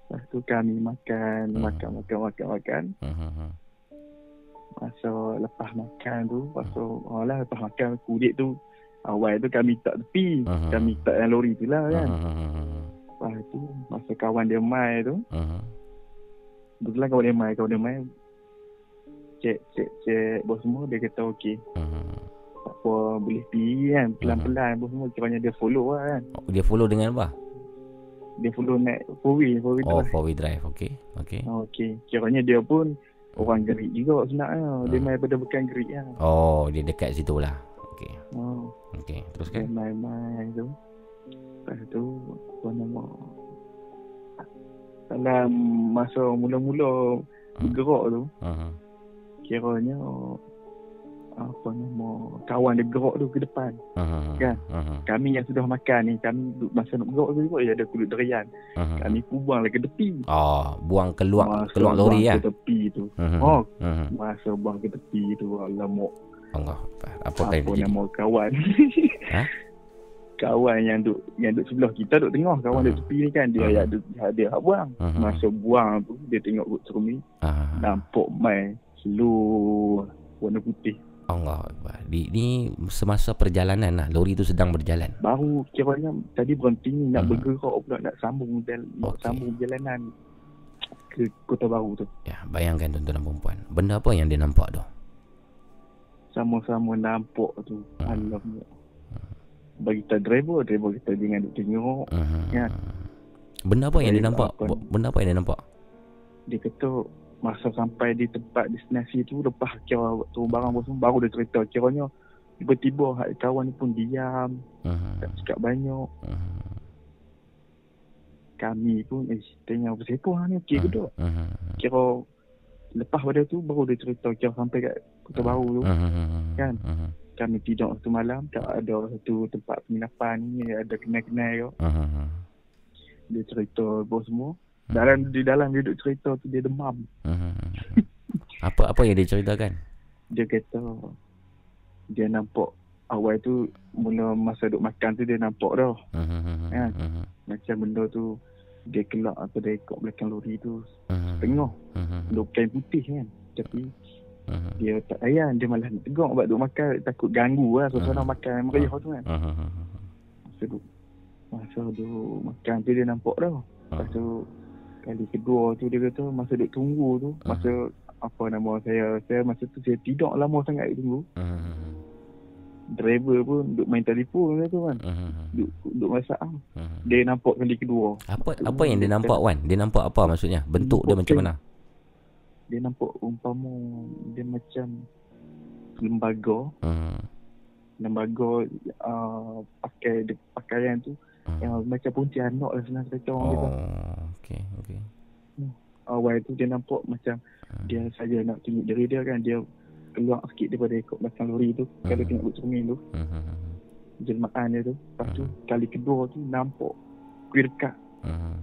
Lepas tu kami makan Hmm. Makan makan makan makan Hmm. Masa lepas makan tu Masa oh lah lepas makan kulit tu Awal tu kami tak tepi Hmm. Kami tak dalam lori tu lah kan Hmm. Tu Masa kawan dia mai tu. Kebetulan kawan dia mai Kawan dia mai Cek cek cek Bos semua dia kata okey Hmm. Tak apa boleh pergi kan Pelan-pelan bos semua Kiranya dia follow lah kan Dia follow dengan apa? Dia follow naik 4 4 wheel Oh, drive four wheel drive. Okey. Okey. Oh, Okey Kiranya dia pun Orang gerik juga sebenarnya Dia mai pada bukan gerik lah Oh, dia dekat situ lah. Okey. Oh Okey, Dia teruskan. mai-mai tu Lepas tu Apa nama Dalam masa mula-mula Bergerak tu Hmm. Kiranya Apa nama Kawan dia gerak tu ke depan Hmm. Kan Hmm. Kami yang sudah makan ni Kami masa nak bergerak tu juga Ya ada kulit derian Hmm. Kami kubang lah ke tepi Oh, buang keluar Masa keluar lori lah. ke tepi tu Hmm. Oh Hmm. Masa buang ke tepi tu Alamak Allah. Apa Apa terjadi? nama kawan Ha? Kawan yang duk Yang duk sebelah kita Duk tengah Kawan duk tepi ni kan Dia Hmm. yang dia, dia hak buang Hmm. Masa buang tu Dia tengok kot cermin Ah. Nampak mai Slow Warna putih Allah Akbar. Di, ni semasa perjalanan lah. Lori tu sedang berjalan. Baru kiranya Tadi berhenti ni Nak Hmm. bergerak pula Nak sambung Nak sambung perjalanan Ke Kota Baru tu Ya, bayangkan tuan-tuan dan perempuan. Benda apa yang dia nampak tu? Sama-sama nampak tu Hmm. Alamak Bagi kita driver Driver kita jangan duk tengok. Hmm. Kan Benda apa yang dia nampak? Benda apa yang dia nampak? Dia kata Masa sampai di tempat destinasi tu Lepas kira turun barang semua Baru dia cerita. Kiranya Tiba-tiba hak kawan ni pun diam Hmm. Tak cakap banyak. Kami pun Eh tengok apa siapa ni? Okey ke tak Hmm. Kira Lepas pada tu Baru dia cerita Kira sampai kat Kota Baru tu. Hmm. Kan Kami tidur satu malam Tak ada satu tempat penginapan ni Ada kenal-kenal ke Hmm. Dia cerita apa semua dalam di dalam dia duduk cerita tu dia demam. Hmm. Apa apa yang dia ceritakan? Dia kata dia nampak awal tu mula masa duk makan tu dia nampak dah. Hmm. Kan? Macam benda tu dia kelak apa dia ikut belakang lori tu Hmm. tengah. Hmm. Duk kain putih kan. Tapi dia tak layan dia malah nak tegur sebab duk makan takut ganggu lah suasana makan meriah tu kan. Hmm. Masa duk masa duk makan tu dia nampak dah. Lepas tu kali kedua tu dia kata masa duk tunggu tu masa apa nama saya saya masa tu saya tidur lama sangat duk tunggu Hmm. driver pun duk main telefon dia tu kan Hmm. duk duk masak ah. dia nampak kali kedua Apa apa yang dia nampak Wan? Dia nampak apa maksudnya? Bentuk dia macam mana? Dia nampak umpama dia macam lembaga Hmm. lembaga uh, pakai dia, pakaian tu yang macam pontianak lah senang kata orang kata Oh, okey, okey. awal tu dia nampak macam Hmm. dia saja nak tunjuk diri dia kan dia keluar sikit daripada ikut belakang lori tu kalau Hmm. tengok cermin tu Hmm. jelmaan dia tu lepas tu kali kedua tu nampak kuih dekat Hmm.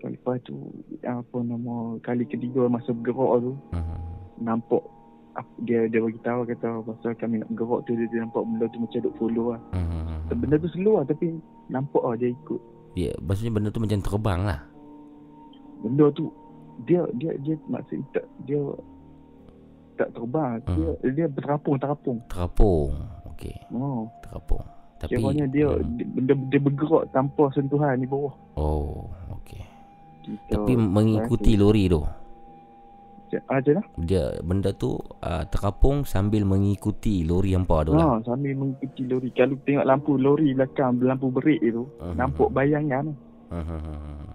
Kali lepas tu apa nama kali ketiga masa bergerak tu Hmm. nampak dia dia bagi tahu kata pasal kami nak bergerak tu dia, dia nampak benda tu macam duk follow lah Hmm. benda tu slow lah tapi nampak lah dia ikut Dia maksudnya benda tu macam terbang lah. benda tu dia dia dia maksud tak dia tak terbang dia dia berterapung terapung Terapung. Okey, oh terapung. Tapi kiranya dia dia- benda dia bergerak tanpa sentuhan di bawah oh, Tapi mengikuti lori tu. Ah, macam mana? Dia benda tu uh, terapung sambil mengikuti lori hampa tu lah. Ha, sambil mengikuti lori. Kalau tengok lampu lori belakang, lampu berik tu, Hmm. nampak bayangan. Hmm.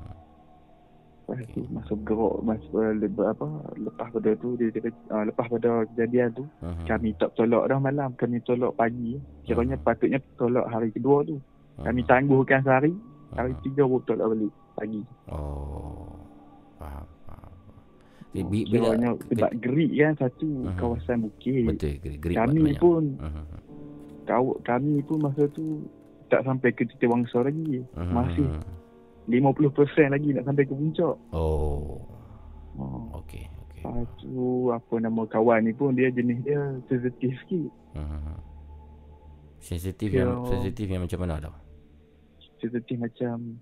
Lepas tu masa bergerak masa le- apa lepas pada tu dia, dia uh, lepas pada kejadian tu Hmm. kami tak tolak dah malam kami tolak pagi kiranya patutnya tolak hari kedua tu kami tangguhkan sehari hari tiga baru tolak balik pagi Oh. Faham, bi- Bila kiranya sebab gerik kan satu kawasan bukit Betul, gerik- kami banyak. pun kau kami pun masa tu tak sampai ke titik wangsa lagi Hmm. masih 50% lagi nak sampai ke puncak Oh. Oh. Okey, okey. Lepas tu apa nama kawan ni pun dia jenis dia sensitif sikit. Hmm. Sensitif Dia- yang sensitif yang macam mana tau? Sensitif macam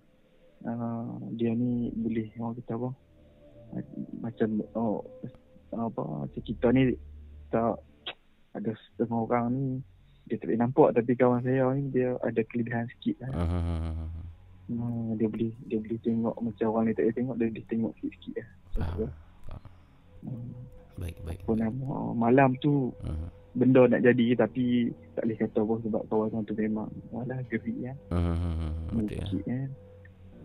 uh, dia ni boleh orang kata apa? Macam oh apa macam kita ni tak ada setengah orang ni dia tak boleh nampak tapi kawan saya ni dia ada kelebihan sikit lah. Hmm. Hmm, dia boleh dia boleh tengok macam orang ni tak boleh tengok dia boleh tengok sikit-sikit lah. Lah. Hmm. Baik, baik. Apa nama malam tu Hmm. benda nak jadi tapi tak boleh kata apa sebab kawasan tu memang malah gerik kan. Hmm. Betul. Bukit kan.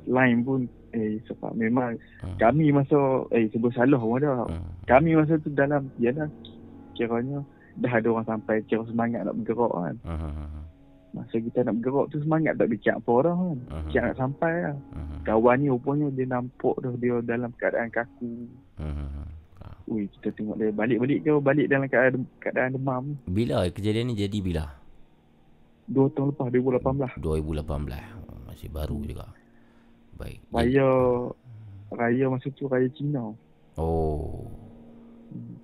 Line pun eh sebab memang kami masa eh sebut salah pun dah. Kami masa tu dalam yalah kiranya dah ada orang sampai kira semangat nak bergerak kan. Hmm. Masa kita nak bergerak tu semangat tak bincang apa dah kan. Mhm. Kira nak sampai lah. Kawan ni rupanya dia nampak dah dia dalam keadaan kaku. Hmm. Ui kita tengok dia balik-balik ke balik dalam keadaan, keadaan demam. Bila kejadian ni jadi bila? Dua tahun lepas 2018. 2018. Oh, Masih baru juga. Baik. Raya Raya masa tu Raya Cina Oh.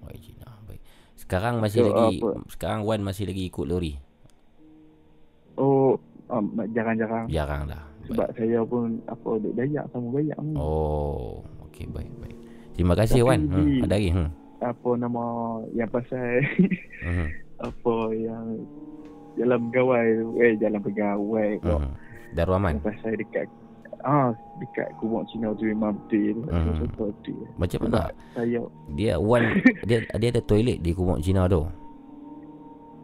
Baik Cina. Baik. Sekarang masih So, lagi apa? sekarang Wan masih lagi ikut lori. Oh um, Jarang-jarang Jarang dah. Sebab saya pun Apa Duk dayak sama dayak ni Oh, okey baik baik. Terima kasih Tapi Wan. Hmm, di- ada lagi. Hmm. apa nama yang pasal Mhm. apa yang jalan pegawai. Eh jalan pegawai pula. Mhm. Darul Aman. Yang pasal dekat ah dekat kubur Cina tu memang betul. Mhm. Hmm. betul. Macam mana? Saya Dia Wan dia dia ada toilet di kubur Cina tu.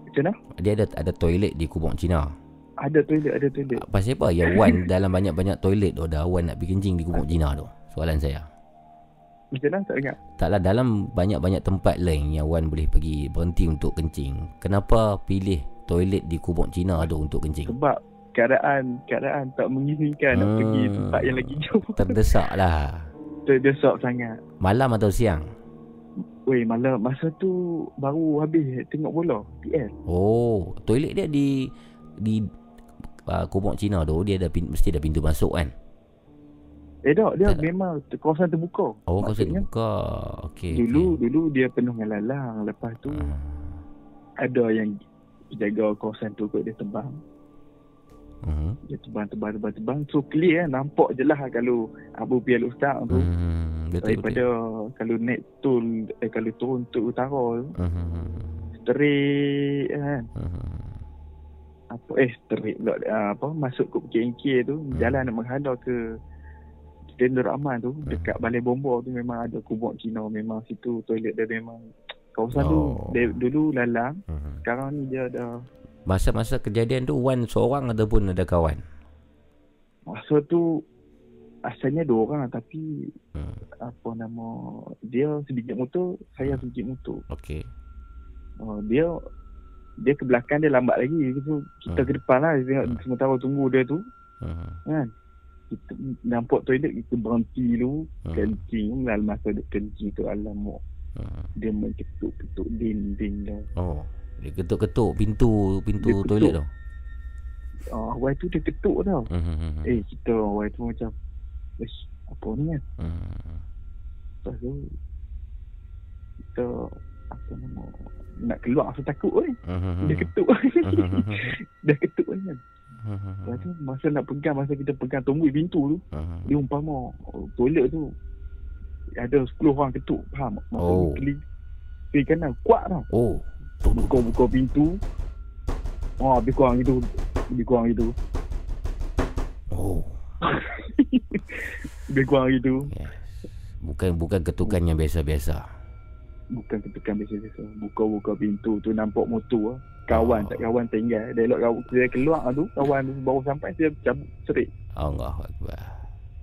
macam mana? Dia ada ada toilet di kubur Cina. Ada toilet, ada toilet. Pasal apa yang Wan dalam banyak-banyak toilet tu dah Wan nak pergi kencing di kubur Cina tu? Soalan saya. Macam mana tak ingat? Taklah dalam banyak-banyak tempat lain yang Wan boleh pergi berhenti untuk kencing. Kenapa pilih toilet di kubur Cina tu untuk kencing? Sebab keadaan keadaan tak mengizinkan nak Hmm. pergi tempat yang lagi jauh. Terdesak lah. Terdesak sangat. Malam atau siang? Weh, malam masa tu baru habis tengok bola PL. Oh, toilet dia di di uh, kubur Cina tu dia ada pin, mesti ada pintu masuk kan? Eh tak, dia memang ter- kawasan terbuka. Oh, Maksudnya, buka. Okey. Dulu dulu dia penuh dengan lalang. Lepas tu Hmm. ada yang jaga kawasan tu kot dia terbang. Mhm. Dia terbang, terbang, terbang, terbang. So clear kan. Nampak je lah kalau Abu Pial Ustaz tu. Hmm, betul Daripada kalau naik tol, eh kalau turun tu utara tu. Mhm. Straight kan. Mhm. Apa, eh straight pula. ah, apa, masuk ke Engkir tu. Hmm. Jalan nak menghalau ke Tender Aman tu. Dekat Balai Bomba tu memang ada kubur Cina. Memang situ toilet dia memang. Kawasan tu Oh. dia, dulu lalang. Mhm. Sekarang ni dia ada Masa-masa kejadian tu Wan seorang ataupun ada kawan? Masa tu asalnya dua orang tapi Hmm. apa nama dia sedikit motor, saya sedikit motor. Okey. Uh, dia dia ke belakang dia lambat lagi. So, kita Hmm. ke depan lah tengok sementara tunggu dia tu Mhm. kan. Kita nampak toilet kita berhenti dulu Hmm. kencing dalam masa dia kencing tu alamak Mhm. dia main ketuk-ketuk dinding dah. Oh, dia ketuk-ketuk pintu pintu Dia ketuk. toilet tu. Ah, awal tu dia ketuk tau. Mhm. Eh kita awal tu macam Ish, apa ni kan? Mhm. Lepas tu kita apa nama nak keluar rasa takut oi. Mhm. Dia ketuk. Mhm. Dia ketuk kan. Mhm. Lepas tu masa nak pegang masa kita pegang tombol pintu tu Mhm. dia umpama oh, toilet tu ada 10 orang ketuk faham masa Oh. kiri kanan kuat tau Oh. Buka-buka pintu oh lebih kurang gitu lebih kurang gitu Oh. lebih kurang gitu Bukan bukan ketukan yang biasa-biasa. bukan ketukan biasa-biasa buka-buka pintu tu nampak motor lah. kawan tak kawan tinggal dia elok kawan dia keluar tu kawan tu baru sampai dia cabut serik Allah Akbar.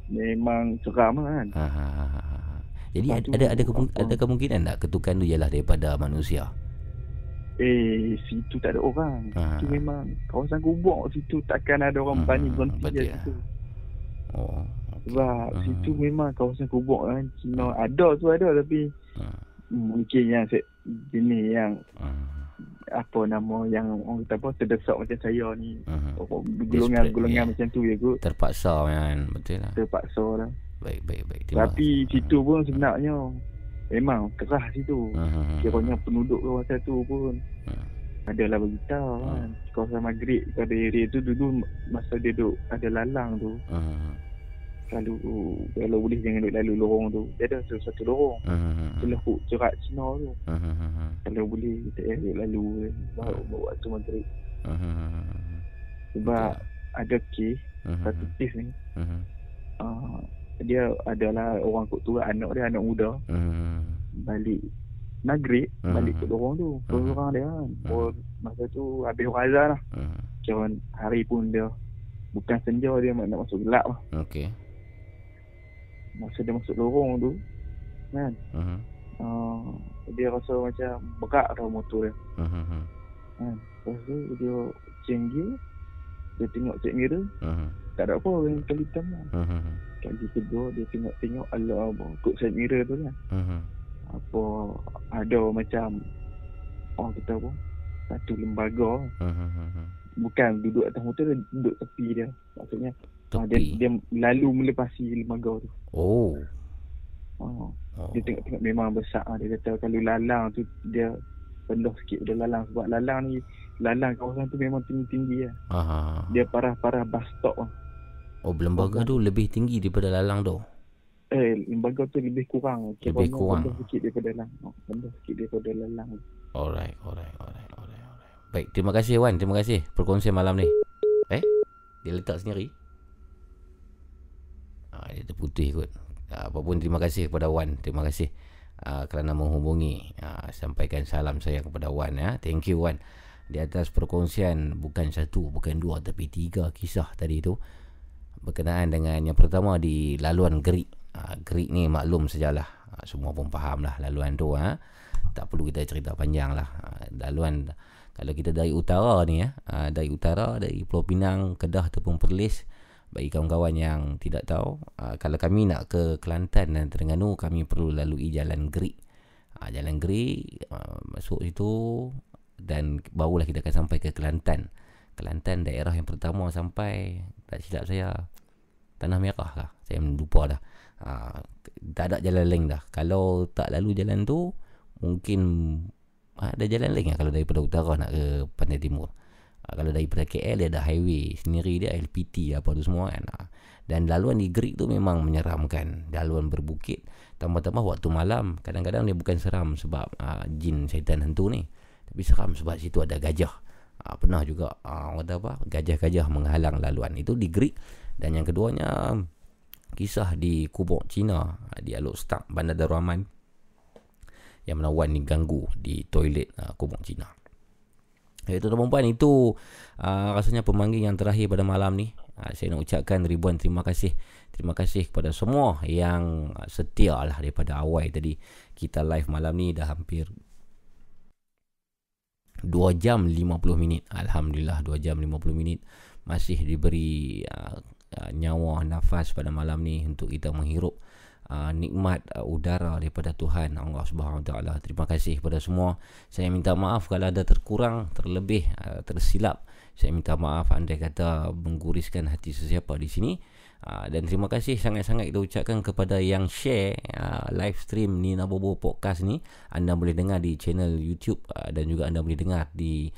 memang seram lah kan Ha, ha, ha, ha, ha. Jadi Lepas ada ada ada, kemung, ada kemungkinan tak ketukan tu ialah daripada manusia? Eh, situ tak ada orang. Ha. Situ memang kawasan kubur situ takkan ada orang berani berhenti betul. kat situ. Oh. Sebab Hmm. situ memang kawasan kubur kan. Cina ada tu ada tapi mungkin yang se- jenis yang apa nama yang orang kata apa terdesak macam saya ni. Oh, Golongan-golongan ya. macam tu ya kot. Terpaksa kan, betul lah. Terpaksa lah. Baik baik baik. Terima Tapi situ pun sebenarnya memang keras situ. Hmm. Kiranya penduduk kawasan tu pun adalah beritahu kan. Kawasan Maghrib pada area tu dulu masa dia duduk ada lalang tu. Hmm. Kalau kalau boleh jangan duduk lalu lorong tu. Dia ada satu, satu lorong. Hmm. Celahuk cerak Cina tu. Hmm. Kalau boleh kita eh, duduk lalu bawa bawa waktu Maghrib. Hmm. Sebab ada kes Mhm. satu kes ni. Hmm. Uh, dia adalah orang kut tua anak dia anak muda Hmm. balik maghrib Mhm. balik ke lorong tu seorang dia kan oh, masa tu habis azan lah Mhm. kira hari pun dia bukan senja dia nak masuk gelap lah Okey. masa dia masuk lorong tu kan Mhm. uh, dia rasa macam berat tau motor dia Mhm. kan lepas tu dia cenggir dia tengok cek mirror Mhm. tak ada apa yang kali pertama Mhm. Kali kedua dia tengok-tengok alah apa kod side mirror tu kan Mhm. apa ada macam orang kata apa satu lembaga Mhm. bukan duduk atas motor dia duduk tepi dia maksudnya ah, dia, Tepi. dia lalu melepasi lembaga tu Oh. oh. Oh. dia tengok-tengok memang besar ah. dia kata kalau lalang tu dia rendah sikit dia lalang sebab lalang ni lalang kawasan tu memang tinggi-tinggi lah. Aha. dia parah-parah bus stop lah. Oh, lembaga tu lebih tinggi daripada lalang tu. Eh, lembaga tu lebih kurang. Lebih Kiranya kurang. Rendah sikit daripada lang. Oh, rendah sikit daripada lalang. Alright, alright, alright, alright, alright. Baik, terima kasih Wan, terima kasih perkongsian malam ni. Eh, dia letak sendiri. Ah, dia terputih kot. Ah, apa pun terima kasih kepada Wan, terima kasih ah, kerana menghubungi. Ah, sampaikan salam saya kepada Wan ya. Thank you Wan. Di atas perkongsian bukan satu, bukan dua tapi tiga kisah tadi tu berkenaan dengan yang pertama di laluan Gerik. Ha, Gerik ni maklum sajalah. Ha, semua pun faham lah laluan tu. Ha. Tak perlu kita cerita panjang lah. Ha, laluan kalau kita dari utara ni ya, ha, dari utara dari Pulau Pinang, Kedah ataupun Perlis bagi kawan-kawan yang tidak tahu, ha, kalau kami nak ke Kelantan dan Terengganu kami perlu lalui jalan Gerik. Ha, jalan Gerik ha, masuk situ dan barulah kita akan sampai ke Kelantan. Kelantan daerah yang pertama sampai tak silap saya Tanah Merah lah. Saya lupa dah. Ha, Tak ada jalan lain dah. Kalau tak lalu jalan tu Mungkin ada jalan lain lah Kalau daripada utara nak ke Pantai Timur. Ha, Kalau daripada KL dia ada highway sendiri dia LPT apa tu semua kan. Ha. Dan laluan di Greek tu memang menyeramkan. Laluan berbukit Tambah-tambah waktu malam Kadang-kadang dia bukan seram sebab ha, jin syaitan hantu ni. Tapi seram sebab situ ada gajah Ha, pernah juga ha, orang kata apa gajah-gajah menghalang laluan. Itu di Greek. Dan yang keduanya kisah di Kubok Cina di Alok Stak Bandar Darul Aman yang mana Wan diganggu di toilet uh, Kubok Cina. Itu perempuan itu uh, rasanya pemanggil yang terakhir pada malam ni. Uh, saya nak ucapkan ribuan terima kasih. Terima kasih kepada semua yang setia lah daripada awal tadi kita live malam ni. Dah hampir 2 jam 50 minit. Alhamdulillah 2 jam 50 minit Masih diberi uh, uh, Nyawa nafas pada malam ni Untuk kita menghirup uh, Nikmat uh, udara daripada Tuhan Allah Subhanahu Taala. Terima kasih kepada semua. Saya minta maaf kalau ada terkurang Terlebih uh, tersilap. Saya minta maaf Andai kata Mengguriskan hati sesiapa di sini Uh, dan terima kasih sangat-sangat kita ucapkan kepada yang share uh, live stream Nina Bobo Podcast ni. Anda boleh dengar di channel YouTube uh, dan juga anda boleh dengar di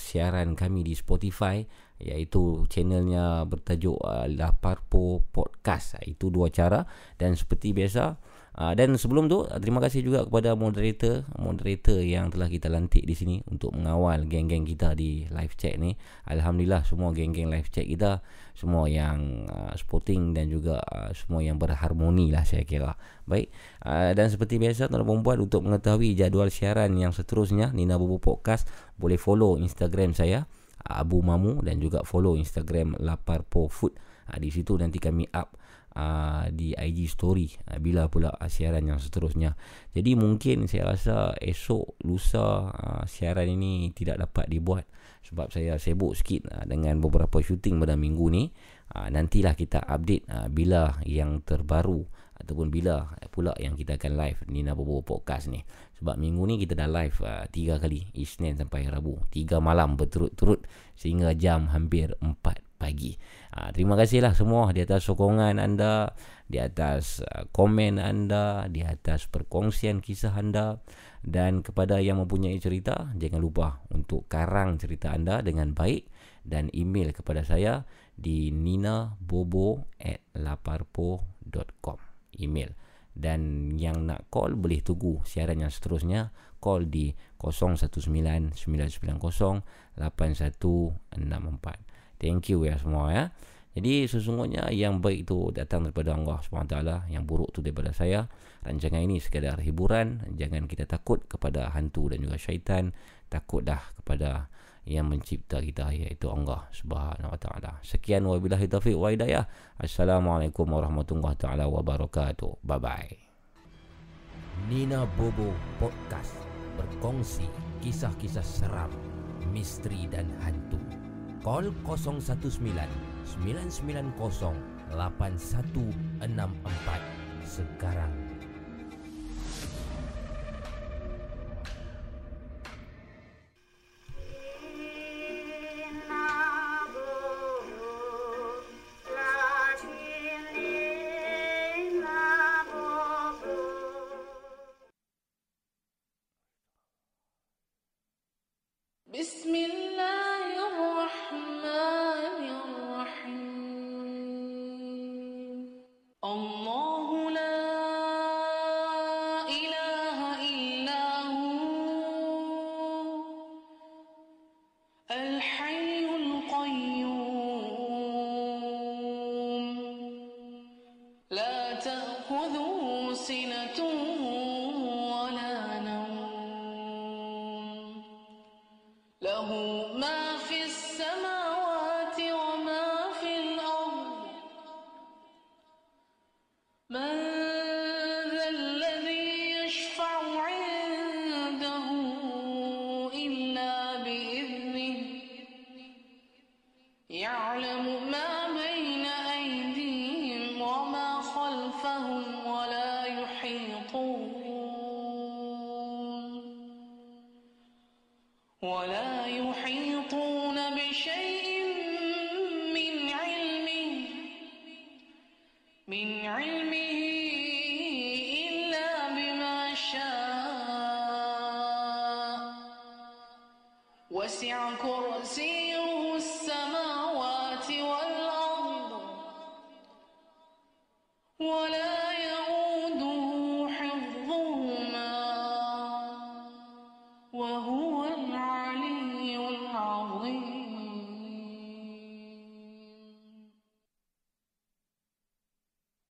siaran kami di Spotify iaitu channelnya bertajuk uh, Laparpo Podcast. Uh, itu dua cara. Dan seperti biasa Uh, dan sebelum tu uh, terima kasih juga kepada moderator moderator yang telah kita lantik di sini untuk mengawal geng-geng kita di live chat ni. Alhamdulillah semua geng-geng live chat kita semua yang uh, sporting dan juga uh, semua yang berharmoni lah saya kira. Baik uh, dan seperti biasa tuan dan puan untuk mengetahui jadual siaran yang seterusnya Nina Bobo Podcast boleh follow Instagram saya Abu Mamu dan juga follow Instagram Laparpo Food. Uh, di situ nanti kami up uh, di IG story uh, bila pula uh, siaran yang seterusnya. Jadi mungkin saya rasa esok lusa uh, siaran ini tidak dapat dibuat sebab saya sibuk sikit uh, dengan beberapa syuting pada minggu ni. Uh, nantilah kita update uh, bila yang terbaru ataupun bila pula yang kita akan live Nina Bobo Podcast ni. Sebab minggu ni kita dah live uh, tiga kali Isnin sampai Rabu. Tiga malam berturut-turut sehingga jam hampir empat pagi. Ha, terima kasihlah semua di atas sokongan anda, di atas uh, komen anda, di atas perkongsian kisah anda. Dan kepada yang mempunyai cerita jangan lupa untuk karang cerita anda dengan baik dan email kepada saya di ninabobo@laparpo.com email. Dan yang nak call boleh tunggu siaran yang seterusnya. Call di 0199908164 Thank you ya semua ya. Jadi sesungguhnya yang baik itu datang daripada Allah SWT Yang buruk itu daripada saya Rancangan ini sekadar hiburan Jangan kita takut kepada hantu dan juga syaitan Takutlah kepada yang mencipta kita iaitu Allah taala. Sekian wabillahi taufiq wa hidayah. Assalamualaikum warahmatullahi taala wabarakatuh. Bye bye. Nina Bobo Podcast berkongsi kisah-kisah seram, misteri dan hantu Call 019 990 8164 sekarang. بسم الله الرحمن الرحيم الله